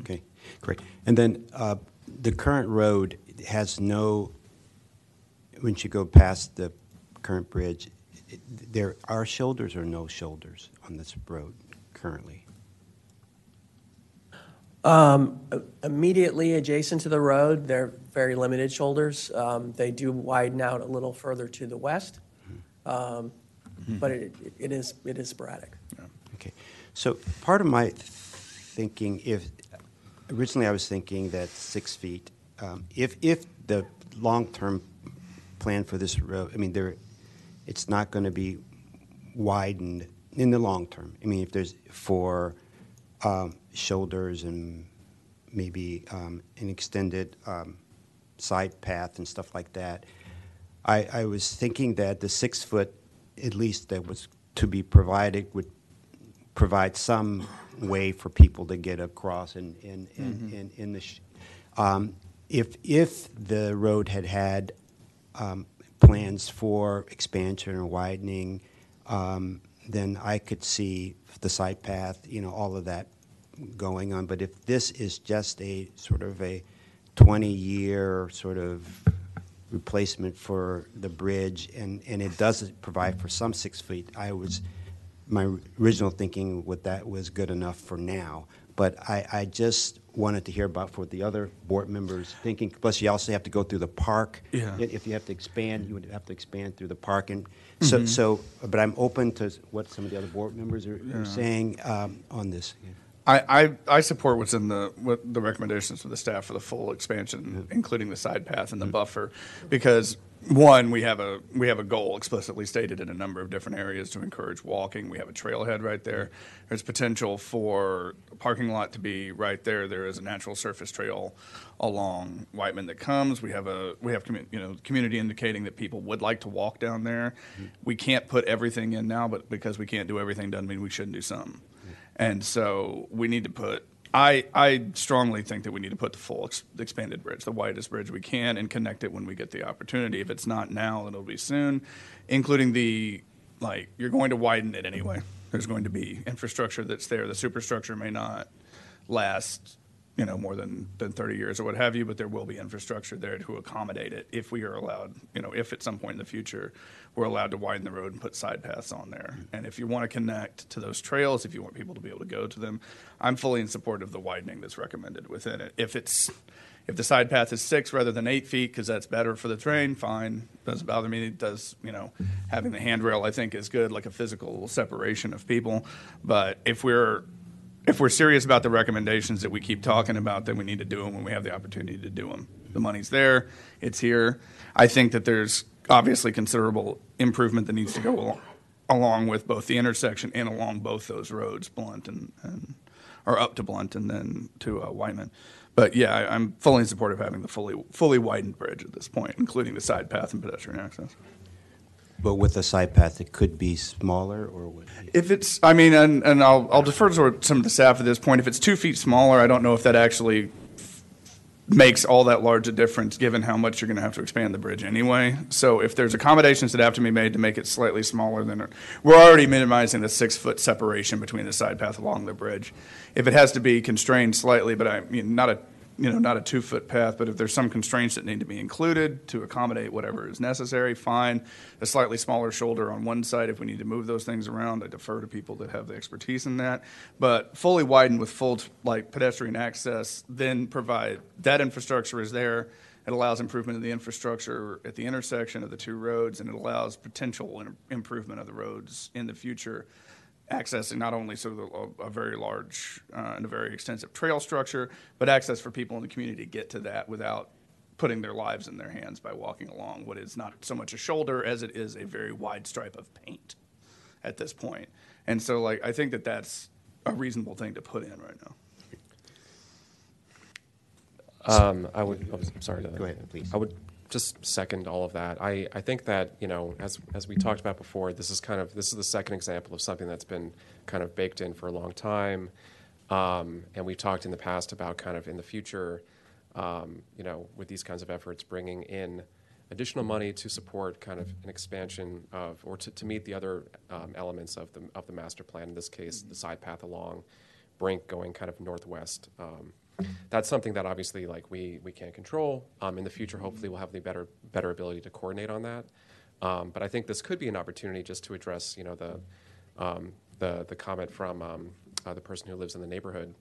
Okay, great. And then uh, the current road has no, once you go past the current bridge, it- there are shoulders or no shoulders on this road currently? Um, immediately adjacent to the road, they're very limited shoulders. Um, they do widen out a little further to the west, um, but it, it is it is sporadic. Okay, so part of my thinking, if, originally I was thinking that six feet, um, if, if the long-term plan for this road, I mean, there, it's not going to be widened in the long term. I mean, if there's for um, shoulders and maybe um, an extended um, side path and stuff like that, I, I was thinking that the six foot, at least that was to be provided, would provide some way for people to get across in, in, in, in, in the, sh- um, if, if the road had had um, plans for expansion or widening, um, then I could see the side path, you know, all of that going on. But if this is just a sort of a 20-year sort of replacement for the bridge, and, and it does provide for some six feet, I was, my original thinking with that was good enough for now. But I, I just wanted to hear about what the other board members thinking. Plus, you also have to go through the park. Yeah. If you have to expand, you would have to expand through the park. And so, so, but I'm open to what some of the other board members are, are saying um, on this. I, I, I support what's in the, what the recommendations from the staff for the full expansion, including the side path and the buffer. Because, one, we have a, we have a goal explicitly stated in a number of different areas to encourage walking. We have a trailhead right there. There's potential for a parking lot to be right there. There is a natural surface trail along Wightman that comes. We have a, we have, commu- you know, community indicating that people would like to walk down there. Mm-hmm. We can't put everything in now, but because we can't do everything doesn't mean we shouldn't do some. And so we need to put, I, I strongly think that we need to put the full ex- expanded bridge, the widest bridge we can, and connect it when we get the opportunity. If it's not now, it'll be soon, including the, like, you're going to widen it anyway. There's going to be infrastructure that's there. The superstructure may not last, you know, more than, than 30 years or what have you, but there will be infrastructure there to accommodate it if we are allowed, you know, if at some point in the future we're allowed to widen the road and put side paths on there. And if you want to connect to those trails, if you want people to be able to go to them, I'm fully in support of the widening that's recommended within it. If it's, if the side path is six rather than eight feet, because that's better for the train, fine. Doesn't bother me. It does, you know, having the handrail, I think, is good, like a physical separation of people. But if we're if we're serious about the recommendations that we keep talking about, then we need to do them when we have the opportunity to do them. The money's there, it's here. I think that there's obviously considerable improvement that needs to go along, along with both the intersection and along both those roads, Blunt and, and or up to Blunt and then to uh, Wightman. But yeah, I, I'm fully in support of having the fully fully widened bridge at this point, including the side path and pedestrian access. But with the side path, it could be smaller or would it? If it's, I mean, and, and I'll, I'll defer to some of the staff at this point. If it's two feet smaller, I don't know if that actually makes all that large a difference, given how much you're going to have to expand the bridge anyway. So if there's accommodations that have to be made to make it slightly smaller, then we're already minimizing the six-foot separation between the side path along the bridge. If it has to be constrained slightly, but I mean, not a, you know, not a two-foot path, but if there's some constraints that need to be included to accommodate whatever is necessary, fine. A slightly smaller shoulder on one side, if we need to move those things around, I defer to people that have the expertise in that. But fully widened with full, like, pedestrian access, then provide, that infrastructure is there. It allows improvement of the infrastructure at the intersection of the two roads, and it allows potential improvement of the roads in the future accessing not only sort of a, a very large uh, and a very extensive trail structure, but access for people in the community to get to that without putting their lives in their hands by walking along what is not so much a shoulder as it is a very wide stripe of paint at this point. And so, like, I think that that's a reasonable thing to put in right now. Um, I would, oh, sorry to. Go ahead, please. I would just second all of that. I, I think that, you know, as, as we talked about before, this is kind of, this is the second example of something that's been kind of baked in for a long time. Um, and we've talked in the past about kind of in the future, um, you know, with these kinds of efforts, bringing in additional money to support kind of an expansion of, or to, to meet the other um, elements of the, of the master plan, in this case, the side path along Brink going kind of northwest. That's something that obviously like we, we can't control. Um, in the future, hopefully we'll have the better, better ability to coordinate on that. Um, but I think this could be an opportunity just to address, you know, the, um, the, the comment from um, uh, the person who lives in the neighborhood.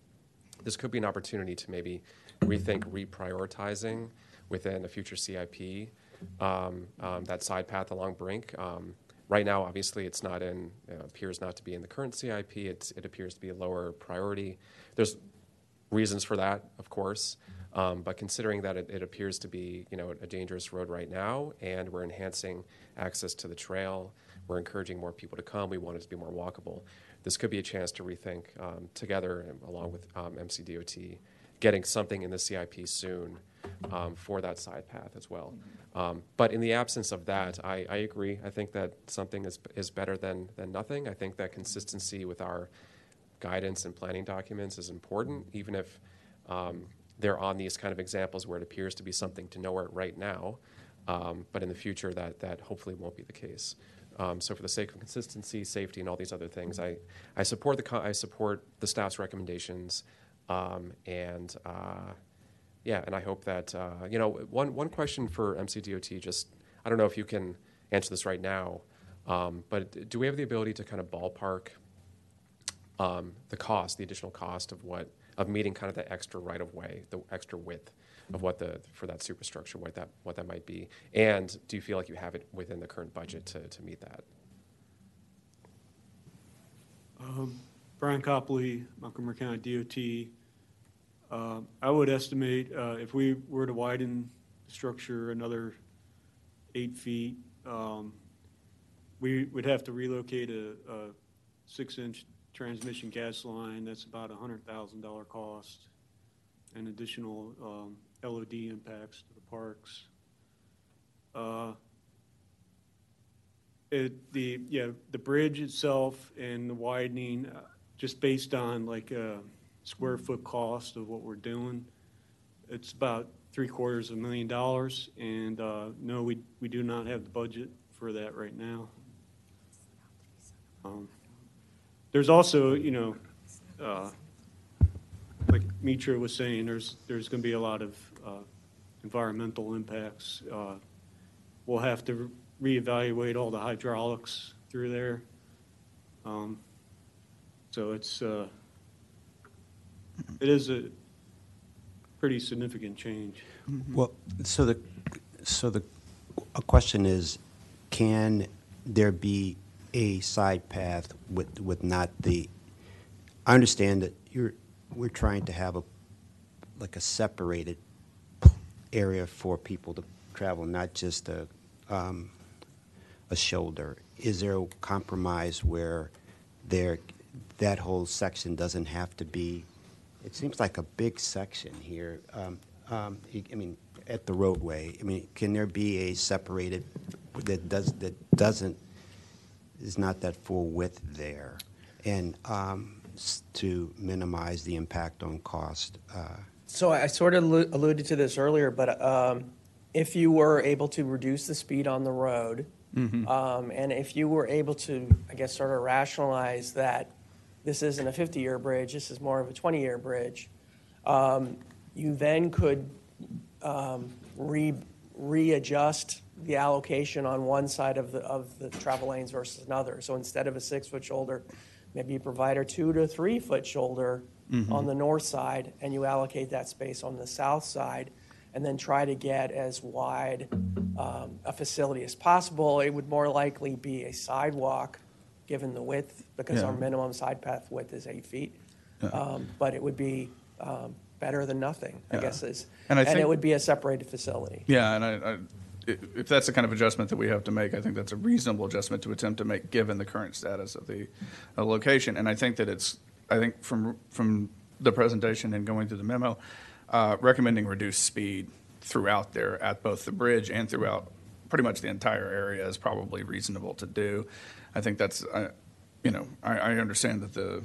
This could be an opportunity to maybe rethink reprioritizing within a future CIP um, um, that side path along Brink. Right now, obviously, it's not in, uh, appears not to be in the current CIP. It's, it appears to be a lower priority. There's reasons for that, of course. Um, but considering that it, it, appears to be, you know, a dangerous road right now, and we're enhancing access to the trail, we're encouraging more people to come. We want it to be more walkable. This could be a chance to rethink um, together, along with um, MCDOT, getting something in the CIP soon um, for that side path as well. Um, but in the absence of that, I, I, agree. I think that something is is better than than nothing. I think that consistency with our guidance and planning documents is important, even if um, they're on these kind of examples where it appears to be something to know it right now. Um, but in the future, that, that hopefully won't be the case. Um, so, for the sake of consistency, safety, and all these other things, I, I support the I support the staff's recommendations, um, and uh, yeah, and I hope that uh, you know one one question for MCDOT. Just I don't know if you can answer this right now, um, but do we have the ability to kind of ballpark um, the cost, the additional cost of what of meeting kind of the extra right of way, the extra width of what the for that superstructure, what that what that might be, and do you feel like you have it within the current budget to, to meet that? Um, Brian Copley, Montgomery County DOT. Uh, I would estimate uh, if we were to widen the structure another eight feet, um, we would have to relocate a, a six-inch transmission gas line. That's about a hundred thousand dollar cost, and additional um, LOD impacts to the parks. Uh, It, the, yeah, the bridge itself and the widening, uh, just based on like a square foot cost of what we're doing, it's about three quarters of a million dollars, and, uh, no, we, we do not have the budget for that right now. Um, There's also, you know, uh, like Mitra was saying, there's, there's gonna be a lot of, uh, environmental impacts. Uh, We'll have to reevaluate all the hydraulics through there. Um, So it's, uh, it is a pretty significant change. Well, so the, so the, a question is, can there be a side path with, with not the, I understand that you're, we're trying to have a, like a separated area for people to travel, not just a, um, a shoulder. Is there a compromise where there, that whole section doesn't have to be, it seems like a big section here. Um, um, I mean, at the roadway, I mean, can there be a separated, that does, that doesn't, is not that full width there? And um, to minimize the impact on cost? uh, So I I sort of allu- alluded to this earlier, but um, if you were able to reduce the speed on the road, um, and if you were able to, I guess, sort of rationalize that this isn't a 50-year bridge, this is more of a 20-year bridge, um, you then could um, re, readjust the allocation on one side of the, of the travel lanes versus another. So instead of a six-foot shoulder, maybe you provide a two to three-foot shoulder on the north side, and you allocate that space on the south side, and then try to get as wide um, a facility as possible. It would more likely be a sidewalk, given the width, because our minimum side path width is eight feet. Um, But it would be um, better than nothing, I Yeah. guess is. And And it would be a separated facility. Yeah, and I, i- if that's the kind of adjustment that we have to make, I think that's a reasonable adjustment to attempt to make, given the current status of the uh, location. And I think that it's, I think from, from the presentation and going through the memo, uh, recommending reduced speed throughout there at both the bridge and throughout pretty much the entire area is probably reasonable to do. I think that's, uh, you know, I, I understand that the,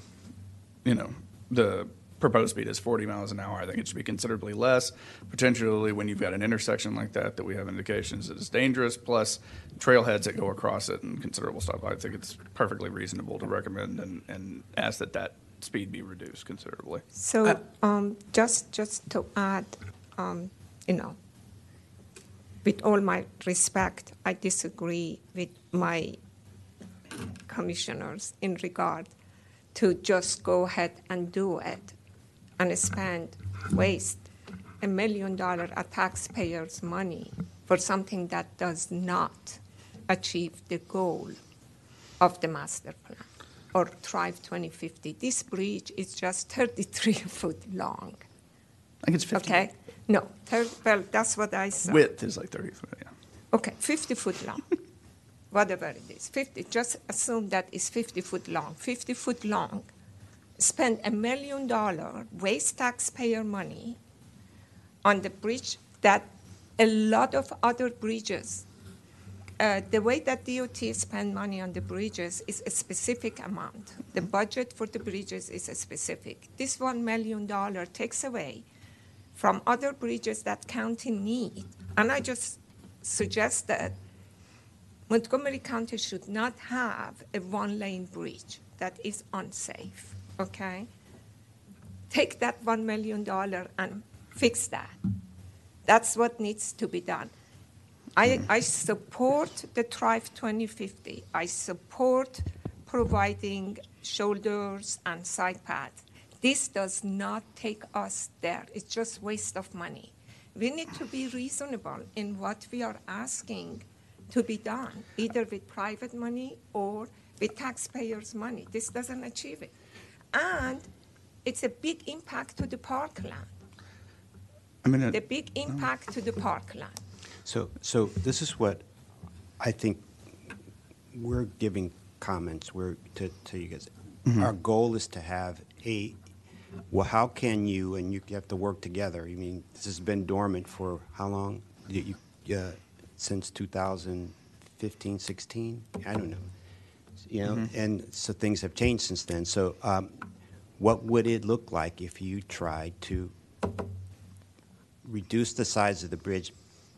you know, the proposed speed is 40 miles an hour. I think it should be considerably less, potentially when you've got an intersection like that, that we have indications that it's dangerous, plus trailheads that go across it and considerable stuff. I think it's perfectly reasonable to recommend and, and ask that that speed be reduced considerably. So, um, just, just to add, um, you know, with all my respect, I disagree with my commissioners in regard to just go ahead and do it and spend, waste a million dollar of taxpayers' money for something that does not achieve the goal of the master plan or Thrive 2050. This bridge is just 33 foot long. I think it's 50. Okay? No, thir- well, that's what I saw. Width is like 30, yeah. Okay, 50 foot long, whatever it is. 50, just assume that is 50 foot long. 50 foot long, spend a million dollar, waste taxpayer money on the bridge that a lot of other bridges, uh, the way that DOT spend money on the bridges is a specific amount. The budget for the bridges is a specific. This $1 million takes away from other bridges that county need. And I just suggest that Montgomery County should not have a one-lane bridge that is unsafe, okay? Take that $1 million and fix that. That's what needs to be done. I, I support the Thrive 2050. I support providing shoulders and side paths. This does not take us there. It's just waste of money. We need to be reasonable in what we are asking to be done, either with private money or with taxpayers' money. This doesn't achieve it. And it's a big impact to the parkland. I mean, it- The big impact to the parkland. So, so this is what I think we're giving comments, we're, to, to you guys. Mhm. Our goal is to have a, well, how can you, and you have to work together. I mean, this has been dormant for how long? You, you, uh, since 2015, 16? I don't know. You know, Mhm. and so things have changed since then. So, um, what would it look like if you tried to reduce the size of the bridge,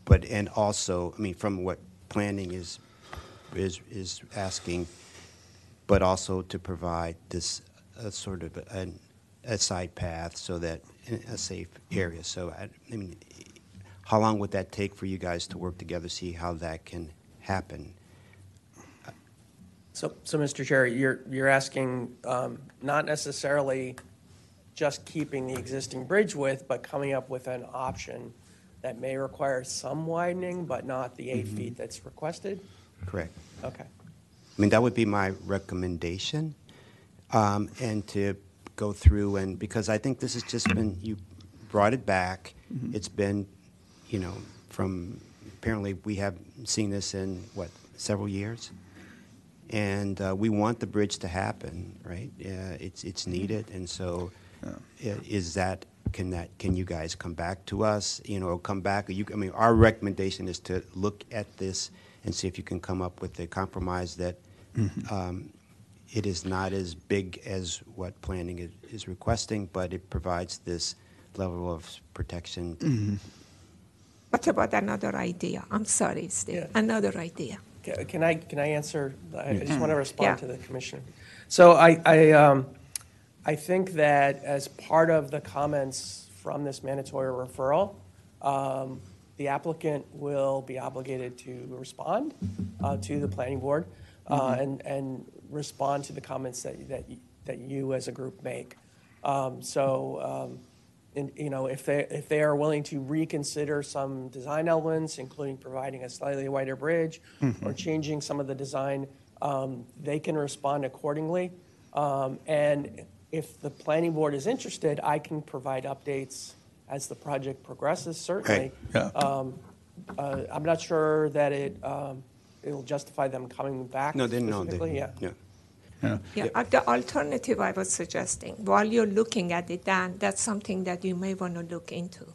but, and also, I mean, from what planning is, is, is asking, but also to provide this, uh, sort of a, a side path so that, a safe area. So, I, I mean, how long would that take for you guys to work together, see how that can happen? So, so Mr. Chair, you're, you're asking um, not necessarily just keeping the existing bridge width, but coming up with an option that may require some widening, but not the eight Mhm. feet that's requested? Correct. Okay. I mean, that would be my recommendation, um, and to go through and, because I think this has just been, you brought it back. Mhm. It's been, you know, from, apparently, we have seen this in, what, several years? And uh, we want the bridge to happen, right? Uh, It's, it's needed, and so i- is that, can that, can you guys come back to us, you know, come back, you, I mean, our recommendation is to look at this and see if you can come up with a compromise that Mhm. um, it is not as big as what planning is, is requesting, but it provides this level of protection. Mhm. What about another idea? I'm sorry, Steve. Another idea. Ca- Can I, can I answer? I I just want to Yeah. respond to the commissioner. So I, I, um, I think that as part of the comments from this mandatory referral, um, the applicant will be obligated to respond uh, to the planning board uh, Mhm. and, and respond to the comments that, that, y- that you as a group make. Um, So, um, and, you know, if they, if they are willing to reconsider some design elements, including providing a slightly wider bridge or Mhm. changing some of the design, um, they can respond accordingly. Um, And if the planning board is interested, I can provide updates as the project progresses, certainly. yeah. Um, uh, I'm not sure that it, um, it'll justify them coming back No, they know, specifically, they, yeah. yeah. Yeah, uh, the alternative I was suggesting, while you're looking at it, Dan, that's something that you may want to look into.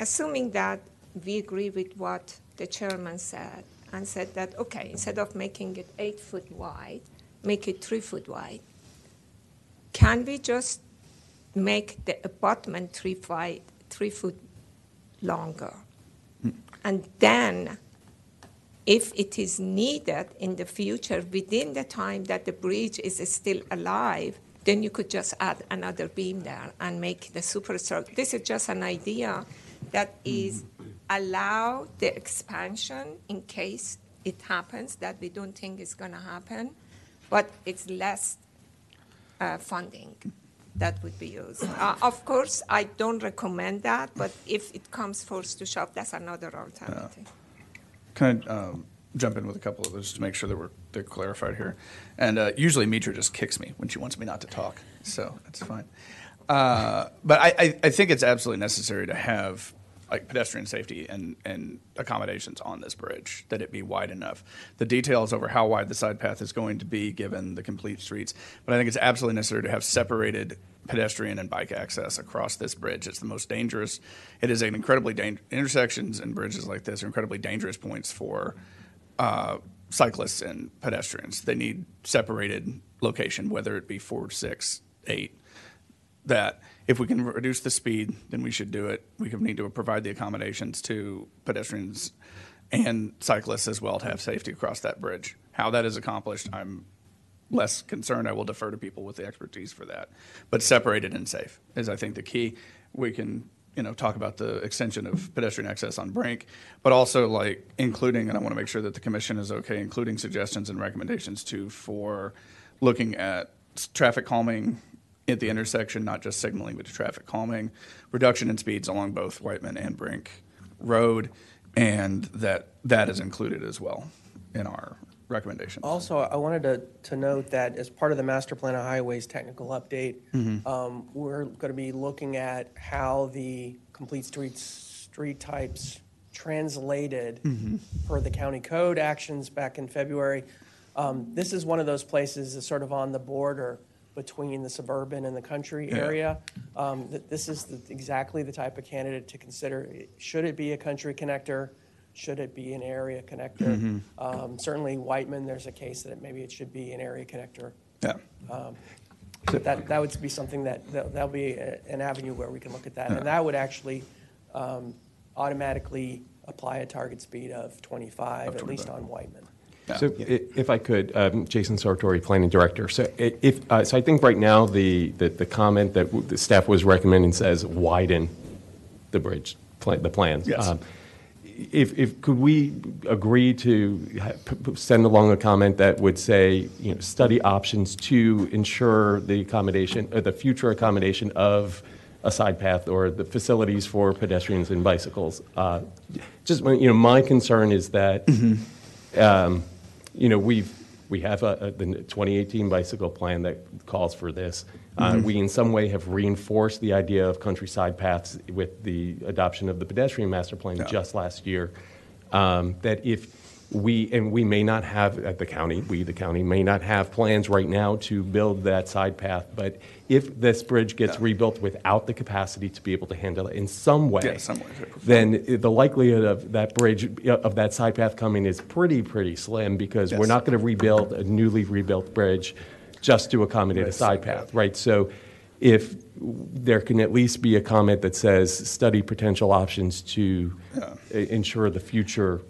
Assuming that we agree with what the chairman said, and said that, okay, instead of making it eight foot wide, make it three foot wide. Can we just make the abutment three fi- three foot longer? And then if it is needed in the future, within the time that the bridge is still alive, then you could just add another beam there and make the superstructure. This is just an idea that is allow the expansion in case it happens that we don't think is going to happen, but it's less uh, funding that would be used. Uh, of course, I don't recommend that, but if it comes force to shove, that's another alternative. Can I um, jump in with a couple of those to make sure that we're they're clarified here? And uh, usually Mitra just kicks me when she wants me not to talk, so that's fine. Uh, but I, I, I think it's absolutely necessary to have like pedestrian safety and, and accommodations on this bridge, that it be wide enough. The details over how wide the side path is going to be, given the complete streets, but I think it's absolutely necessary to have separated pedestrian and bike access across this bridge. It's the most dangerous. It is an incredibly dangerous intersections and bridges like this are incredibly dangerous points for uh, cyclists and pedestrians. They need separated location, whether it be four, six, eight. That if we can reduce the speed, then we should do it. We need to provide the accommodations to pedestrians and cyclists as well to have safety across that bridge. How that is accomplished, I'm less concerned. I will defer to people with the expertise for that. But separated and safe is, I think, the key. We can, you know, talk about the extension of pedestrian access on Brink, but also like including, and I want to make sure that the commission is okay, including suggestions and recommendations too for looking at traffic calming at the intersection, not just signaling, but traffic calming, reduction in speeds along both Wightman and Brink Road, and that that is included as well in our recommendations. Also, I wanted to, to note that as part of the master plan of highways technical update, Mhm. um, we're going to be looking at how the complete streets, street types translated Mhm. per the county code actions back in February. Um, This is one of those places that's sort of on the border between the suburban and the country Yeah. area. Um, th- This is the- exactly the type of candidate to consider. Should it be a country connector? Should it be an area connector? Mhm. Um, Certainly Wightman, there's a case that maybe it should be an area connector. Yeah. Um, That, that would be something that, that- that'll be a- an avenue where we can look at that. And that would actually um, automatically apply a target speed of 25, at least on Wightman. So if I could, um, Jason Sartori, Planning Director. So i- if, uh, so I think right now, the, the the comment that w- the staff was recommending says widen the bridge, pla- the plans. Yes. Um, If, if, could we agree to ha- p- p- send along a comment that would say, you know, study options to ensure the accommodation, or the future accommodation of a side path or the facilities for pedestrians and bicycles? Uh, Just, you know, my concern is that, um, you know, we've, we have a, a- the 2018 bicycle plan that calls for this. Uh, Mhm. We in some way have reinforced the idea of countryside paths with the adoption of the pedestrian master plan Yeah. just last year. Um, That if we, and we may not have, at the county, we, the county, may not have plans right now to build that side path, but if this bridge gets rebuilt without the capacity to be able to handle it in some way, Yeah, some way, shape, or form. then the likelihood of that bridge, uh, of that side path coming is pretty, pretty slim because we're not going to rebuild a newly rebuilt bridge just to accommodate a Right, side side path, right? So if there can at least be a comment that says, study potential options to i- ensure the future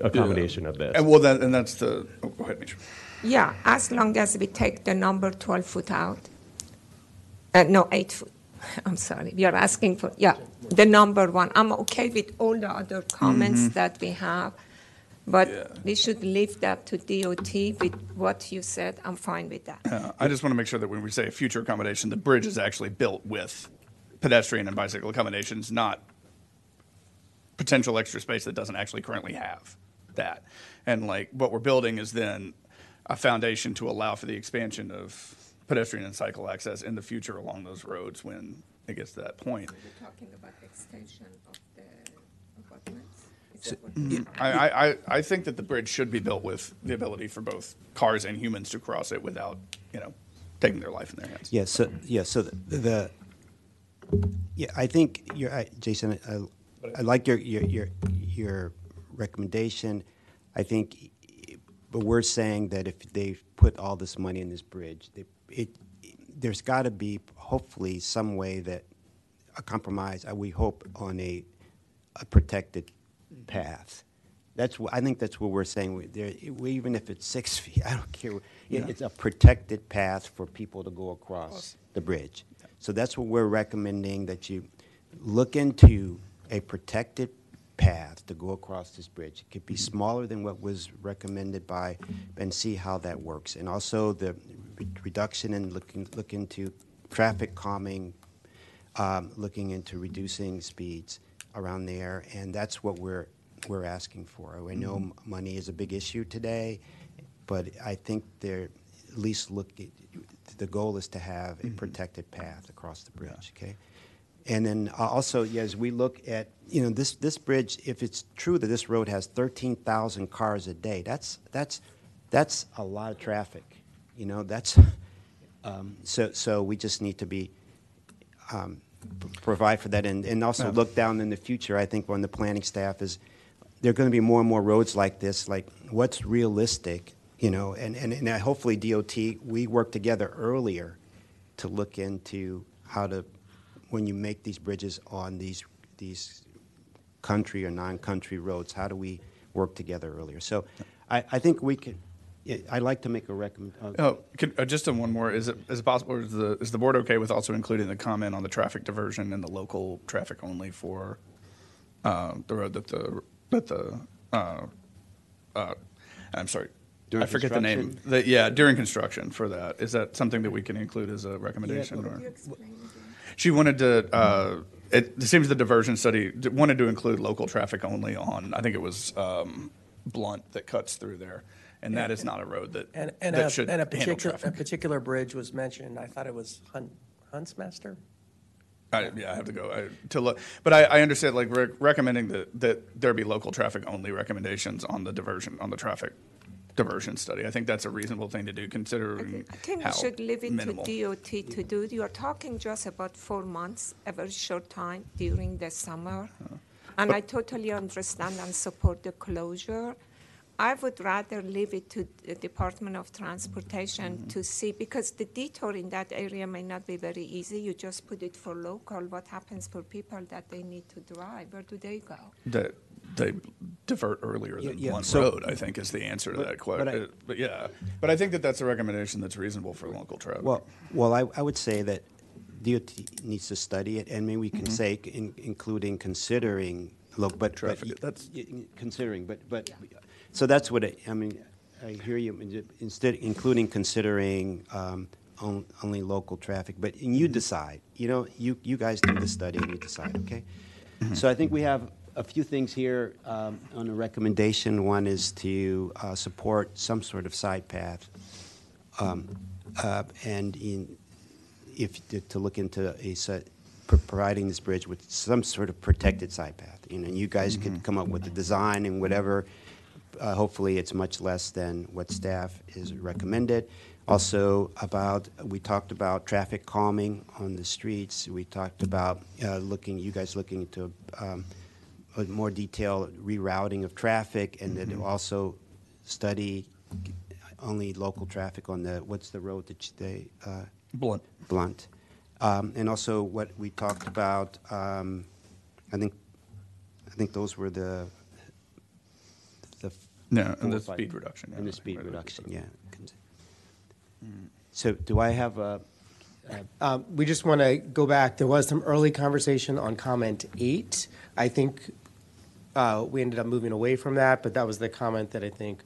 accommodation of this. And well, that, and that's the, oh, go ahead, Mitra. Yeah, as long as we take the number 12 foot out. Uh, no, eight foot. I'm sorry. You're asking for, yeah, the number one. I'm okay with all the other comments Mm-hmm. Mhm. that we have, but we should leave that to DOT with what you said. I'm fine with that. Yeah, I just want to make sure that when we say future accommodation, the bridge is actually built with pedestrian and bicycle accommodations, not potential extra space that doesn't actually currently have that. And like what we're building is then a foundation to allow for the expansion of pedestrian and cycle access in the future along those roads when it gets to that point. You're talking about extension of the abutments? Is So- that what you're I, I, I- I think that the bridge should be built with the ability for both cars and humans to cross it without, you know, taking their life in their hands. Yeah, so, yeah, so the- the, yeah, I think you're, I- Jason, I, I like your, your, your, your recommendation. I think, but we're saying that if they put all this money in this bridge, they- it, there's got to be hopefully some way that, a compromise, uh, we hope, on a, a protected path. That's, wh- I think that's what we're saying. We- There, we- even if it's six feet, I don't care. It- Yeah. It's a protected path for people to go across the bridge. So that's what we're recommending, that you look into a protected path to go across this bridge. It could be smaller than what was recommended by, and see how that works. And also the re- reduction in looking, look into traffic calming, um, looking into reducing speeds around there, and that's what we're, we're asking for. I know m- money is a big issue today, but I think they're, at least look, the goal is to have a protected path across the bridge, okay? And then uh, also, yeah, as we look at, you know, this, this bridge, if it's true that this road has 13,000 cars a day, that's, that's, that's a lot of traffic, you know, that's, um, so, so we just need to be, um, provide for that and, and also Yeah. look down in the future. I think when the planning staff is, there are going to be more and more roads like this, like what's realistic, you know, and, and, and hopefully DOT, we work together earlier to look into how to, when you make these bridges on these, these country or non-country roads, how do we work together earlier? So I, I think we could, I'd like to make a recommendation. uh, Oh, could, uh, just on one more, is it, is it possible, or is the, is the board okay with also including the comment on the traffic diversion and the local traffic only for, uh, the road that the, that the, uh, uh, I'm sorry, During I forget the name. The, yeah, during construction for that. Is that something that we can include as a recommendation but- or? She wanted to, uh, it, seems the diversion study wanted to include local traffic only on, I think it was, um, Blunt that cuts through there. and that is not a road that, And, and that a, should and a particular, a particular bridge was mentioned, I thought it was Hunt, Huntsmaster? I, yeah, I have to go I, to look, but I, I understand like rec- recommending that, that there be local traffic only recommendations on the diversion, on the traffic diversion study. I think that's a reasonable thing to do considering I think how we should leave it minimal. to DOT to do. You are talking just about four months, a very short time during the summer. Uh-huh. And I totally understand and support the closure. I would rather leave it to the Department of Transportation Mm-hmm. to see, because the detour in that area may not be very easy. You just put it for local. What happens for people that they need to drive? Where do they go? that they divert earlier than yeah, one so- road, I think is the answer to But- that but question. I- But, yeah, but I think that that's a recommendation that's reasonable for local traffic. Well, well, I, I would say that DOT needs to study it, and maybe we can Mhm. say, in- including considering, look, but. but Traffic, y- that's- y- Considering, but, but, so that's what, it- I mean, I hear you, instead, including considering um, on- only local traffic, but and you decide, you know, you, you guys do the study and you decide, okay? So I think we have a few things here um, on the recommendation. One is to uh, support some sort of side path. Um, uh, And in, if, to- look into a, set- providing this bridge with some sort of protected side path. You know, you guys could come up with the design and whatever. Uh, Hopefully, it's much less than what staff is recommended. Also about, we talked about traffic calming on the streets. We talked about uh, looking, you guys looking into um, a more detailed rerouting of traffic, and then also study only local traffic on the, what's the road that they? uh, Blunt. Blunt. Um, And also what we talked about, um, I think, I think those were the, the. Yeah, and the five- speed reduction, yeah, And the I think speed right, reduction, yeah. So do I have a, Um, We just want to go back, there was some early conversation on comment eight. I think uh, we ended up moving away from that, but that was the comment that I think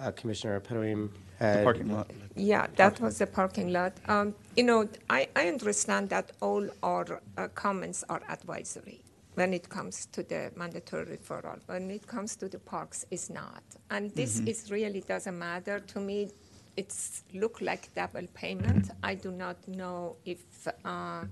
uh, Commissioner Pedoeem had. The parking lot. Yeah, that was the parking lot. Um, You know, I, I understand that all our uh, comments are advisory when it comes to the mandatory referral. When it comes to the parks, it's not. And this Mhm. is really doesn't matter. To me, it's look like double payment. I do not know if uh,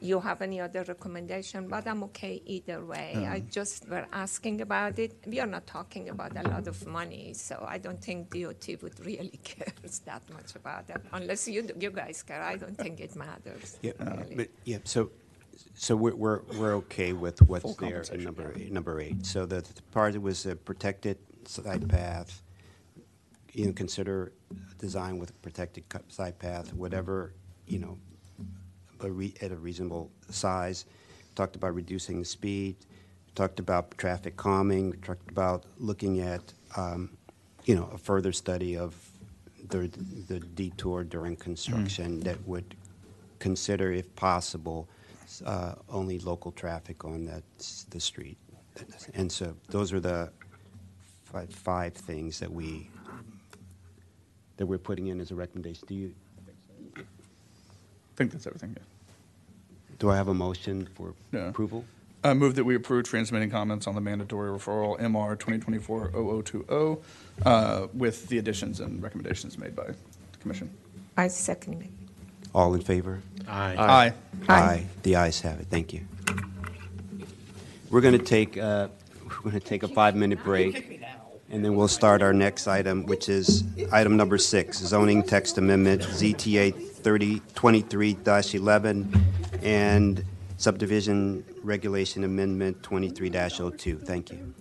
you have any other recommendation, but I'm okay either way. I just were asking about it. We are not talking about a lot of money, so I don't think DOT would really care that much about that. Unless you, you guys care, I don't think it matters. yeah, really. but, yeah, so, so we're, we're, we're okay with what's Full there in compensation, number, eight- number eight. So the the part that was a protected side path, you know, consider design with a protected cut- side path, whatever, you know, a re- at a reasonable size. Talked about reducing the speed, talked about traffic calming, talked about looking at, um, you know, a further study of the, the detour during construction that would consider, if possible, s- uh, only local traffic on that, the street. And so those are the five, five things that we, that we're putting in as a recommendation. Do you, I think that's everything, yeah. do I have a motion for Yeah. approval? I move that we approve transmitting comments on the mandatory referral MR 2024-0020 uh, with the additions and recommendations made by the commission. I second it. All in favor? Aye. Aye. Aye. The ayes have it. Thank you. We're going to take, uh, we're going to take a five-minute break, and then we'll start our next item, which is item number six, zoning text amendment, ZTA 3023-11, and subdivision regulation amendment 23-02. Thank you.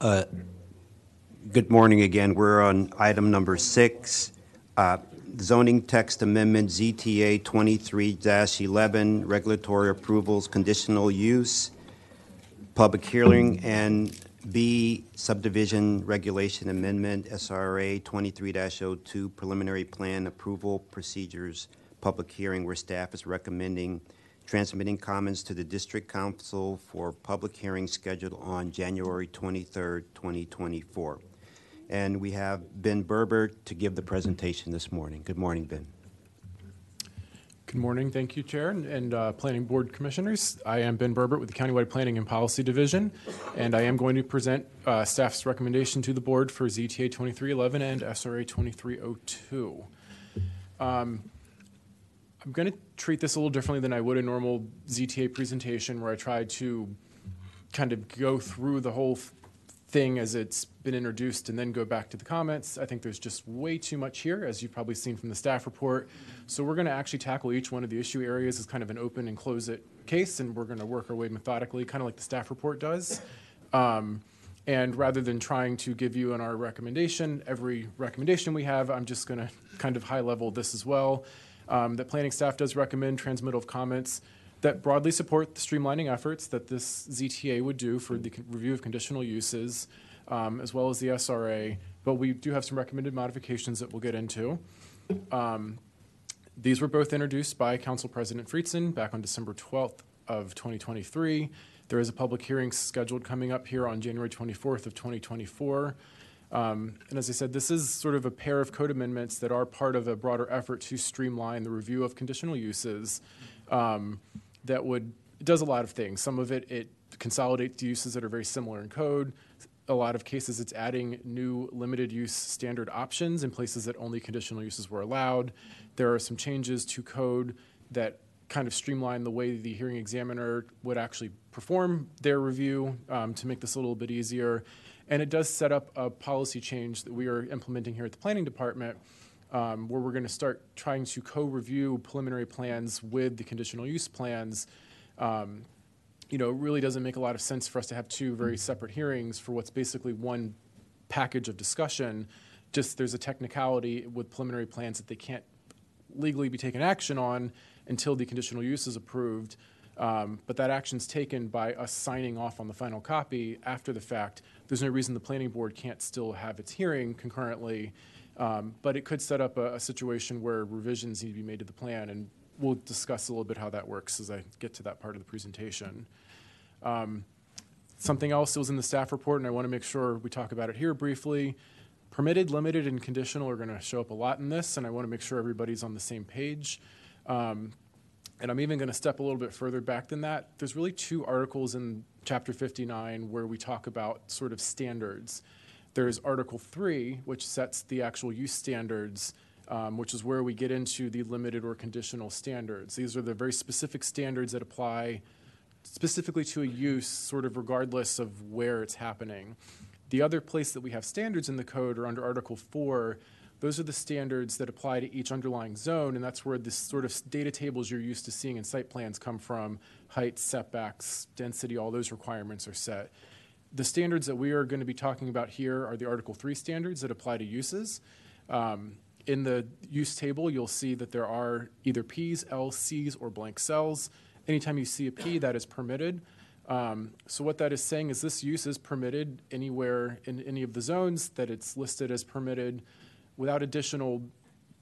Uh, Good morning again. We're on item number six, uh, zoning text amendment ZTA 23-11, regulatory approvals, conditional use, public hearing, and B subdivision regulation amendment, SRA 23-02, preliminary plan approval procedures, public hearing, where staff is recommending transmitting comments to the district council for public hearing scheduled on January 23rd, 2024. And we have Ben Berbert to give the presentation this morning. Good morning, Ben. Good morning. Thank you, Chair and- and uh, Planning Board Commissioners. I am Ben Berbert with the Countywide Planning and Policy Division, and I am going to present uh, staff's recommendation to the board for ZTA 2311 and SRA 2302. Um, I'm going to treat this a little differently than I would a normal ZTA presentation, where I try to kind of go through the whole thing as it's been introduced and then go back to the comments. I think there's just way too much here, as you've probably seen from the staff report. So we're going to actually tackle each one of the issue areas as kind of an open and close it case, and we're going to work our way methodically, kind of like the staff report does. Um, and rather than trying to give you our recommendation every recommendation we have, I'm just going to kind of high level this as well. Um, that planning staff does recommend transmittal of comments that broadly support the streamlining efforts that this ZTA would do for the review of conditional uses, um, as well as the SRA. But we do have some recommended modifications that we'll get into. Um, these were both introduced by Council President Friedson back on December 12th of 2023. There is a public hearing scheduled coming up here on January 24th of 2024. Um, and as I said, this is sort of a pair of code amendments that are part of a broader effort to streamline the review of conditional uses. Um, that would does a lot of things. Some of it it consolidates uses that are very similar in code. A lot of cases, it's adding new limited use standard options in places that only conditional uses were allowed. There are some changes to code that kind of streamline the way the hearing examiner would actually perform their review um, to make this a little bit easier. And it does set up a policy change that we are implementing here at the planning department um, where we're going to start trying to co-review preliminary plans with the conditional use plans. Um, you know, it really doesn't make a lot of sense for us to have two very separate hearings for what's basically one package of discussion. Just there's a technicality with preliminary plans that they can't legally be taken action on until the conditional use is approved. Um, but that action's taken by us signing off on the final copy after the fact. There's no reason the planning board can't still have its hearing concurrently. Um, but it could set up a, a situation where revisions need to be made to the plan, and we'll discuss a little bit how that works as I get to that part of the presentation. Um, something else that was in the staff report, and I want to make sure we talk about it here briefly. Permitted, limited, and conditional are going to show up a lot in this, and I want to make sure everybody's on the same page. Um, and I'm even going to step a little bit further back than that. There's really two articles in Chapter 59 where we talk about sort of standards. There's Article 3, which sets the actual use standards, um, which is where we get into the limited or conditional standards. These are the very specific standards that apply specifically to a use, sort of regardless of where it's happening. The other place that we have standards in the code are under Article 4. Those are the standards that apply to each underlying zone, and that's where this sort of data tables you're used to seeing in site plans come from heights, setbacks, density, all those requirements are set. The standards that we are going to be talking about here are the Article 3 standards that apply to uses. Um, in the use table, you'll see that there are either Ps, Ls, Cs, or blank cells. Anytime you see a P, that is permitted. Um, so what that is saying is this use is permitted anywhere in any of the zones that it's listed as permitted without additional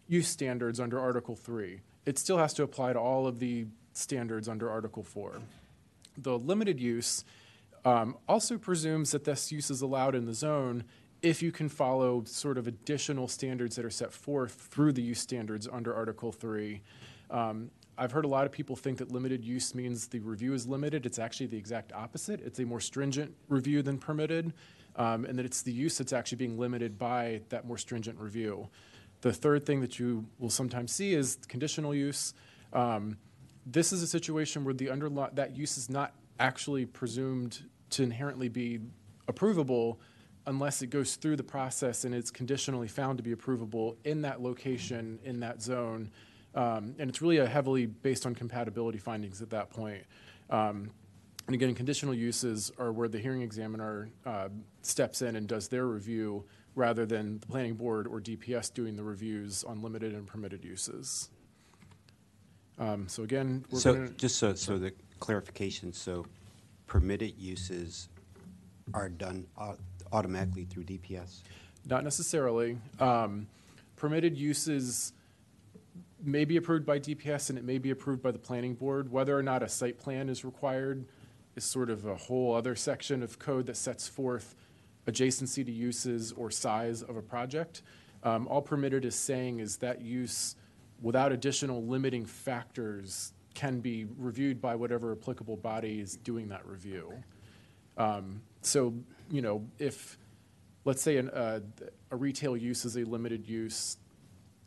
use standards under Article 3. It still has to apply to all of the standards under Article 4. The limited use um, also presumes that this use is allowed in the zone if you can follow sort of additional standards that are set forth through the use standards under Article 3. Um, I've heard a lot of people think that limited use means the review is limited. It's actually the exact opposite. It's a more stringent review than permitted, um, and that it's the use that's actually being limited by that more stringent review. The third thing that you will sometimes see is conditional use. Um, this is a situation where the underli- that use is not actually presumed to inherently be approvable unless it goes through the process and it's conditionally found to be approvable in that location, in that zone. Um, and it's really heavily based on compatibility findings at that point. Um, And again, conditional uses are where the hearing examiner uh, steps in and does their review rather than the planning board or DPS doing the reviews on limited and permitted uses. Um, So again, we're So, gonna- just so, so the clarification, so permitted uses are done au- automatically through DPS? Not necessarily. Um, Permitted uses may be approved by DPS and it may be approved by the planning board. Whether or not a site plan is required is sort of a whole other section of code that sets forth adjacency to uses or size of a project. Um, All permitted is saying is that use, without additional limiting factors, can be reviewed by whatever applicable body is doing that review. Um, So, you know, if, let's say an, uh, a retail use is a limited use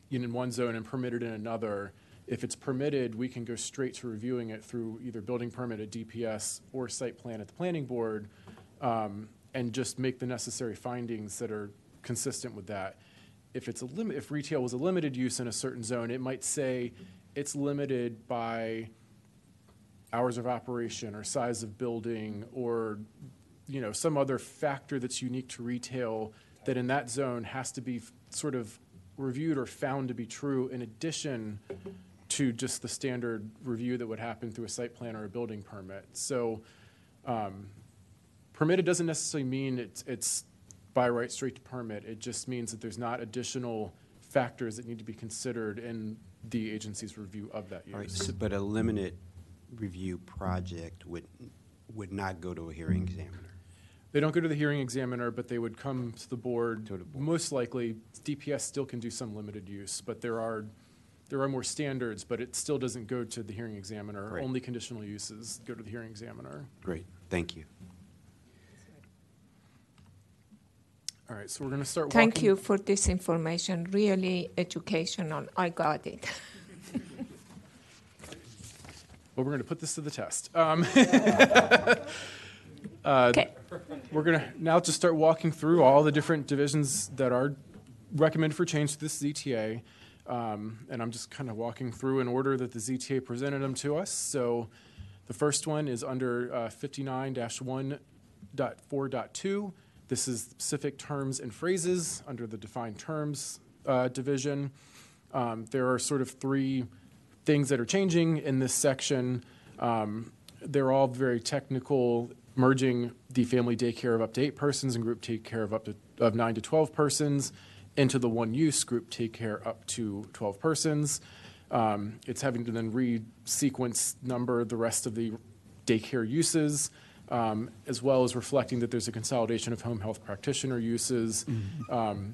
in one zone and permitted in another, if it's permitted, we can go straight to reviewing it through either building permit at DPS or site plan at the planning board, um, and just make the necessary findings that are consistent with that. If it's a limit, if retail was a limited use in a certain zone, it might say it's limited by hours of operation or size of building or, you know, some other factor that's unique to retail that in that zone has to be sort of reviewed or found to be true in addition to just the standard review that would happen through a site plan or a building permit. So um, permitted doesn't necessarily mean it's, it's by right straight to permit. It just means that there's not additional factors that need to be considered in the agency's review of that All right, use. so- But a limited review project would, would not go to a hearing examiner? They don't go to the hearing examiner, but they would come to the board. Most likely, DPS still can do some limited use, but there are, there are more standards, but it still doesn't go to the hearing examiner. Great. Only conditional uses go to the hearing examiner. Great, thank you. All right, so we're going to start walking. Thank you for this information, really educational. I got it. Well, we're going to put this to the test. Um, uh, We're going to now just start walking through all the different divisions that are recommended for change to this ZTA. Um, And I'm just kind of walking through in order that the ZTA presented them to us. So the first one is under uh, 59-1.4.2. This is specific terms and phrases under the defined terms uh, division. Um, There are sort of three things that are changing in this section. Um, They're all very technical, merging the family daycare of up to eight persons and group daycare of up to, of nine to 12 persons into the one-use group daycare up to 12 persons. Um, It's having to then re-sequence number the rest of the daycare uses, um, as well as reflecting that there's a consolidation of home health practitioner uses. Um,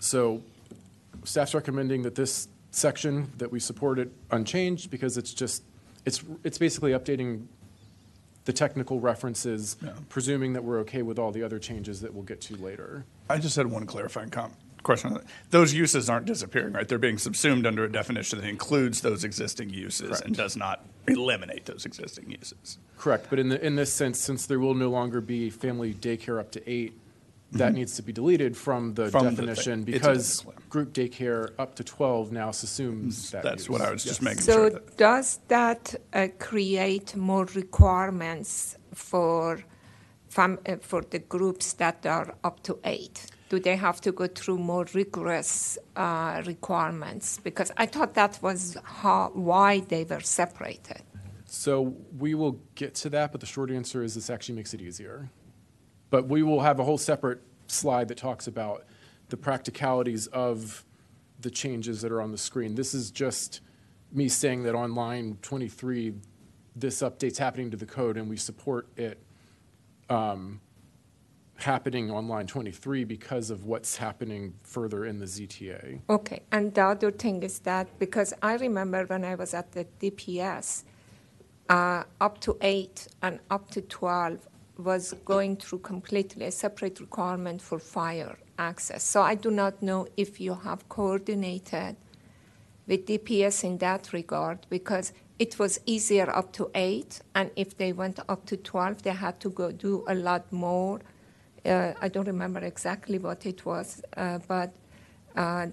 So staff's recommending that this section, that we support it unchanged because it's just, it's, it's basically updating the technical references, presuming that we're okay with all the other changes that we'll get to later. I just had one clarifying com- question. Those uses aren't disappearing, right? They're being subsumed under a definition that includes those existing uses and does not eliminate those existing uses. Correct, but in the, in this sense, since there will no longer be family daycare up to eight, that Mhm. needs to be deleted from the From definition It's a because group daycare up to 12 now assumes that That's what. I was just Yes. making So does that uh, create more requirements for, fam- uh, for the groups that are up to eight? Do they have to go through more rigorous uh, requirements? Because I thought that was how, why they were separated. So we will get to that, but the short answer is this actually makes it easier. But we will have a whole separate slide that talks about the practicalities of the changes that are on the screen. This is just me saying that on line 23, this update's happening to the code, and we support it um, happening on line 23 because of what's happening further in the ZTA. Okay, and the other thing is that because I remember when I was at the DPS, uh, up to eight and up to 12 was going through completely a separate requirement for fire access. So I do not know if you have coordinated with DPS in that regard because it was easier up to eight, and if they went up to 12, they had to go do a lot more. Uh, I don't remember exactly what it was, uh, but uh,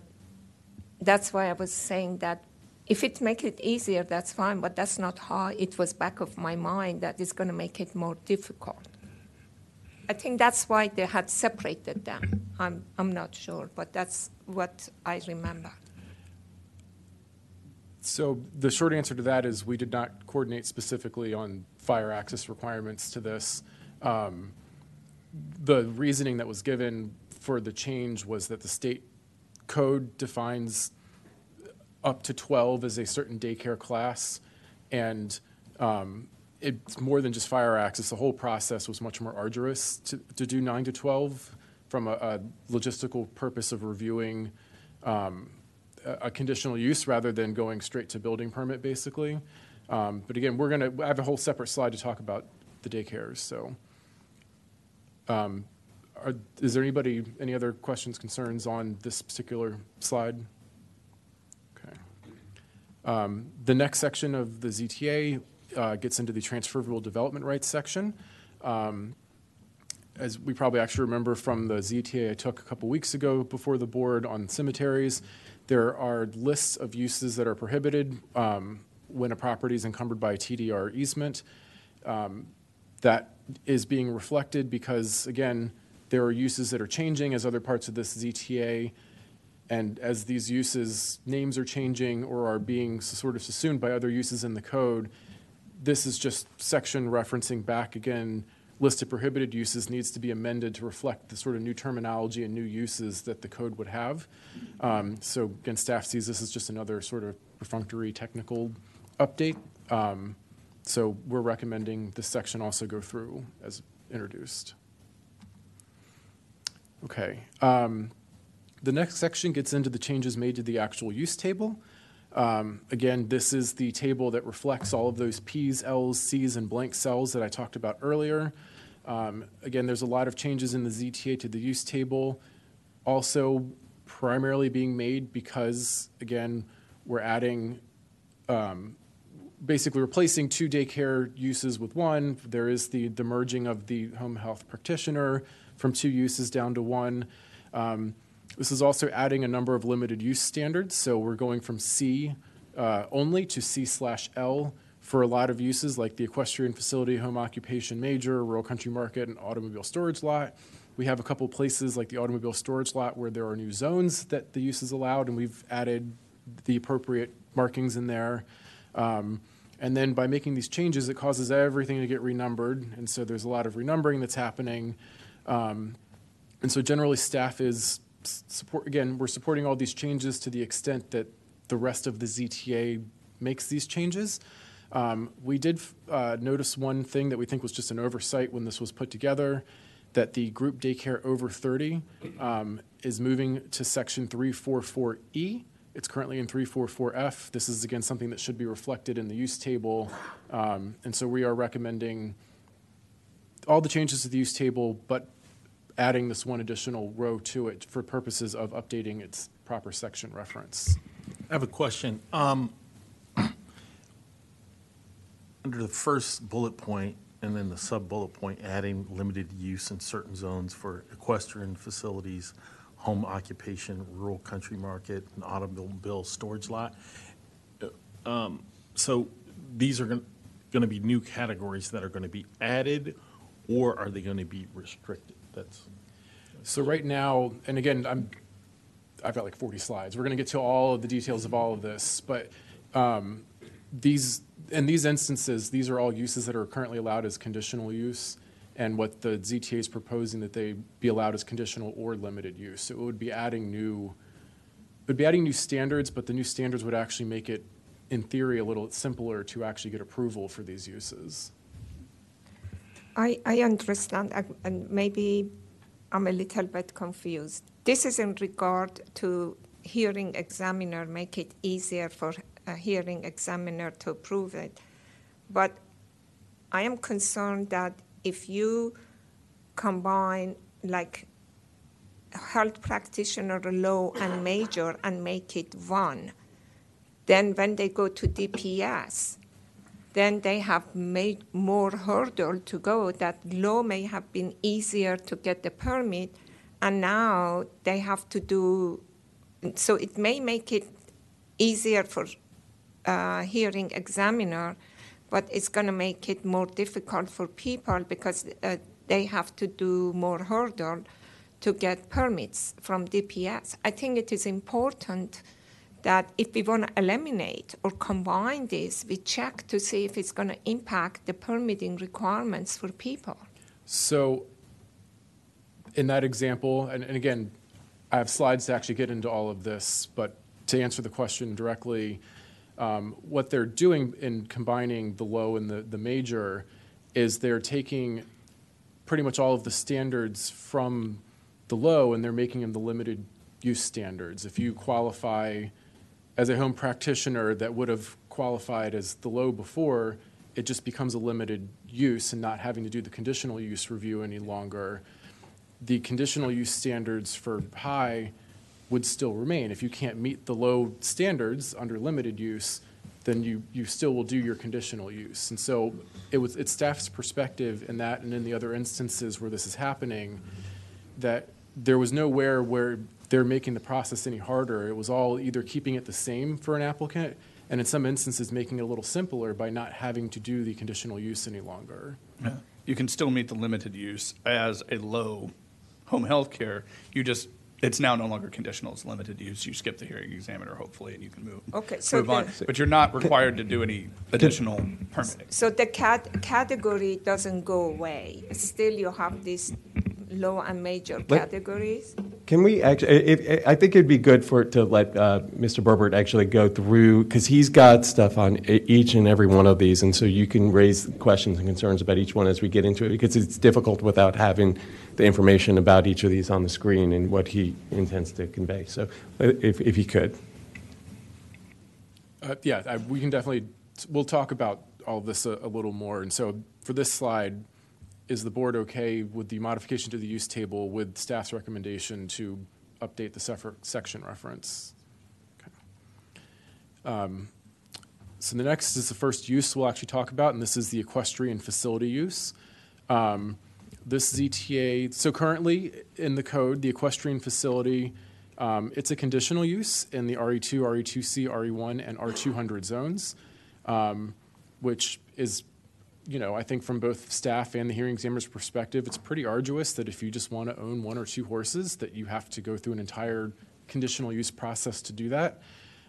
that's why I was saying that if it make it easier, that's fine, but that's not how it was back of my mind that it's going to make it more difficult. I think that's why they had separated them. I'm, I'm not sure, but that's what I remember. So the short answer to that is we did not coordinate specifically on fire access requirements to this. Um, The reasoning that was given for the change was that the state code defines up to 12 as a certain daycare class, and um, it's more than just fire access. The whole process was much more arduous to, to do 9 to 12 from a, a logistical purpose of reviewing um, a conditional use rather than going straight to building permit, basically. Um, But again, we're going to, I have a whole separate slide to talk about the daycares, so. Um, are- Is there anybody, any other questions, concerns on this particular slide? Okay. Um, The next section of the ZTA uh, gets into the transferable development rights section. Um, As we probably actually remember from the ZTA I took a couple weeks ago before the board on cemeteries, there are lists of uses that are prohibited um, when a property is encumbered by a TDR easement. Um, That is being reflected because, again, there are uses that are changing as other parts of this ZTA. And as these uses, names are changing or are being sort of subsumed by other uses in the code, this is just section referencing back again, list of prohibited uses needs to be amended to reflect the sort of new terminology and new uses that the code would have. Um, So again, staff sees this as just another sort of perfunctory technical update. Um, So we're recommending this section also go through as introduced. Okay. um, The next section gets into the changes made to the actual use table. Um, Again, this is the table that reflects all of those Ps, Ls, Cs, and blank cells that I talked about earlier. Um, Again, there's a lot of changes in the ZTA to the use table, also primarily being made because, again, we're adding, um, basically replacing two daycare uses with one. There is the, the merging of the home health practitioner from two uses down to one. Um, This is also adding a number of limited use standards, so we're going from C uh, only to C slash L for a lot of uses like the equestrian facility, home occupation major, rural country market, and automobile storage lot. We have a couple places like the automobile storage lot where there are new zones that the use is allowed, and we've added the appropriate markings in there. Um, and then by making these changes, it causes everything to get renumbered, and so there's a lot of renumbering that's happening. Um, and so generally, staff is support, again, we're supporting all these changes to the extent that the rest of the ZTA makes these changes. Um, We did uh, notice one thing that we think was just an oversight when this was put together, that the group daycare over 30 um, is moving to section 344E. It's currently in 344F. This is, again, something that should be reflected in the use table. Um, And so we are recommending all the changes to the use table, but adding this one additional row to it for purposes of updating its proper section reference. I have a question. Um, Under the first bullet point and then the sub-bullet point, adding limited use in certain zones for equestrian facilities, home occupation, rural country market, and automobile storage lot. Um, So these are going to be new categories that are going to be added, or are they going to be restricted? That's, So right now, and again, I'm, I've got like 40 slides. We're going to get to all of the details of all of this, but um, these, in these instances, these are all uses that are currently allowed as conditional use, and what the ZTA is proposing that they be allowed as conditional or limited use. So it would be adding new, it would be adding new standards, but the new standards would actually make it, in theory, a little simpler to actually get approval for these uses. I, I understand, and maybe I'm a little bit confused. This is in regard to hearing examiner, make it easier for a hearing examiner to approve it. But I am concerned that if you combine like health practitioner law and major and make it one, then when they go to DPS, then they have made more hurdle to go. That law may have been easier to get the permit, and now they have to do. So it may make it easier for uh, hearing examiner, but it's going to make it more difficult for people because uh, they have to do more hurdle to get permits from DPS. I think it is important that if we want to eliminate or combine this, we check to see if it's going to impact the permitting requirements for people. So, in that example, and, and again, I have slides to actually get into all of this, but to answer the question directly, um, what they're doing in combining the low and the, the major is they're taking pretty much all of the standards from the low and they're making them the limited use standards. If you qualify as a home practitioner that would have qualified as the low before, it just becomes a limited use and not having to do the conditional use review any longer. The conditional use standards for high would still remain. If you can't meet the low standards under limited use, then you, you still will do your conditional use. And so it was it's staff's perspective in that and in the other instances where this is happening that there was nowhere where they're making the process any harder. It was all either keeping it the same for an applicant and in some instances making it a little simpler by not having to do the conditional use any longer. Yeah. You can still meet the limited use as a low home health care. You just, it's now no longer conditional, it's limited use. You skip the hearing examiner, hopefully, and you can move, Okay, so move on. the- But you're not required to do any additional permitting. So the cat- category doesn't go away. Still, you have these low and major Let- categories. Can we actually, it, it, I think it'd be good for, it to let uh, Mr. Berbert actually go through, because he's got stuff on each and every one of these, and so you can raise questions and concerns about each one as we get into it, because it's difficult without having the information about each of these on the screen and what he intends to convey. So uh, if, if he could. Uh, yeah, I, we can definitely, we'll talk about all this a, a little more. And so for this slide, is the board okay with the modification to the use table with staff's recommendation to update the section reference? Okay. Um, so the next is the first use we'll actually talk about, and this is the equestrian facility use. Um, this ZTA, so currently in the code, the equestrian facility, um, it's a conditional use in the E RE2, RE2C, RE1, E and R200 zones, um, which is, you know, I think from both staff and the hearing examiner's perspective, it's pretty arduous that if you just want to own one or two horses, that you have to go through an entire conditional use process to do that.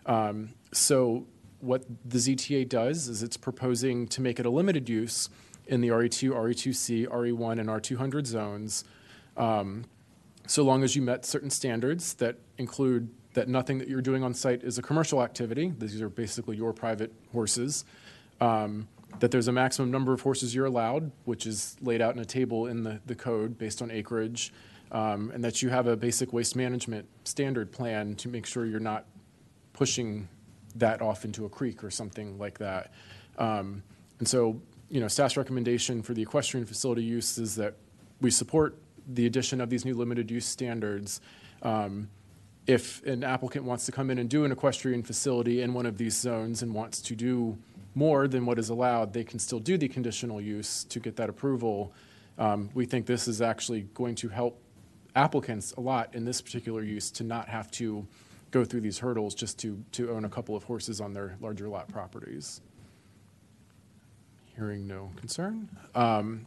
Um, so what the ZTA does is it's proposing to make it a limited use in the E RE2, RE2C, RE1, and R200 zones, um, so long as you met certain standards that include that nothing that you're doing on site is a commercial activity. These are basically your private horses. Um, that there's a maximum number of horses you're allowed, which is laid out in a table in the, the code based on acreage, um, and that you have a basic waste management standard plan to make sure you're not pushing that off into a creek or something like that. Um, and so, you know, staff's recommendation for the equestrian facility use is that we support the addition of these new limited use standards. Um, if an applicant wants to come in and do an equestrian facility in one of these zones and wants to do more than what is allowed, they can still do the conditional use to get that approval. Um, we think this is actually going to help applicants a lot in this particular use to not have to go through these hurdles just to, to own a couple of horses on their larger lot properties. Hearing no concern. Um,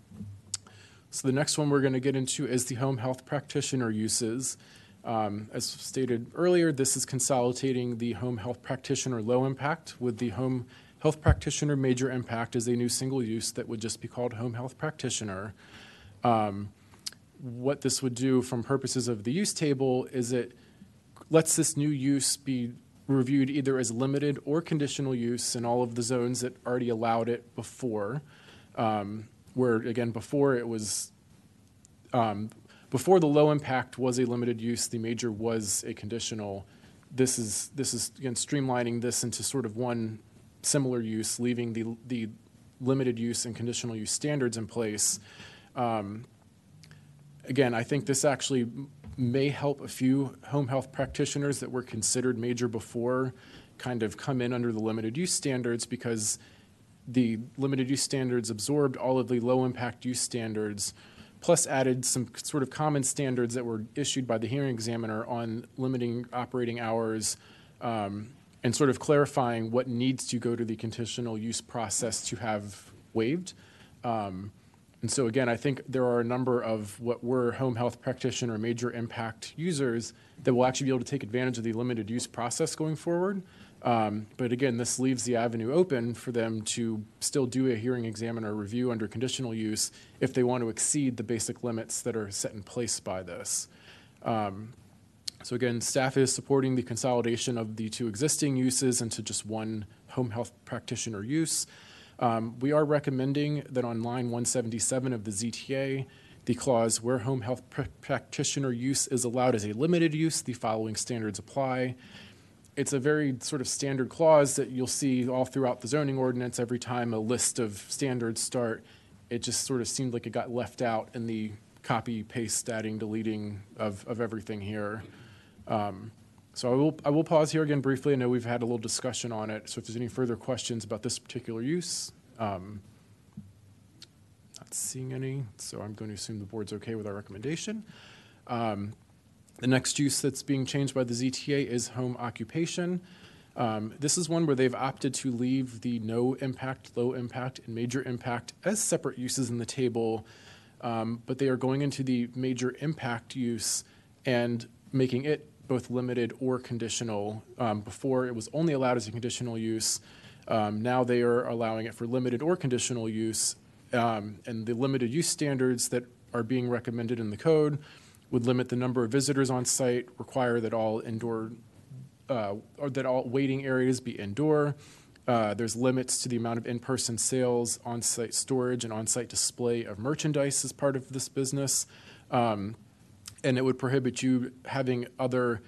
so the next one we're going to get into is the home health practitioner uses. Um, as stated earlier, this is consolidating the home health practitioner low impact with the home health practitioner major impact is a new single use that would just be called home health practitioner. Um, what this would do from purposes of the use table is it lets this new use be reviewed either as limited or conditional use in all of the zones that already allowed it before. Um, where again, before it was, um, before the low impact was a limited use, the major was a conditional. This is this is again streamlining this into sort of one similar use, leaving the the limited use and conditional use standards in place. Um, again, I think this actually may help a few home health practitioners that were considered major before kind of come in under the limited use standards because the limited use standards absorbed all of the low impact use standards plus added some sort of common standards that were issued by the hearing examiner on limiting operating hours um, and sort of clarifying what needs to go to the conditional use process to have waived. Um, and so again, I think there are a number of what were home health practitioner major impact users that will actually be able to take advantage of the limited use process going forward. Um, but again, this leaves the avenue open for them to still do a hearing examiner review under conditional use if they want to exceed the basic limits that are set in place by this. Um, so again, staff is supporting the consolidation of the two existing uses into just one home health practitioner use. Um, we are recommending that on line 177 of the ZTA, the clause where home health pr- practitioner use is allowed as a limited use, the following standards apply. It's a very sort of standard clause that you'll see all throughout the zoning ordinance every time a list of standards start. It just sort of seemed like it got left out in the copy, paste, adding, deleting of, of everything here. Um, so I will, I will pause here again briefly. I know we've had a little discussion on it. So if there's any further questions about this particular use, um, not seeing any. So I'm going to assume the board's okay with our recommendation. Um, the next use that's being changed by the ZTA is home occupation. Um, this is one where they've opted to leave the no impact, low impact, and major impact as separate uses in the table, um, but they are going into the major impact use and making it both limited or conditional. Um, before it was only allowed as a conditional use. Um, now they are allowing it for limited or conditional use. Um, and the limited use standards that are being recommended in the code would limit the number of visitors on site, require that all indoor uh, or that all waiting areas be indoor. Uh, there's limits to the amount of in-person sales, on-site storage, and on-site display of merchandise as part of this business. Um, and it would prohibit you having other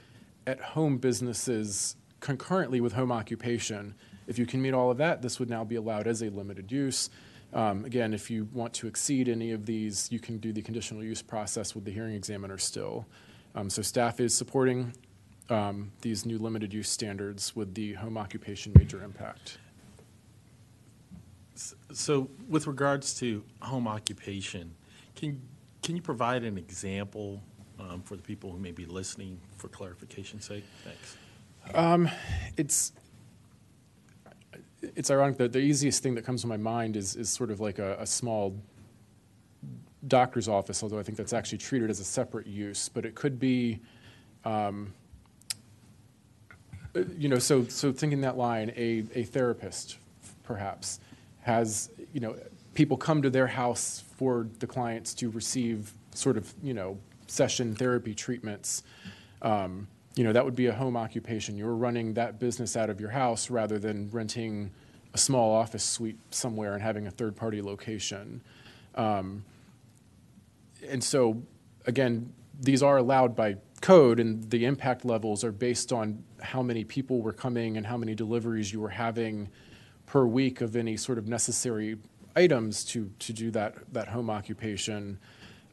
at-home businesses concurrently with home occupation. If you can meet all of that, this would now be allowed as a limited use. Um, again, if you want to exceed any of these, you can do the conditional use process with the hearing examiner still. Um, so staff is supporting um, these new limited use standards with the home occupation major impact. So with regards to home occupation, can, can you provide an example um, for the people who may be listening for clarification's sake? Thanks. Um, it's it's ironic that the easiest thing that comes to my mind is is sort of like a, a small doctor's office, although I think that's actually treated as a separate use. But it could be, um, uh, you know, so so thinking that line, a a therapist perhaps has you know people come to their house for the clients to receive sort of you know session therapy treatments. Um, you know, that would be a home occupation. You're running that business out of your house rather than renting a small office suite somewhere and having a third party location. Um, and so, again, these are allowed by code, and the impact levels are based on how many people were coming and how many deliveries you were having per week of any sort of necessary items to, to do that, that home occupation.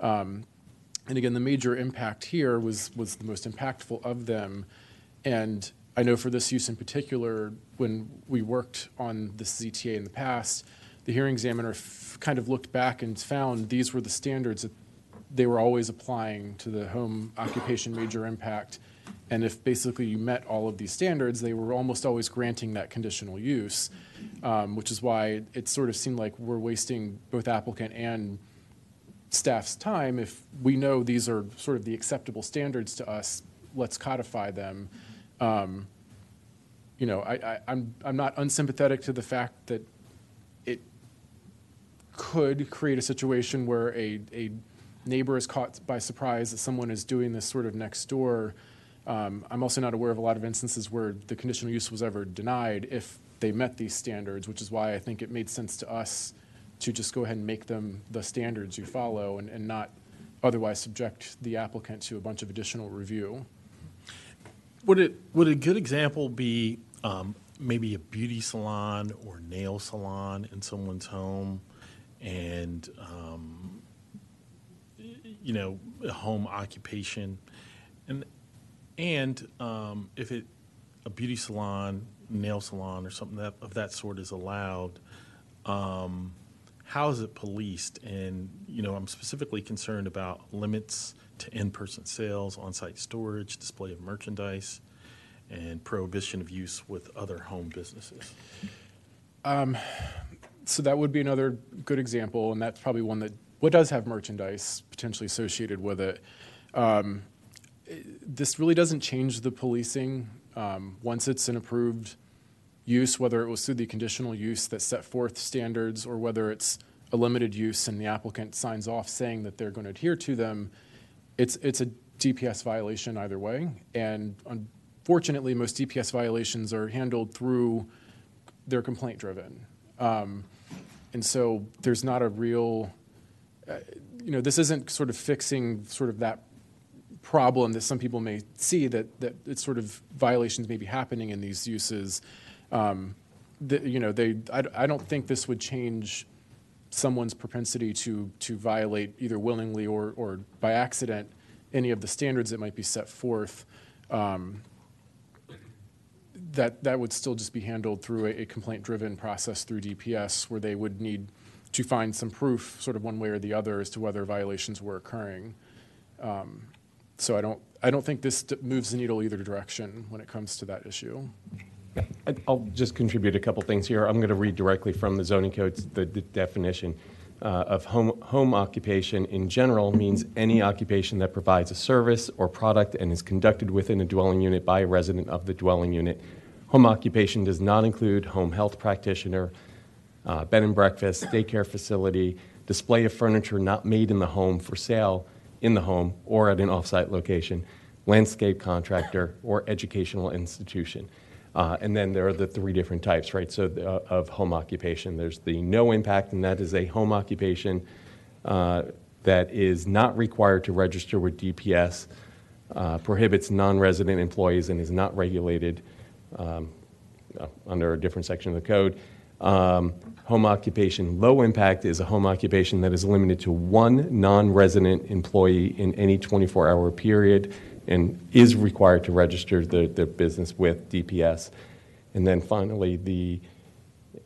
Um, and again, the major impact here was, was the most impactful of them. And I know for this use in particular, when we worked on this ZTA in the past, the hearing examiner kind of looked back and found these were the standards that they were always applying to the home occupation major impact. And if basically you met all of these standards, they were almost always granting that conditional use, um, which is why it sort of seemed like we're wasting both applicant and staff's time, if we know these are sort of the acceptable standards to us, let's codify them. Um, you know, I, I, I'm, I'm not unsympathetic to the fact that it could create a situation where a, a neighbor is caught by surprise that someone is doing this sort of next door. Um, I'm also not aware of a lot of instances where the conditional use was ever denied if they met these standards, which is why I think it made sense to us to just go ahead and make them the standards you follow and, and not otherwise subject the applicant to a bunch of additional review. Would it would a good example be um, maybe a beauty salon or nail salon in someone's home, and um, you know, a home occupation, and and um, if it a beauty salon, nail salon, or something that, of that sort is allowed, um, how is it policed? And you know, I'm specifically concerned about limits to in-person sales, on-site storage, display of merchandise, and prohibition of use with other home businesses? Um, so that would be another good example, and that's probably one that what does have merchandise potentially associated with it. Um, this really doesn't change the policing um, once it's an approved use, whether it was through the conditional use that set forth standards or whether it's a limited use and the applicant signs off saying that they're going to adhere to them. It's it's a DPS violation either way, and unfortunately, most DPS violations are handled through they're complaint driven. Um, and so there's not a real, uh, you know, this isn't sort of fixing sort of that problem that some people may see that, that it's sort of violations may be happening in these uses. Um, the, you know, they, I, I don't think this would change someone's propensity to, to violate either willingly or, or by accident any of the standards that might be set forth. Um, that that would still just be handled through a, a complaint-driven process through DPS, where they would need to find some proof, sort of one way or the other, as to whether violations were occurring. Um, so I don't I don't think this moves the needle either direction when it comes to that issue. I'll just contribute a couple things here. I'm going to read directly from the zoning codes, the, the definition uh, of home, home occupation in general means any occupation that provides a service or product and is conducted within a dwelling unit by a resident of the dwelling unit. Home occupation does not include home health practitioner, uh, bed and breakfast, daycare facility, display of furniture not made in the home for sale in the home or at an offsite location, landscape contractor, or educational institution. Uh, and then there are the three different types, right? So the, uh, of home occupation, there's the no impact, and that is a home occupation uh, that is not required to register with DPS, uh, prohibits non-resident employees, and is not regulated um, uh, under a different section of the code. Um, home occupation low impact is a home occupation that is limited to one non-resident employee in any 24-hour period and is required to register the, the business with DPS. And then finally, the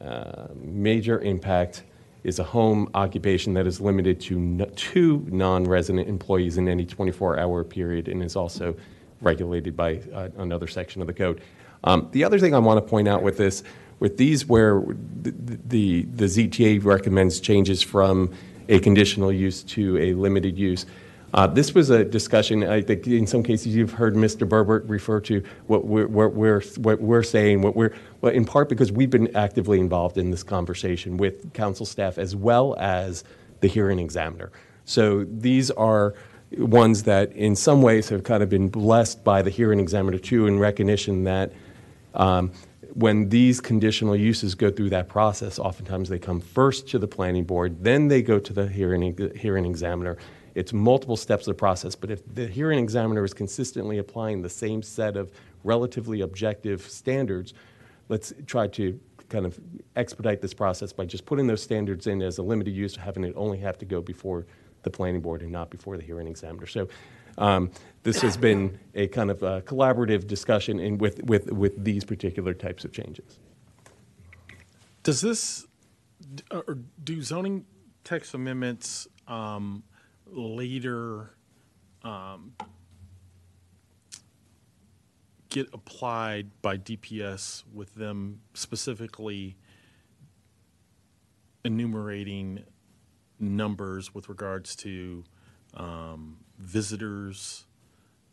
uh, major impact is a home occupation that is limited to n- two non-resident employees in any 24-hour period and is also regulated by uh, another section of the code. Um, the other thing I want to point out with this, with these where the, the, the ZTA recommends changes from a conditional use to a limited use, uh, this was a discussion, I think in some cases you've heard Mr. Berbert refer to what we're, what we're, what we're saying, what we're, well, in part because we've been actively involved in this conversation with council staff as well as the hearing examiner. So these are ones that in some ways have kind of been blessed by the hearing examiner too in recognition that um, when these conditional uses go through that process, oftentimes they come first to the planning board, then they go to the hearing, hearing examiner. It's multiple steps of the process, but if the hearing examiner is consistently applying the same set of relatively objective standards, let's try to kind of expedite this process by just putting those standards in as a limited use, having it only have to go before the planning board and not before the hearing examiner. So um, this has been a kind of a collaborative discussion in with, with, with these particular types of changes. Does this, or do zoning text amendments um, later um, get applied by DPS with them specifically enumerating numbers with regards to um, visitors,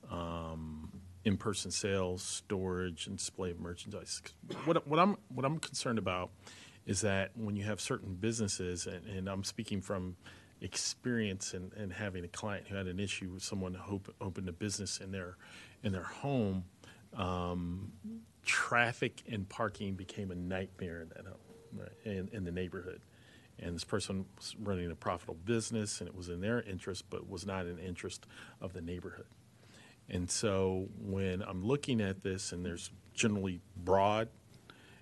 um, in-person sales, storage, and display of merchandise. What, what I'm what I'm concerned about is that when you have certain businesses, and, and I'm speaking from experience and, having a client who had an issue with someone who opened a business in their in their home, um, traffic and parking became a nightmare in that home, right, in, in the neighborhood. And this person was running a profitable business, and it was in their interest, but was not in interest of the neighborhood. And so when I'm looking at this, and there's generally broad,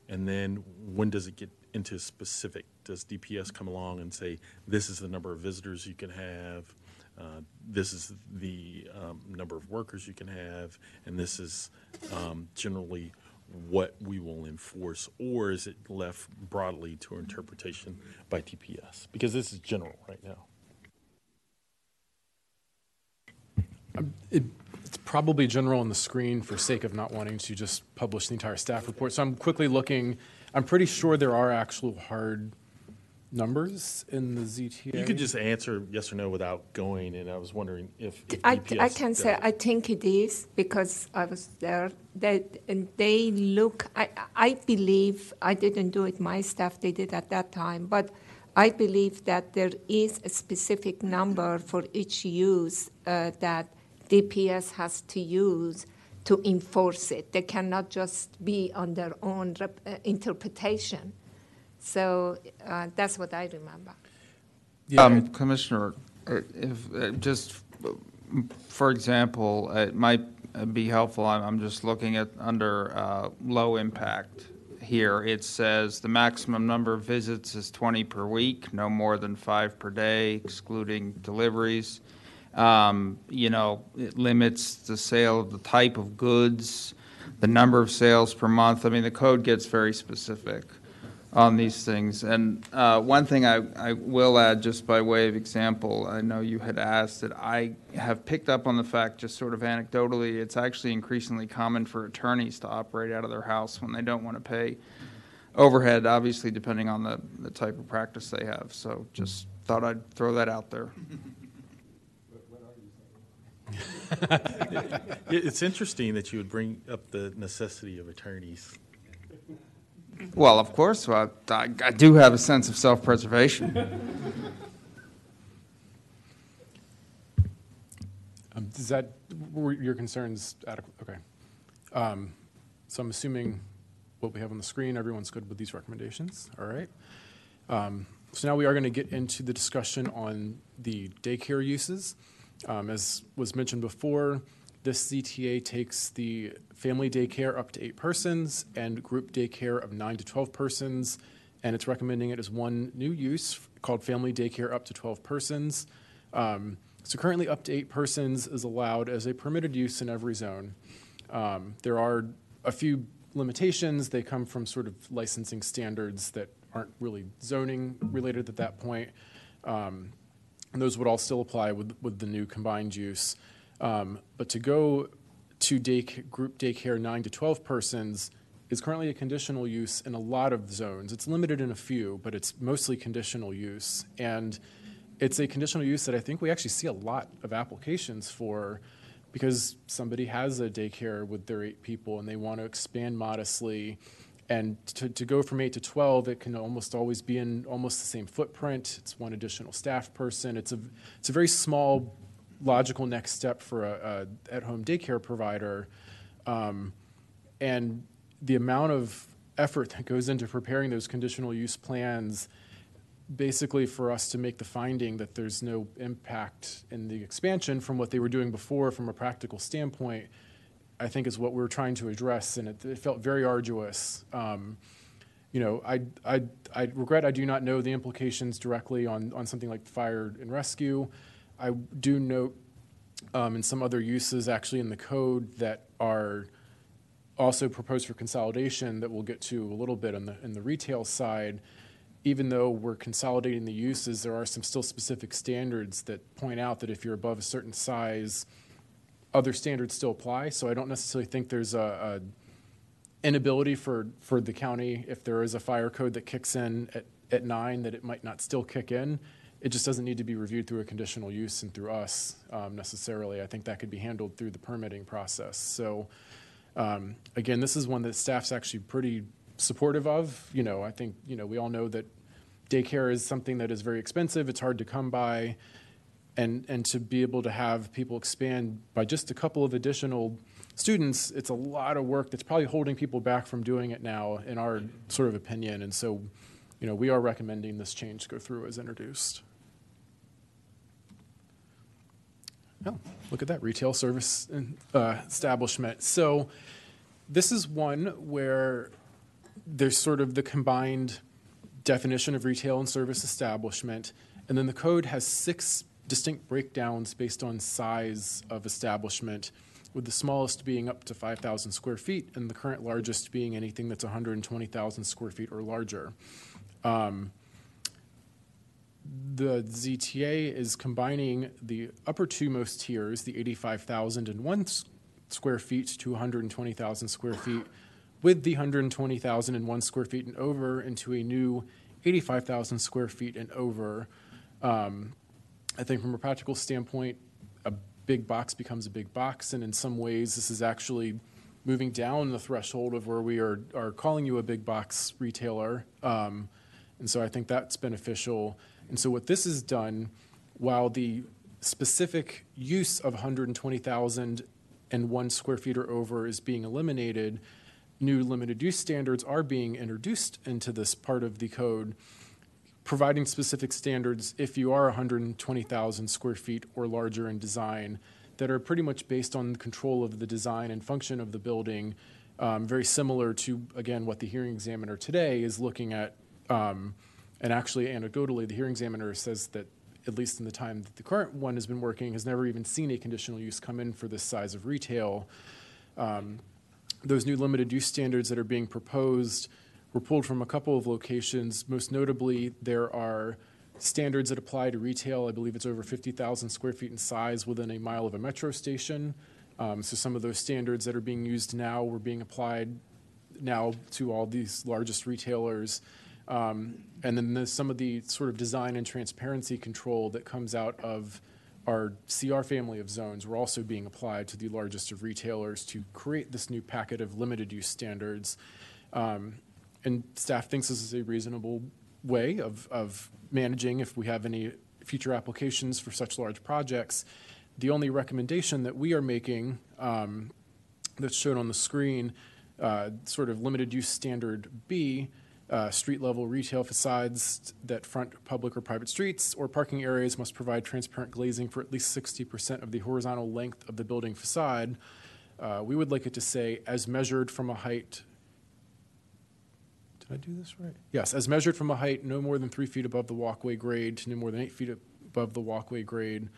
and then when does it get into specific? Does DPS come along and say, this is the number of visitors you can have, uh, this is the um, number of workers you can have, and this is um, generally what we will enforce, or is it left broadly to interpretation by DPS? Because this is general right now. It, it's probably general on the screen for sake of not wanting to just publish the entire staff report. So I'm quickly looking. I'm pretty sure there are actual hard numbers in the ZTA. You could just answer yes or no without going, and I was wondering if. if I, I DPS can say. I think it is because I was there. That and they look. I I believe I didn't do it. My staff did it at that time, but I believe that there is a specific number for each use uh, that DPS has to use to enforce it. They cannot just be on their own rep- uh, interpretation. So uh, that's what I remember. Um, Commissioner, uh, if, uh, just, uh, for example, it might uh, be helpful, I'm, I'm just looking at, under, uh, low impact here, it says the maximum number of visits is twenty per week, no more than five per day, excluding deliveries. Um, you know, it limits the sale of the type of goods, the number of sales per month. I mean, the code gets very specific on these things. And uh, one thing I, I will add, just by way of example, I know you had asked that I have picked up on the fact, just sort of anecdotally, it's actually increasingly common for attorneys to operate out of their house when they don't want to pay overhead, obviously depending on the, the type of practice they have. So just thought I'd throw that out there. It- It's interesting that you would bring up the necessity of attorneys. Well, of course, I, I I do have a sense of self-preservation. Um, Does that, were your concerns adequate? Okay. Um, So I'm assuming what we have on the screen, everyone's good with these recommendations, all right? Um, So now we are going to get into the discussion on the daycare uses. Um, As was mentioned before, this ZTA takes the family daycare up to eight persons and group daycare of nine to 12 persons, and it's recommending it as one new use called family daycare up to 12 persons. Um, So currently, up to eight persons is allowed as a permitted use in every zone. Um, There are a few limitations. They come from sort of licensing standards that aren't really zoning related at that point. Um, and those would all still apply with, with the new combined use. Um, but to go to day, group daycare nine to 12 persons is currently a conditional use in a lot of zones. It's limited in a few, but it's mostly conditional use. And it's a conditional use that I think we actually see a lot of applications for because somebody has a daycare with their eight people and they want to expand modestly. And to, to go from eight to 12, it can almost always be in almost the same footprint. It's one additional staff person. It's a, it's a very small, logical next step for a, a at-home daycare provider. Um, and the amount of effort that goes into preparing those conditional use plans basically for us to make the finding that there's no impact in the expansion from what they were doing before from a practical standpoint, I think is what we are trying to address, and it, it felt very arduous. Um, you know, I, I, I regret I do not know the implications directly on, on something like fire and rescue. I do note um, in some other uses actually in the code that are also proposed for consolidation that we'll get to a little bit on the, in the retail side even though we're consolidating the uses, there are some still specific standards that point out that if you're above a certain size, other standards still apply. So I don't necessarily think there's a, a inability for, for the county, if there is a fire code that kicks in at, at nine, that it might not still kick in. It just doesn't need to be reviewed through a conditional use and through us um, necessarily. I think that could be handled through the permitting process. So um, again, this is one that staff's actually pretty supportive of. You know, I think, you know, we all know that daycare is something that is very expensive, it's hard to come by. And, and to be able to have people expand by just a couple of additional students, it's a lot of work that's probably holding people back from doing it now, in our sort of opinion. And so, you know, we are recommending this change go through as introduced. Oh, look at that retail service uh, establishment. So, this is one where there's sort of the combined definition of retail and service establishment, and then the code has six distinct breakdowns based on size of establishment, with the smallest being up to 5,000 square feet, and the current largest being anything that's 120,000 square feet or larger. Um, the ZTA is combining the upper two most tiers, the 85,000 and one square feet to 120,000 square feet, with the 120,001 square feet and over into a new 85,000 square feet and over. Um, I think from a practical standpoint, a big box becomes a big box, and in some ways, this is actually moving down the threshold of where we are, are calling you a big box retailer. Um, and so I think that's beneficial. And so what this has done, while the specific use of 120,000 and one square feet or over is being eliminated, new limited use standards are being introduced into this part of the code, providing specific standards if you are 120,000 square feet or larger in design that are pretty much based on control of the design and function of the building, um, very similar to, again, what the hearing examiner today is looking at. Um, and actually, anecdotally, the hearing examiner says that, at least in the time that the current one has been working, has never even seen a conditional use come in for this size of retail. Um, those new limited use standards that are being proposed were pulled from a couple of locations. Most notably, there are standards that apply to retail. I believe it's over 50,000 square feet in size within a mile of a metro station. Um, so some of those standards that are being used now were being applied now to all these largest retailers. Um, and then there's some of the sort of design and transparency control that comes out of our CR family of zones were also being applied to the largest of retailers to create this new packet of limited use standards. Um, and staff thinks this is a reasonable way of, of managing if we have any future applications for such large projects. The only recommendation that we are making um, that's shown on the screen, uh, sort of limited use standard B, uh, street level retail facades that front public or private streets or parking areas must provide transparent glazing for at least 60% of the horizontal length of the building facade. Uh, we would like it to say as measured from a height did I do this right? Yes, as measured from a height no more than three feet above the walkway grade to no more than eight feet above the walkway grade.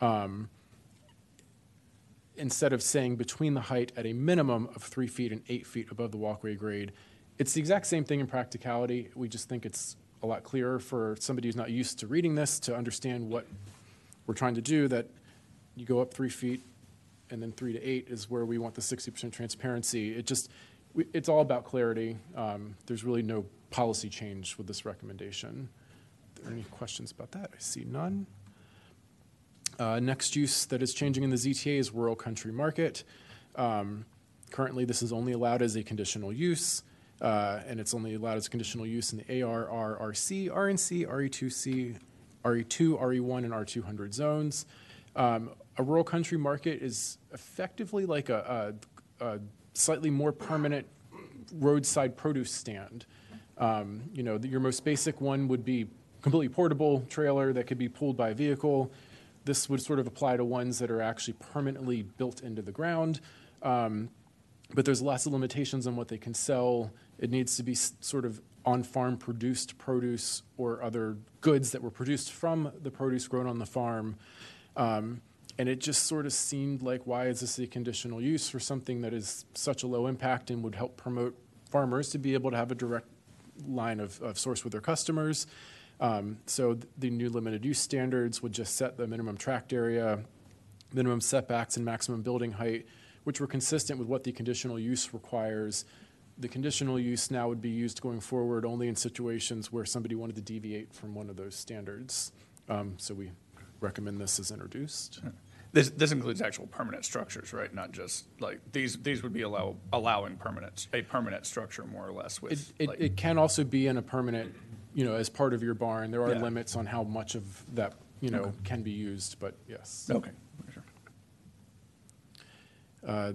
Um, instead of saying between the height at a minimum of three feet and eight feet above the walkway grade. It's the exact same thing in practicality. We just think it's a lot clearer for somebody who's not used to reading this to understand what we're trying to do that you go up three feet and then three to eight is where we want the 60% transparency. It just, we, it's all about clarity. Um, there's really no policy change with this recommendation. Are there any questions about that? I see none. Uh, next use that is changing in the ZTA is rural country market. Um, currently, this is only allowed as a conditional use, uh, and it's only allowed as conditional use in the ARR, RNC, RE2C, RE2, RE1, and R200 zones. Um, a rural country market is effectively like a, a, a slightly more permanent roadside produce stand. Um, you know, the, your most basic one would be completely portable trailer that could be pulled by a vehicle. This would sort of apply to ones that are actually permanently built into the ground. Um, but there's lots of limitations on what they can sell. It needs to be sort of on farm produced produce or other goods that were produced from the produce grown on the farm. Um, and it just sort of seemed like, why is this a conditional use for something that is such a low impact and would help promote farmers to be able to have a direct line of, of source with their customers? Um, so th- the new limited use standards would just set the minimum tract area, minimum setbacks, and maximum building height, which were consistent with what the conditional use requires. The conditional use now would be used going forward only in situations where somebody wanted to deviate from one of those standards. Um, so we recommend this as introduced. This, this includes actual permanent structures, right? Not just like, these, these would be allow, allowing permanent, a permanent structure more or less It, with, it, like, it can also be in a permanent, you know, as part of your barn. There are Yeah. limits on how much of that, you know, Okay. can be used, but yes. okay. Uh,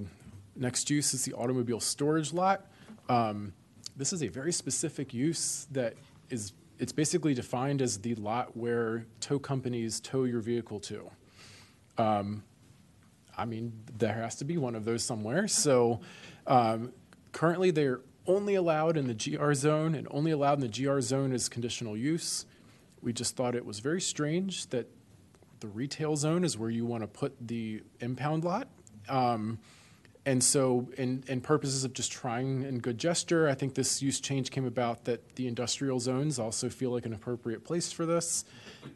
Next use is the automobile storage lot. Um, This is a very specific use that is, it's basically defined as the lot where tow companies tow your vehicle to. Um, I mean, there has to be one of those somewhere. So um, currently, they're only allowed in the GR zone, and only allowed in the GR zone is conditional use. We just thought it was very strange that the retail zone is where you want to put the impound lot. Um, and so, in, in purposes of just trying in good gesture, I think this use change came about that the industrial zones also feel like an appropriate place for this,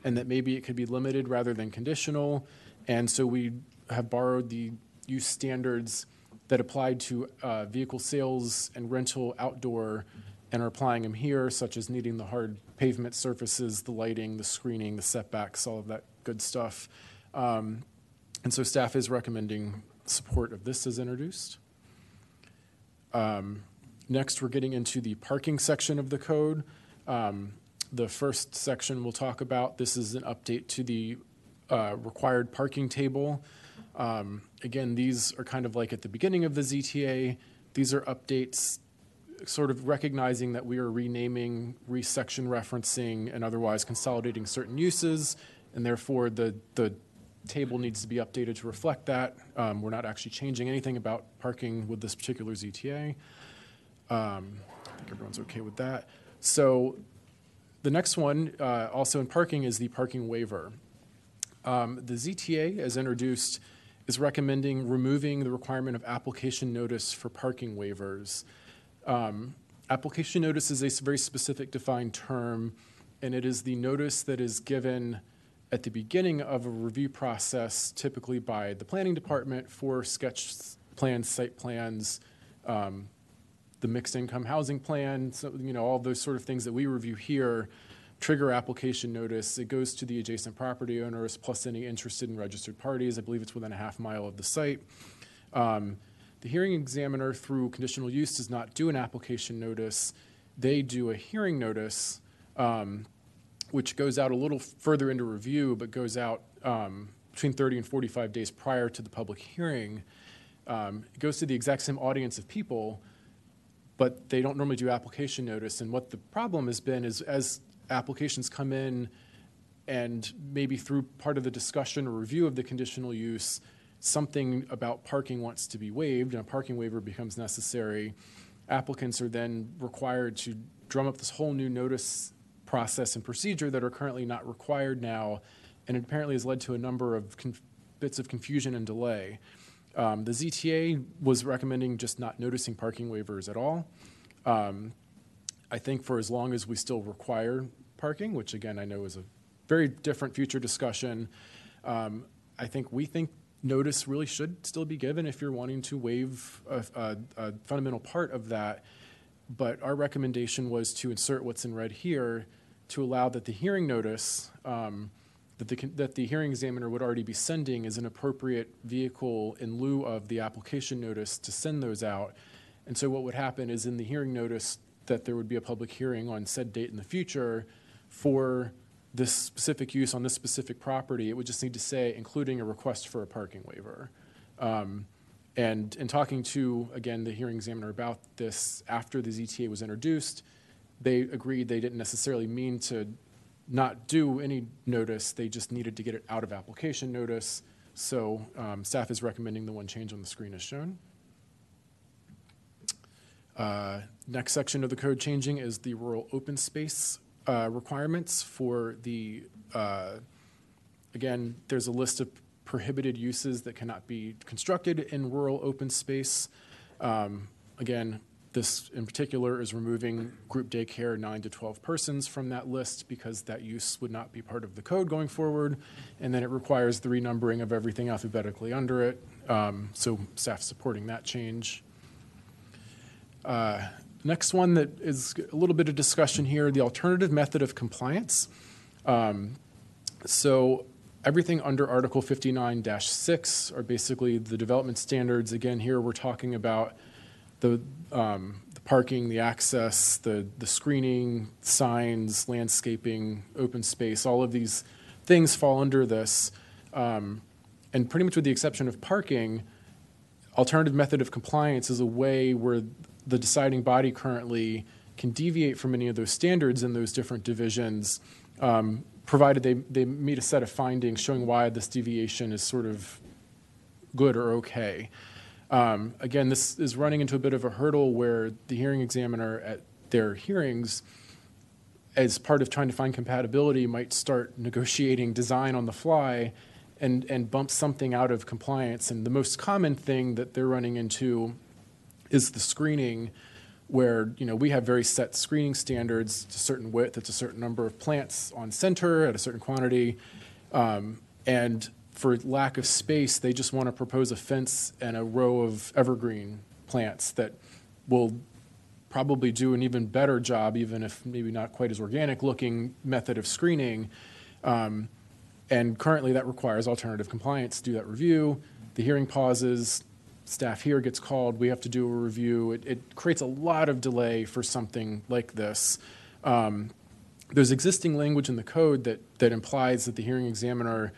and that maybe it could be limited rather than conditional. And so we have borrowed the use standards that applied to uh, vehicle sales and rental outdoor and are applying them here, such as needing the hard pavement surfaces, the lighting, the screening, the setbacks, all of that good stuff. Um, and so staff is recommending support of this is introduced. Um, next, we're getting into the parking section of the code. Um, the first section we'll talk about, this is an update to the uh, required parking table. Um, again, these are kind of like at the beginning of the ZTA. These are updates sort of recognizing that we are renaming, resection referencing, and otherwise consolidating certain uses, and therefore the, the table needs to be updated to reflect that. Um, we're not actually changing anything about parking with this particular ZTA. Um, I think everyone's okay with that. So the next one, uh, also in parking, is the parking waiver. Um, the ZTA, as introduced, is recommending removing the requirement of application notice for parking waivers. Um, application notice is a very specific defined term, and it is the notice that is given at the beginning of a review process, typically by the planning department for sketch plans, site plans, um, the mixed income housing plan, so, you know, all those sort of things that we review here trigger application notice. It goes to the adjacent property owners plus any interested and registered parties. I believe it's within a half mile of the site. Um, the hearing examiner, through conditional use, does not do an application notice. They do a hearing notice, um, which goes out a little further into review, but goes out um, between 30 and 45 days prior to the public hearing. Um, goes to the exact same audience of people, but they don't normally do application notice. And what the problem has been is as applications come in and maybe through part of the discussion or review of the conditional use, something about parking wants to be waived and a parking waiver becomes necessary, applicants are then required to drum up this whole new notice process and procedure that are currently not required now, and it apparently has led to a number of bits of confusion and delay. Um, the ZTA was recommending just not noticing parking waivers at all. Um, I think for as long as we still require parking, which again I know is a very different future discussion, um, I think we think notice really should still be given if you're wanting to waive a, a, a fundamental part of that. But our recommendation was to insert what's in red here to allow that the hearing notice um, that the, that the hearing examiner would already be sending is an appropriate vehicle in lieu of the application notice to send those out. And so what would happen is in the hearing notice that there would be a public hearing on said date in the future for this specific use on this specific property. It would just need to say, including a request for a parking waiver. Um, and in talking to, again, the hearing examiner about this after the ZTA was introduced, they agreed they didn't necessarily mean to not do any notice, they just needed to get it out of application notice. So um, staff is recommending the one change on the screen as shown. Uh, next section of the code changing is the rural open space uh, requirements for the, uh, again, there's a list of prohibited uses that cannot be constructed in rural open space. Um, again, this in particular is removing group daycare 9 to 12 persons from that list because that use would not be part of the code going forward. And then it requires the renumbering of everything alphabetically under it. Um, so staff supporting that change. Uh, next one that is a little bit of discussion here the alternative method of compliance. Um, so everything under Article 59 6 are basically the development standards. Again, here we're talking about the, um, the parking, the access, the, the screening, signs, landscaping, open space, all of these things fall under this. Um, and pretty much with the exception of parking, alternative method of compliance is a way where the deciding body currently can deviate from any of those standards in those different divisions, um, provided they, they meet a set of findings showing why this deviation is sort of good or okay. Um, again, this is running into a bit of a hurdle where the hearing examiner at their hearings, as part of trying to find compatibility, might start negotiating design on the fly and, and bump something out of compliance. And the most common thing that they're running into is the screening where you know we have very set screening standards a certain width it's a certain number of plants on center at a certain quantity um, and for lack of space, they just want to propose a fence and a row of evergreen plants that will probably do an even better job, even if maybe not quite as organic looking method of screening. Um, and currently, that requires alternative compliance to do that review. The hearing pauses, staff here gets called, we have to do a review. It, it creates a lot of delay for something like this. Um, there's existing language in the code that, that implies that the hearing examiner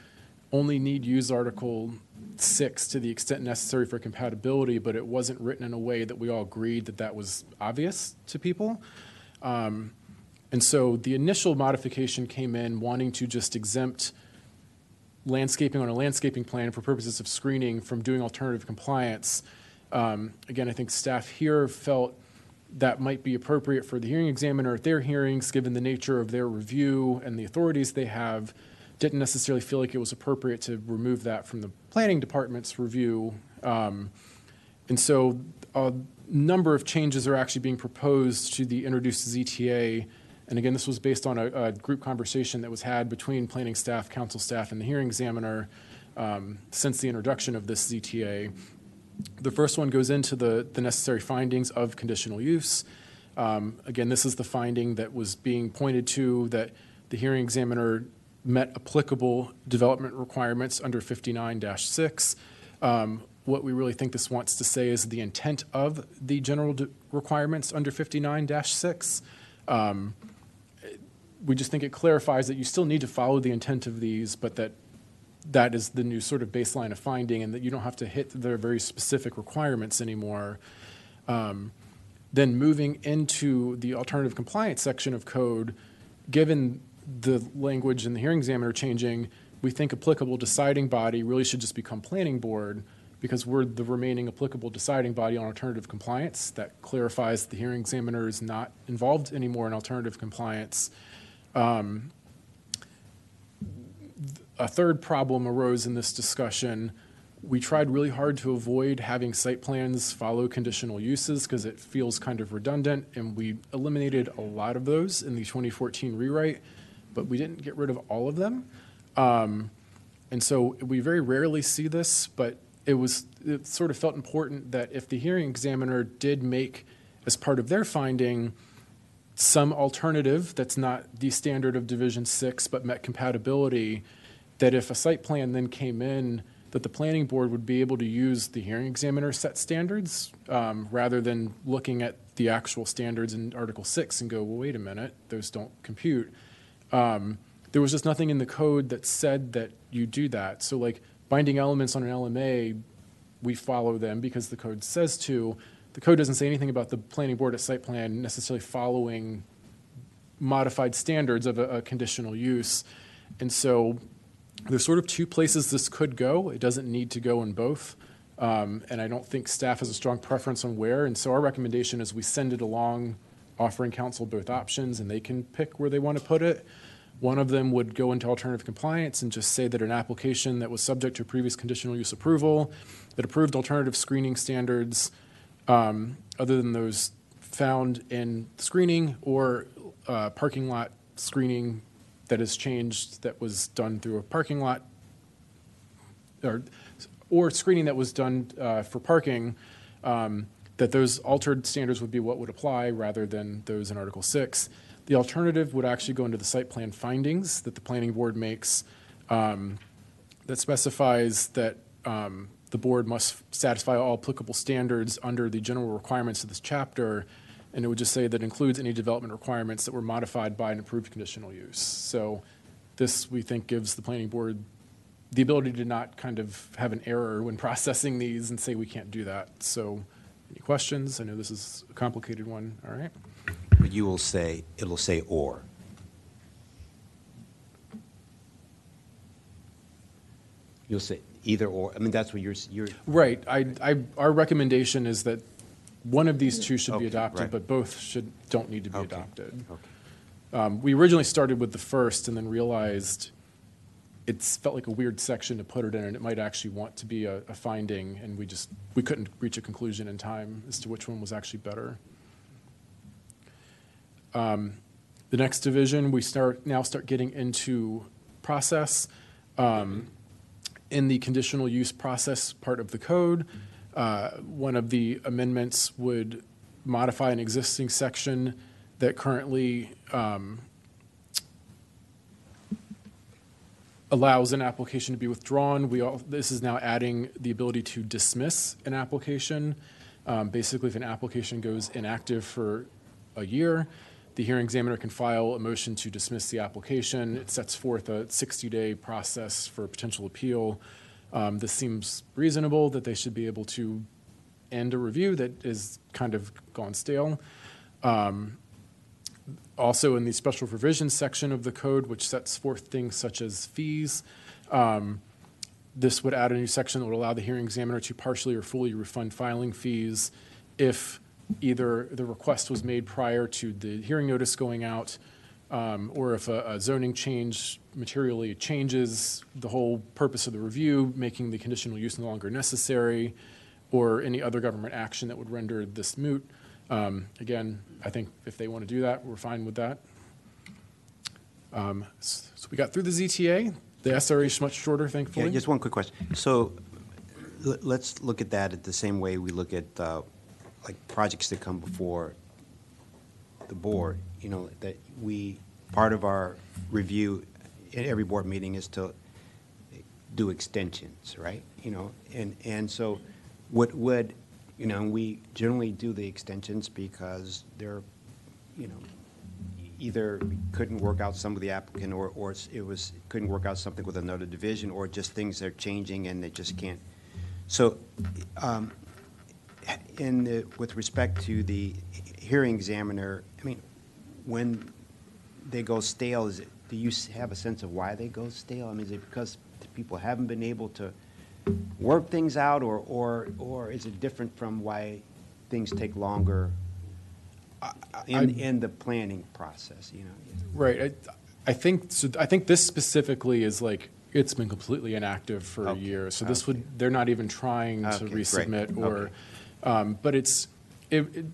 only need use Article 6 to the extent necessary for compatibility, but it wasn't written in a way that we all agreed that that was obvious to people. Um, and so the initial modification came in wanting to just exempt landscaping on a landscaping plan for purposes of screening from doing alternative compliance. Um, again, I think staff here felt that might be appropriate for the hearing examiner at their hearings, given the nature of their review and the authorities they have. Didn't necessarily feel like it was appropriate to remove that from the planning department's review. Um, and so a number of changes are actually being proposed to the introduced ZTA. And again, this was based on a, a group conversation that was had between planning staff, council staff, and the hearing examiner um, since the introduction of this ZTA. The first one goes into the, the necessary findings of conditional use. Um, again, this is the finding that was being pointed to that the hearing examiner met applicable development requirements under 59-6. Um, what we really think this wants to say is the intent of the general requirements under 59-6. Um, we just think it clarifies that you still need to follow the intent of these, but that that is the new sort of baseline of finding, and that you don't have to hit their very specific requirements anymore. Um, then moving into the alternative compliance section of code, given the language in the hearing examiner changing, we think applicable deciding body really should just become planning board because we're the remaining applicable deciding body on alternative compliance. That clarifies the hearing examiner is not involved anymore in alternative compliance. Um, a third problem arose in this discussion. We tried really hard to avoid having site plans follow conditional uses because it feels kind of redundant, and we eliminated a lot of those in the 2014 rewrite, but we didn't get rid of all of them. Um, and so we very rarely see this, but it was it sort of felt important that if the hearing examiner did make as part of their finding some alternative that's not the standard of division 6 but met compatibility that if a site plan then came in, that the planning board would be able to use the hearing examiner set standards um, rather than looking at the actual standards in Article 6 and go, well, wait a minute, those don't compute. Um, there was just nothing in the code that said that you do that. So, like binding elements on an LMA, we follow them because the code says to. The code doesn't say anything about the planning board at site plan necessarily following modified standards of a, a conditional use. And so there's sort of two places this could go. It doesn't need to go in both. Um, and I don't think staff has a strong preference on where. And so our recommendation is we send it along, offering council both options, and they can pick where they want to put it. One of them would go into alternative compliance and just say that an application that was subject to previous conditional use approval, that approved alternative screening standards, um, other than those found in screening or uh, parking lot screening that has changed that was done through a parking lot or, or screening that was done uh, for parking, um, that those altered standards would be what would apply rather than those in Article 6. The alternative would actually go into the site plan findings that the planning board makes um, that specifies that um, the board must satisfy all applicable standards under the general requirements of this chapter and it would just say that includes any development requirements that were modified by an approved conditional use. So this, we think, gives the planning board the ability to not kind of have an error when processing these and say we can't do that. So any questions? I know this is a complicated one, all right? But you will say, it'll say or. You'll say either or, I mean, that's what you're, you're, Right, I, I, our recommendation is that one of these two should be Okay, adopted, right. but both should, don't need to be Okay, adopted. okay. Um, we originally started with the first and then realized it's felt like a weird section to put it in, and it might actually want to be a, a finding, and we just, we couldn't reach a conclusion in time as to which one was actually better. Um, the next division, we start, now start getting into process. Um, in the conditional use process part of the code, uh, one of the amendments would modify an existing section that currently um, allows an application to be withdrawn. We all, this is now adding the ability to dismiss an application. Um, basically, if an application goes inactive for a year, the hearing examiner can file a motion to dismiss the application. It sets forth a 60-day process for potential appeal. Um, this seems reasonable that they should be able to end a review that is kind of gone stale. Um, also, in the special provisions section of the code, which sets forth things such as fees, um, this would add a new section that would allow the hearing examiner to partially or fully refund filing fees if either the request was made prior to the hearing notice going out, um, or if a, a zoning change materially changes the whole purpose of the review, making the conditional use no longer necessary, or any other government action that would render this moot. Um, Again, I think if they want to do that, we're fine with that. Um, So we got through the ZTA. The SRA is much shorter, Yeah, thankfully. just one quick question. So l- let's look at that at the same way we look at, uh, like, projects that come before the board, you know, that we, part of our review at every board meeting is to do extensions, right? You know, and, and so what would, you know, we generally do the extensions because they're, you know, either couldn't work out some of the applicant, or, or it was, couldn't work out something with another division, or just things are changing and they just can't. So, um, in the, with respect to the hearing examiner, I mean, when they go stale, is it, do you have a sense of why they go stale? I mean, is it because the people haven't been able to work things out, or, or, or is it different from why things take longer in, I'm- in the planning process, you know? Right. I, I think, so I think this specifically is like, it's been completely inactive for a year. So this okay. would, they're not even trying to Okay, great, resubmit or, okay. Um, but it's, it, it,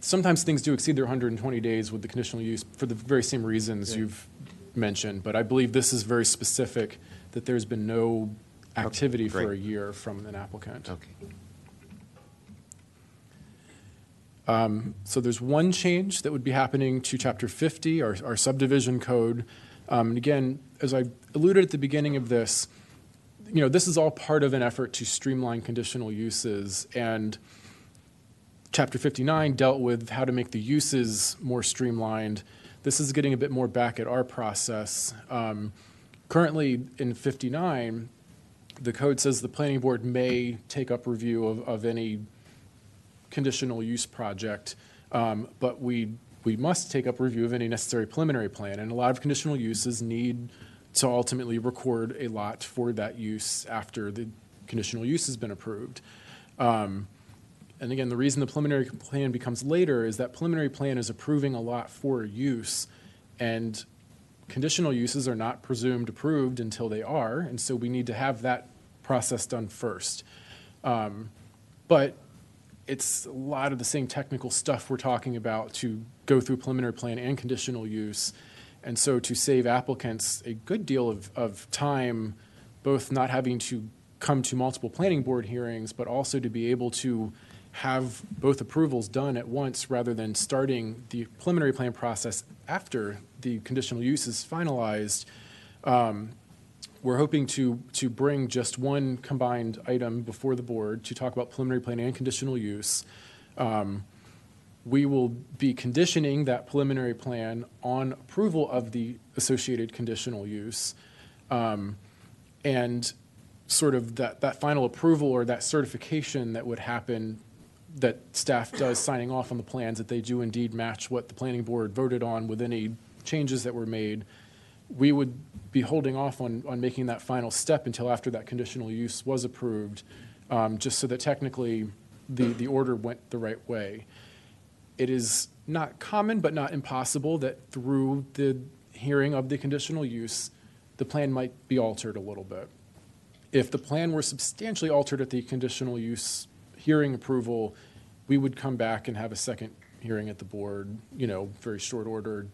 sometimes things do exceed their 120 days with the conditional use for the very same reasons Yeah. you've mentioned. But I believe this is very specific, that there's been no activity for a year from an applicant. Okay. Um, So there's one change that would be happening to Chapter 50, our our subdivision code. Um, And again, as I alluded at the beginning of this, you know, this is all part of an effort to streamline conditional uses. And Chapter 59 dealt with how to make the uses more streamlined. This is getting a bit more back at our process. Um, Currently, in 59, the code says the planning board may take up review of, of any conditional use project, um, but we, we must take up review of any necessary preliminary plan. And a lot of conditional uses need to ultimately record a lot for that use after the conditional use has been approved. Um, And again, the reason the preliminary plan becomes later is that preliminary plan is approving a lot for use, and conditional uses are not presumed approved until they are, and so we need to have that process done first. Um, But it's a lot of the same technical stuff we're talking about to go through preliminary plan and conditional use. And so to save applicants a good deal of, of time, both not having to come to multiple planning board hearings, but also to be able to have both approvals done at once rather than starting the preliminary plan process after the conditional use is finalized. Um, we're hoping to, to bring just one combined item before the board to talk about preliminary plan and conditional use. Um, We will be conditioning that preliminary plan on approval of the associated conditional use. Um, And sort of that, that final approval or that certification that would happen, that staff does signing off on the plans, that they do indeed match what the planning board voted on with any changes that were made, we would be holding off on, on making that final step until after that conditional use was approved, um, just so that technically the, the order went the right way. It is not common, but not impossible, that through the hearing of the conditional use, the plan might be altered a little bit. If the plan were substantially altered at the conditional use hearing approval, we would come back and have a second hearing at the board, you know, very short order,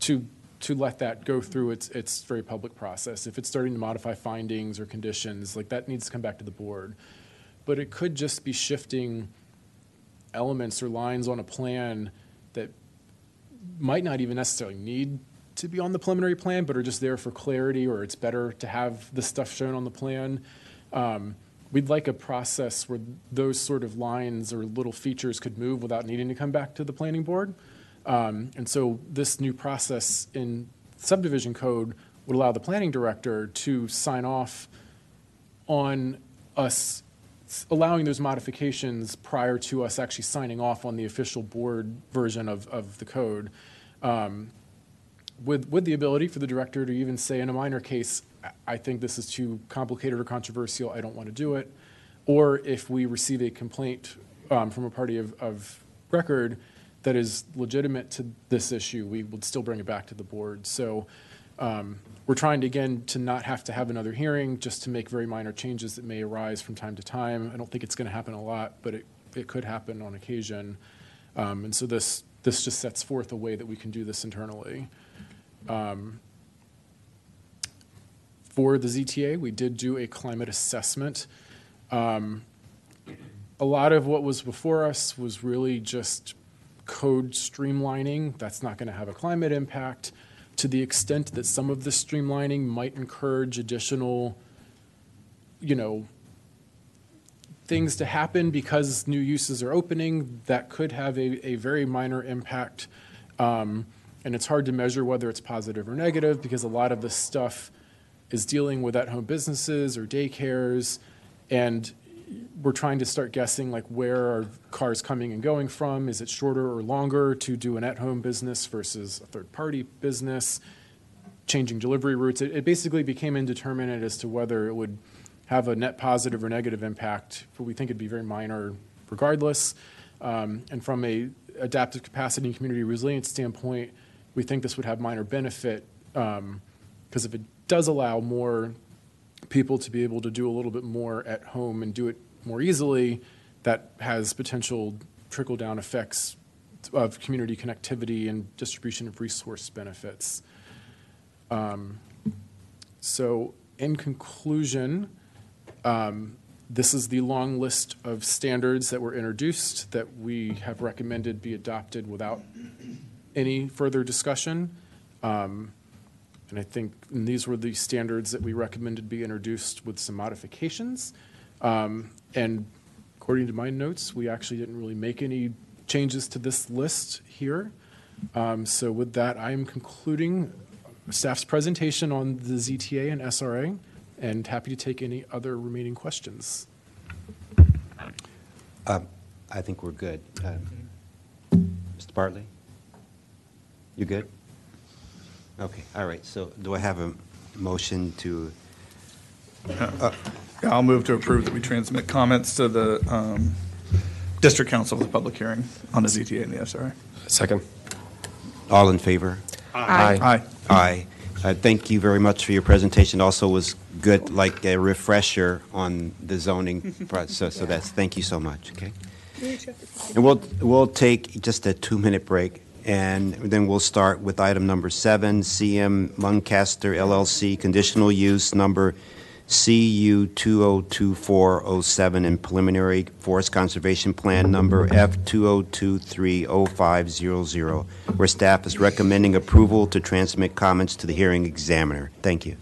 to to let that go through its, its very public process. If it's starting to modify findings or conditions, like that needs to come back to the board. But it could just be shifting elements or lines on a plan that might not even necessarily need to be on the preliminary plan, but are just there for clarity, or it's better to have the stuff shown on the plan. Um, We'd like a process where those sort of lines or little features could move without needing to come back to the planning board. Um, And so this new process in subdivision code would allow the planning director to sign off on us allowing those modifications prior to us actually signing off on the official board version of, of the code. Um, With, with the ability for the director to even say in a minor case, I- think this is too complicated or controversial, I don't want to do it. Or if we receive a complaint um, from a party of, of record that is legitimate to this issue, we would still bring it back to the board. So um, we're trying to, again, to not have to have another hearing, just to make very minor changes that may arise from time to time. I don't think it's going to happen a lot, but it, it could happen on occasion. Um, And so this, this just sets forth a way that we can do this internally. Um, For the ZTA, we did do a climate assessment. Um, A lot of what was before us was really just code streamlining. That's not going to have a climate impact. To the extent that some of the streamlining might encourage additional, you know, things to happen because new uses are opening, that could have a, a very minor impact. Um, and it's hard to measure whether it's positive or negative because a lot of this stuff is dealing with at-home businesses or daycares. And we're trying to start guessing like where are cars coming and going from? Is it shorter or longer to do an at-home business versus a third-party business? Changing delivery routes. It, it basically became indeterminate as to whether it would have a net positive or negative impact. But we think it'd be very minor regardless. Um, and from a adaptive capacity and community resilience standpoint, we think this would have minor benefit because if it does allow more people to be able to do a little bit more at home and do it more easily, that has potential trickle down effects of community connectivity and distribution of resource benefits. Um, so, in conclusion, um, this is the long list of standards that were introduced that we have recommended be adopted without any further discussion. Um, and I think and these were the standards that we recommended be introduced with some modifications. Um, and according to my notes, we actually didn't really make any changes to this list here. Um, so with that, I am concluding staff's presentation on the ZTA and SRA and happy to take any other remaining questions. Uh, I think we're good. Mr. Bartley? You good? Okay, all right. So do I have a motion to, Yeah, I'll move to approve that we transmit comments to the um, district council for the public hearing on the ZTA and the SRA. Second. all in favor? Aye. Aye. Aye. Uh, Thank you very much for your presentation. Also was good, like a refresher on the zoning process. So that's, thank you so much, okay? And we'll, we'll take just a two-minute break, and then we'll start with item number seven, CM Muncaster LLC, conditional use number CU 202407 and preliminary forest conservation plan number F 20230500, where staff is recommending approval to transmit comments to the hearing examiner. Thank you.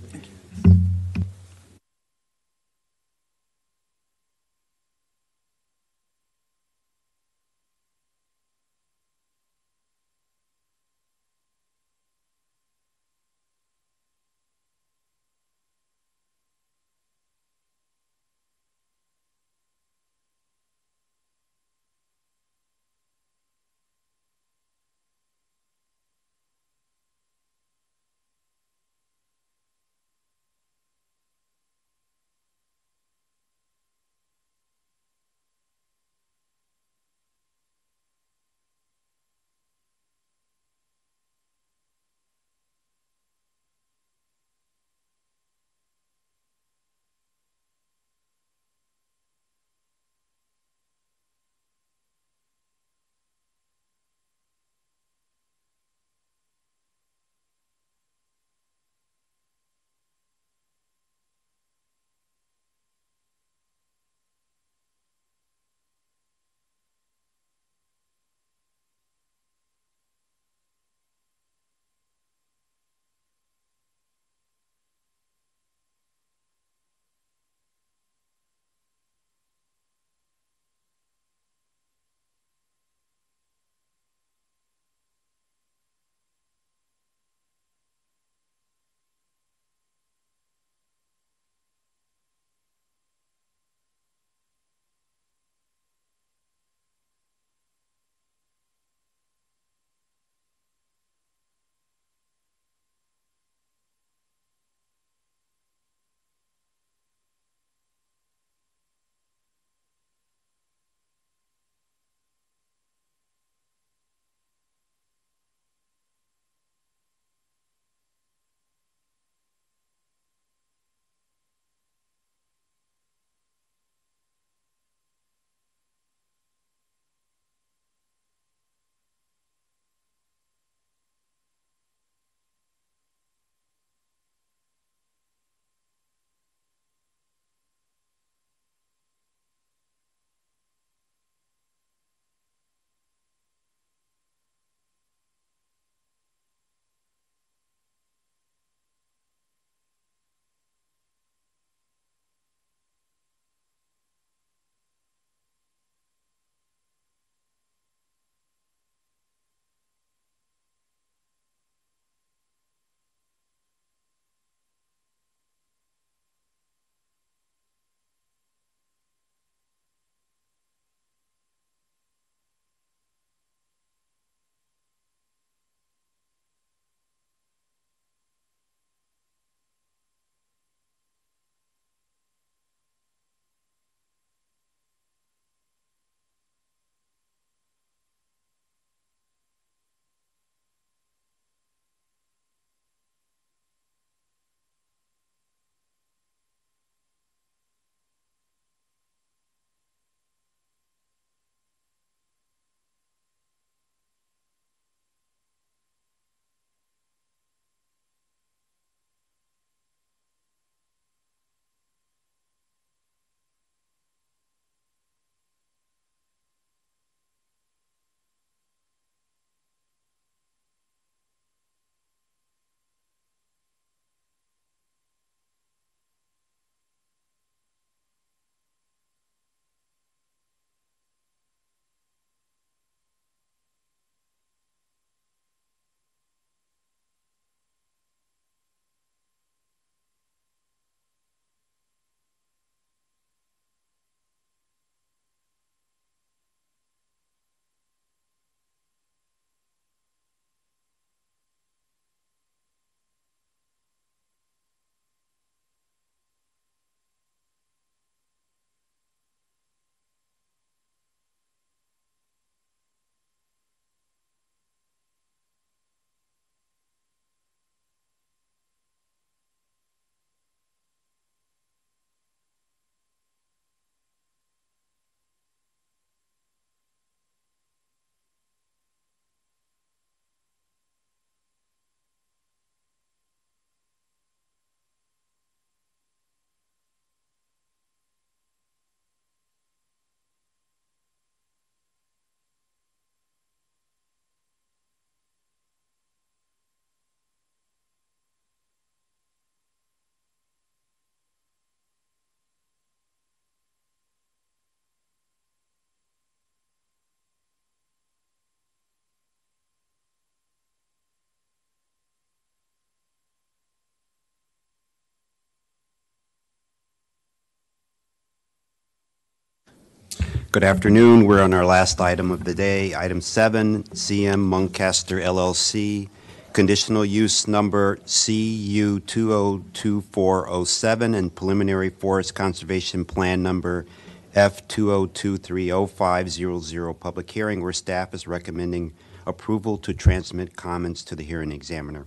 Good afternoon. We're on our last item of the day, item seven, CM Muncaster LLC, conditional use number CU 202407 and preliminary forest conservation plan number F 2023050, public hearing where staff is recommending approval to transmit comments to the hearing examiner.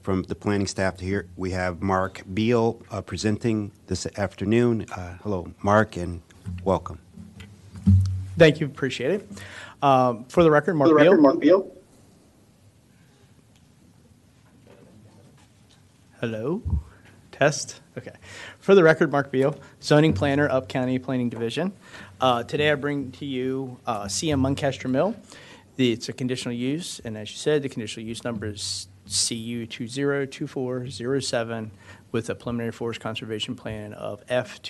From the planning staff here, we have Mark Beal uh, presenting this afternoon. Uh, Hello, Mark, and welcome. Thank you, appreciate it. Um, For the record, Mark Beal. Mark Beal. Hello? Test? Okay. For the record, Mark Beal, zoning planner, Up County Planning Division. Uh, Today I bring to you uh, CM Muncaster Mill. The- It's a conditional use, and as you said, the conditional use number is CU 202407 with a preliminary forest conservation plan of F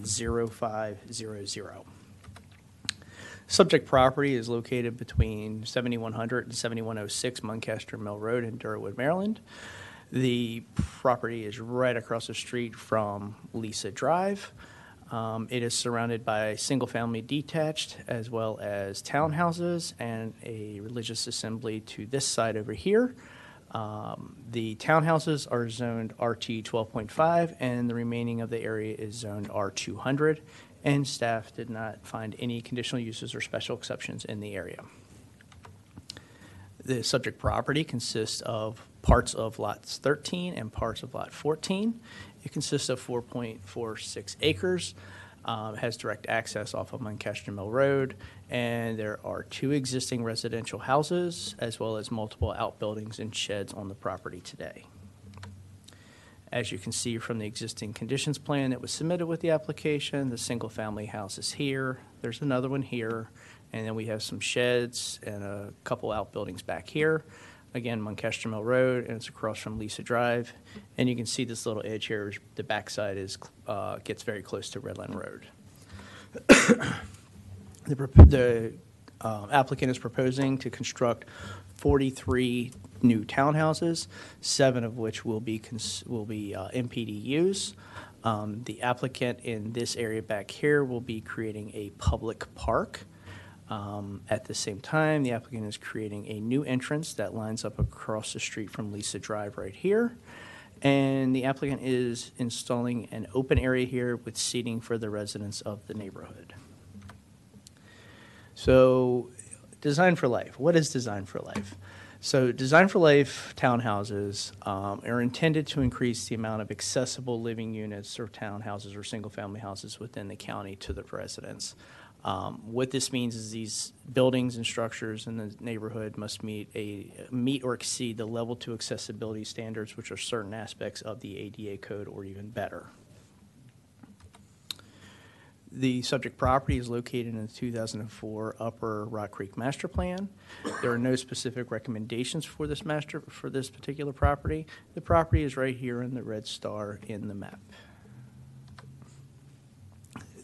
20230500. Subject property is located between 7100 and 7106 Muncaster Mill Road in Derwood, Maryland. The property is right across the street from Lisa Drive. Um, It is surrounded by single-family detached as well as townhouses and a religious assembly to this side over here. Um, The townhouses are zoned RT 12.5, and the remaining of the area is zoned R200, and staff did not find any conditional uses or special exceptions in the area. The subject property consists of parts of lots 13 and parts of lot 14. It consists of 4.46 acres, um, has direct access off of Muncaster Mill Road, and there are two existing residential houses as well as multiple outbuildings and sheds on the property today. As you can see from the existing conditions plan that was submitted with the application, the single-family house is here, there's another one here, and then we have some sheds and a couple outbuildings back here. Again, Muncaster Mill Road, and it's across from Lisa Drive. And you can see this little edge here, the backside is, uh, gets very close to Redland Road. The The uh, applicant is proposing to construct 43 new townhouses, seven of which will be, cons- will be uh, MPDUs. Um, The applicant in this area back here will be creating a public park. Um, At the same time, the applicant is creating a new entrance that lines up across the street from Lisa Drive right here. And the applicant is installing an open area here with seating for the residents of the neighborhood. So, Design for Life. What is Design for Life? So, Design for Life townhouses um, are intended to increase the amount of accessible living units or townhouses or single family houses within the county to the residents. Um, what this means is these buildings and structures in the neighborhood must meet a meet or exceed the level two accessibility standards, which are certain aspects of the ADA code or even better. The subject property is located in the 2004 Upper Rock Creek Master Plan. There are no specific recommendations for this master, for this particular property. The property is right here in the red star in the map.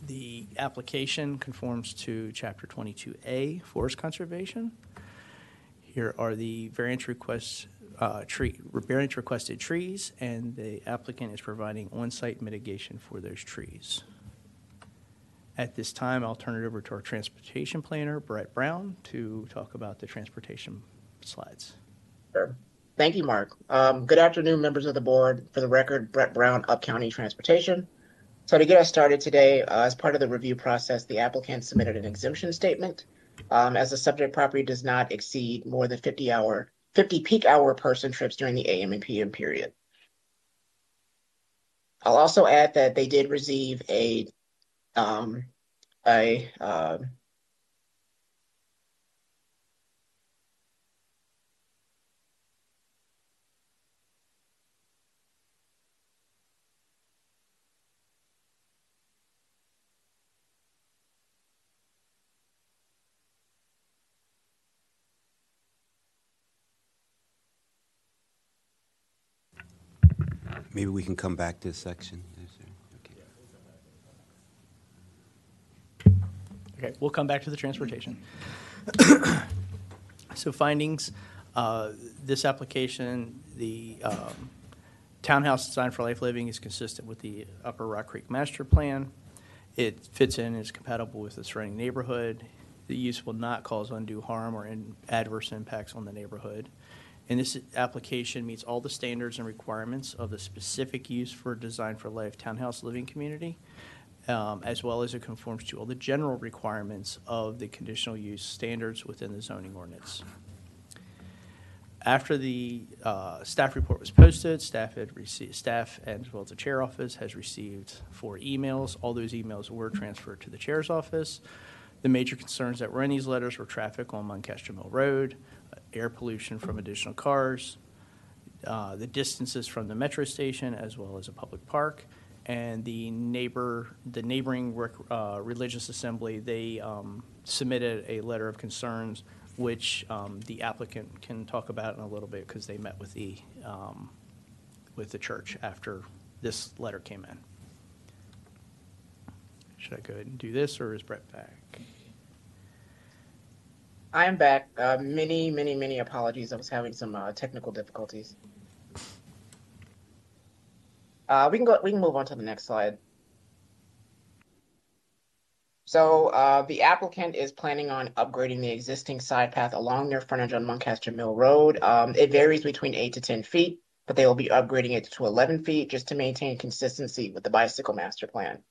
The application conforms to Chapter 22A, Forest Conservation. Here are the variance requests, uh, tree, variance requested trees, and the applicant is providing on-site mitigation for those trees. At this time, I'll turn it over to our transportation planner, Brett Brown, to talk about the transportation slides. Sure. Thank you, Mark. Um, good afternoon, members of the board. For the record, Brett Brown, Up County Transportation. So to get us started today, uh, as part of the review process, the applicant submitted an exemption statement. Um, as the subject property does not exceed more than 50 hour, 50 peak hour person trips during the AM and PM period. I'll also add that they did receive a um, a uh, Maybe we can come back to this section. Okay, we'll come back to the transportation. So findings, uh, this application, the um, townhouse design for life living is consistent with the Upper Rock Creek Master Plan. It fits in is compatible with the surrounding neighborhood. The use will not cause undue harm or in- adverse impacts on the neighborhood. And this application meets all the standards and requirements of the specific use for Design for Life Townhouse Living Community, um, as well as it conforms to all the general requirements of the conditional use standards within the zoning ordinance. After the uh, staff report was posted, staff had received, staff and as well as the chair office has received four emails. All those emails were transferred to the chair's office. The major concerns that were in these letters were traffic on Muncaster Mill Road, uh, air pollution from additional cars, uh, the distances from the metro station as well as a public park, and the neighbor, the neighboring rec- uh, religious assembly, they um, submitted a letter of concerns, which um, the applicant can talk about in a little bit because they met with the um, with the church after this letter came in. Should I go ahead and do this, or is Brett back? I am back. Uh, many, many, many apologies. I was having some uh, technical difficulties. Uh, we can go. We can move on to the next slide. So uh, the applicant is planning on upgrading the existing side path along their frontage on Muncaster Mill Road. Um, it varies between eight to ten feet, but they will be upgrading it to eleven feet just to maintain consistency with the bicycle master plan.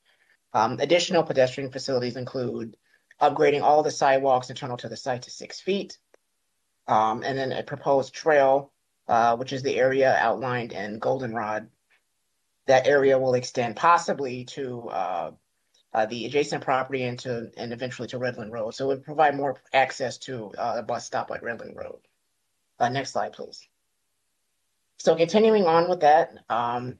Um, additional pedestrian facilities include upgrading all the sidewalks internal to the site to six feet, um, and then a proposed trail, uh, which is the area outlined in Goldenrod. That area will extend possibly to uh, uh, the adjacent property and to and eventually to Redland Road. So it would provide more access to uh, a bus stop at Redland Road. Uh, next slide, please. So continuing on with that, um,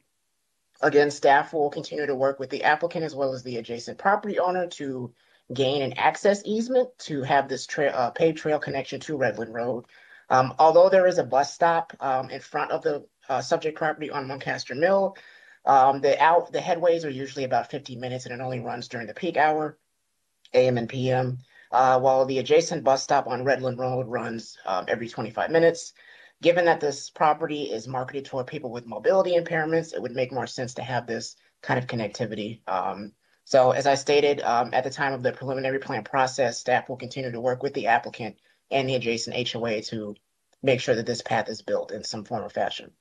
again, staff will continue to work with the applicant as well as the adjacent property owner to gain an access easement to have this trail, uh, paved trail connection to Redland Road. Um, although there is a bus stop um, in front of the uh, subject property on Muncaster Mill, um, the out the headways are usually about 50 minutes and it only runs during the peak hour, AM and PM. Uh, while the adjacent bus stop on Redland Road runs um, every 25 minutes. Given that this property is marketed toward people with mobility impairments, it would make more sense to have this kind of connectivity. Um, so as I stated, um, at the time of the preliminary plan process, staff will continue to work with the applicant and the adjacent HOA to make sure that this path is built in some form or fashion.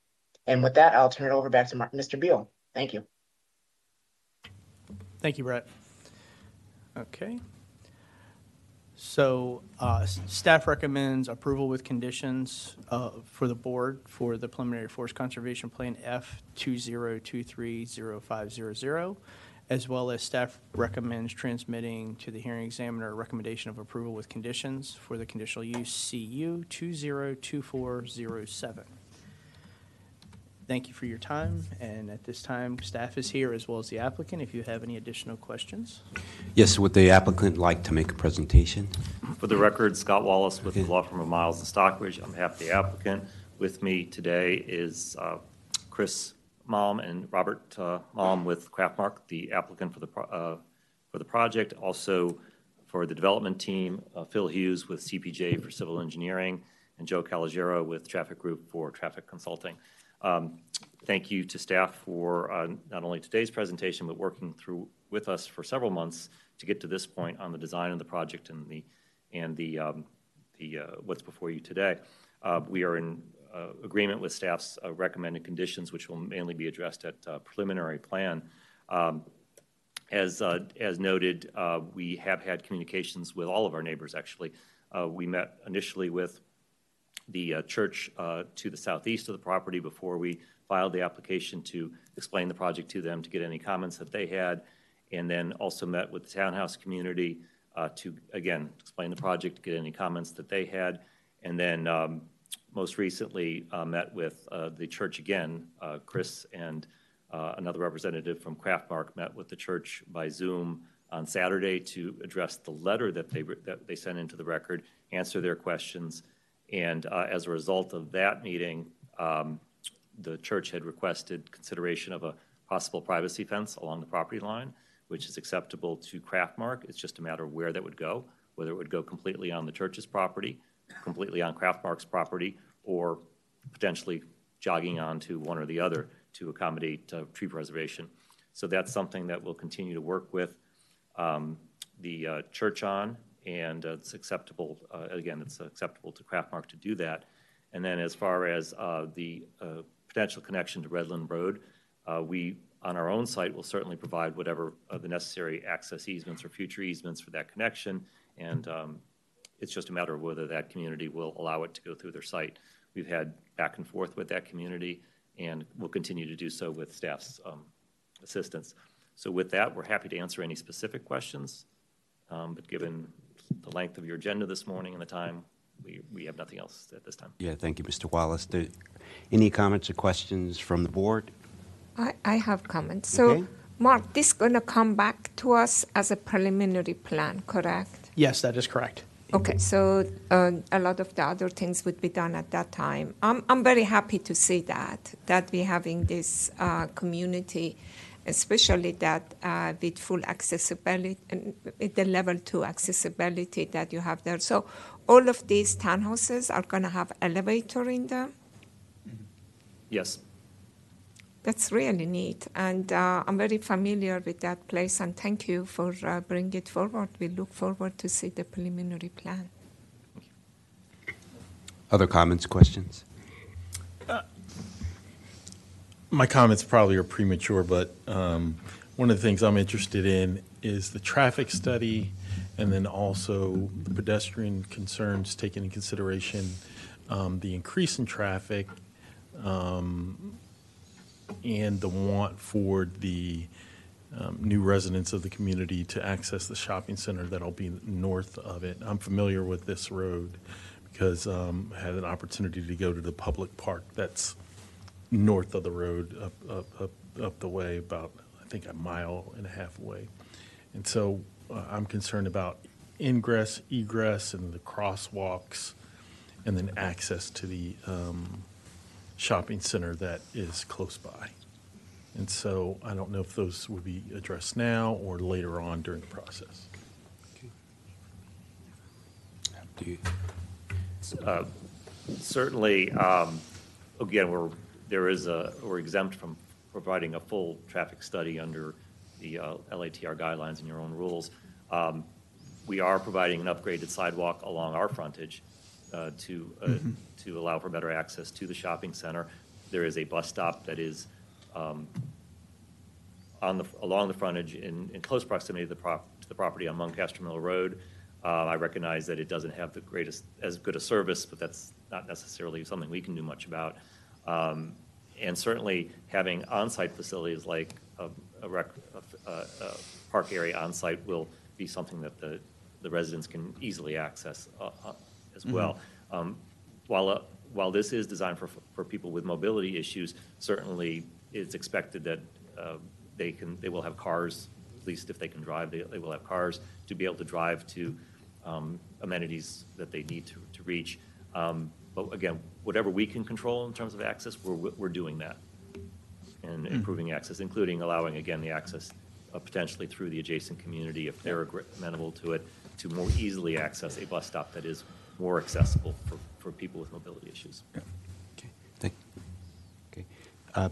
And with that, I'll turn it over back to Mr. Beal. Thank you. Thank you, Brett. Okay. So uh, staff recommends approval with conditions uh, for the board for the preliminary forest conservation plan F 20230500, as well as staff recommends transmitting to the hearing examiner a recommendation of approval with conditions for the conditional use CU 202407. Thank you for your time, and at this time, staff is here as well as the applicant if you have any additional questions. Yes, would the applicant like to make a presentation? For the record, Scott Wallace with the law firm of Miles and Stockbridge. I'm of the applicant, with me today is uh, Chris Malm and Robert uh, Malm with Craftmark, the applicant for the pro- uh, for the project. Also for the development team, uh, Phil Hughes with CPJ for civil engineering, and Joe Caloggero with Traffic Group for traffic consulting. Um, Thank you to staff for uh, not only today's presentation, but working through with us for several months to get to this point on the design of the project and the, and the, um, the, uh, what's before you today. Uh, We are in uh, agreement with staff's uh, recommended conditions, which will mainly be addressed at uh, preliminary plan. Um, As, as noted, we have had communications with all of our neighbors, actually. We met initially with the uh, church uh, to the southeast of the property before we filed the application to explain the project to them, to get any comments that they had, and then also met with the townhouse community uh, to, again, explain the project, get any comments that they had, and then um, most recently uh, met with uh, the church again. Uh, Chris and another representative from Craftmark met with the church by Zoom on Saturday to address the letter that they, that they sent into the record, answer their questions, and uh, as a result of that meeting, um, the church had requested consideration of a possible privacy fence along the property line, which is acceptable to Craftmark. It's just a matter of where that would go, whether it would go completely on the church's property, completely on Craftmark's property, or potentially jogging onto one or the other to accommodate uh, tree preservation. So that's something that we'll continue to work with um, the uh, church on, and uh, it's acceptable, uh, again, it's acceptable to Craftmark to do that. And then as far as uh, the potential connection to Redland Road, we, on our own site, will certainly provide whatever the necessary access easements or future easements for that connection. And um, it's just a matter of whether that community will allow it to go through their site. We've had back and forth with that community, and we'll continue to do so with staff's um, assistance. So with that, we're happy to answer any specific questions, um, but given the length of your agenda this morning and the time, we, we have nothing else at this time. Yeah, thank you, Mr. Wallace. Do- Any comments or questions from the board? I, I have comments. So, Okay. Mark, this is gonna come back to us as a preliminary plan, correct? Yes, that is correct. Okay, so uh, a lot of the other things would be done at that time. I'm, I'm very happy to see that, that we're having this uh, community, especially that uh, with full accessibility, with the level two accessibility that you have there. So all of these townhouses are going to have elevator in them. Yes. That's really neat, and uh, I'm very familiar with that place. And thank you for uh, bringing it forward. We look forward to see the preliminary plan. Other comments, questions? My comments probably are premature, but um, one of the things I'm interested in is the traffic study and then also the pedestrian concerns taken in consideration, um, the increase in traffic, um, and the want for the um, new residents of the community to access the shopping center that'll be north of it. I'm familiar with this road because um, I had an opportunity to go to the public park that's north of the road, up, up, up, up the way, about, I think, a mile and a half away. And so uh, I'm concerned about ingress, egress, and the crosswalks, and then access to the um, shopping center that is close by. And so I don't know if those would be addressed now or later on during the process. Uh, Certainly, um, again, we're, there is a, we're exempt from providing a full traffic study under the uh, LATR guidelines and your own rules. Um, We are providing an upgraded sidewalk along our frontage uh, to, uh, Mhm. to allow for better access to the shopping center. There is a bus stop that is um, on the, along the frontage in, in close proximity to the prop, to the property on Muncaster Mill Road. Uh, I recognize that it doesn't have the greatest, as good a service, but that's not necessarily something we can do much about. Um, And certainly, having on-site facilities like a, a rec, a, a- park area on-site will be something that the, the residents can easily access uh, uh, as well. Um, While, uh, while this is designed for, for people with mobility issues, certainly it's expected that uh, they can, they will have cars, at least if they can drive, they, they will have cars to be able to drive to um, amenities that they need to, to reach. Um, But again, whatever we can control in terms of access, we're, we're doing that. And Mm. improving access, including allowing, again, the access uh, potentially through the adjacent community, if they're agre- amenable to it, to more easily access a bus stop that is more accessible for, for people with mobility issues. Okay, thank, you. okay. Uh,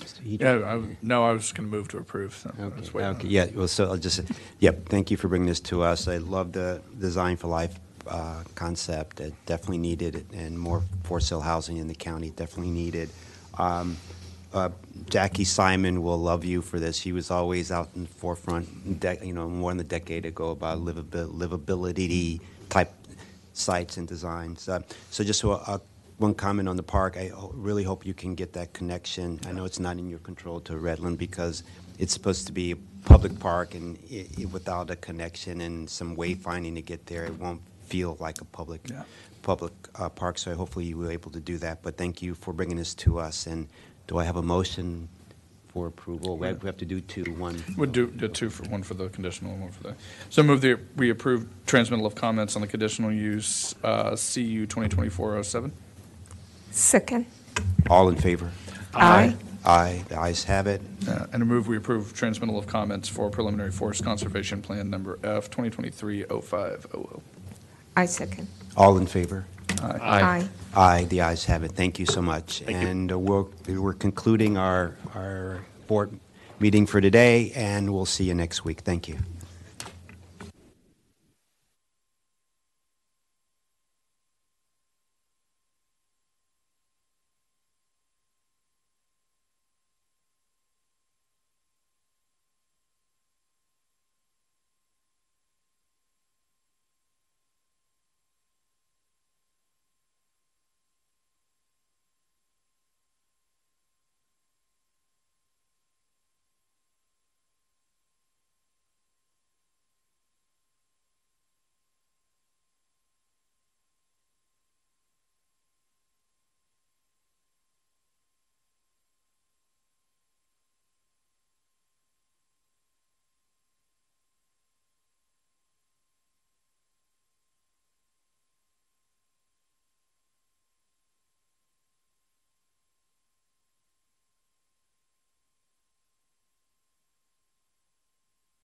Mr. Eden? Yeah, I, no, I was just going to move to approve. So I was waiting on Okay, it. yeah, well, so I'll just, yep, thank you for bringing this to us. I love the Design for Life uh, concept. It definitely needed, and more for sale housing in the county, definitely needed. Um, uh, Jackie Simon will love you for this. He was always out in the forefront, de- you know, more than a decade ago about livabi- livability type sites and designs. Uh, So just so, uh, one comment on the park, I really hope you can get that connection. I know it's not in your control to Redland because it's supposed to be a public park and i- i- without a connection and some wayfinding to get there, it won't feel like a public, public uh, park. So hopefully you were able to do that. But thank you for bringing this to us. And do I have a motion for approval? We have we have to do two, one. Would do, do two for, one for the conditional and one for the, so move the, we approve transmittal of comments on the conditional use, uh, CU 2024-07. Second. All in favor? Aye. Aye, the ayes have it. Uh, And a move we approve transmittal of comments for preliminary forest conservation plan number F 2023-0500. I second. All in favor? Aye. Aye. Aye, the ayes have it. Thank you so much. And uh, we're, we're concluding our, our board meeting for today, and we'll see you next week. Thank you.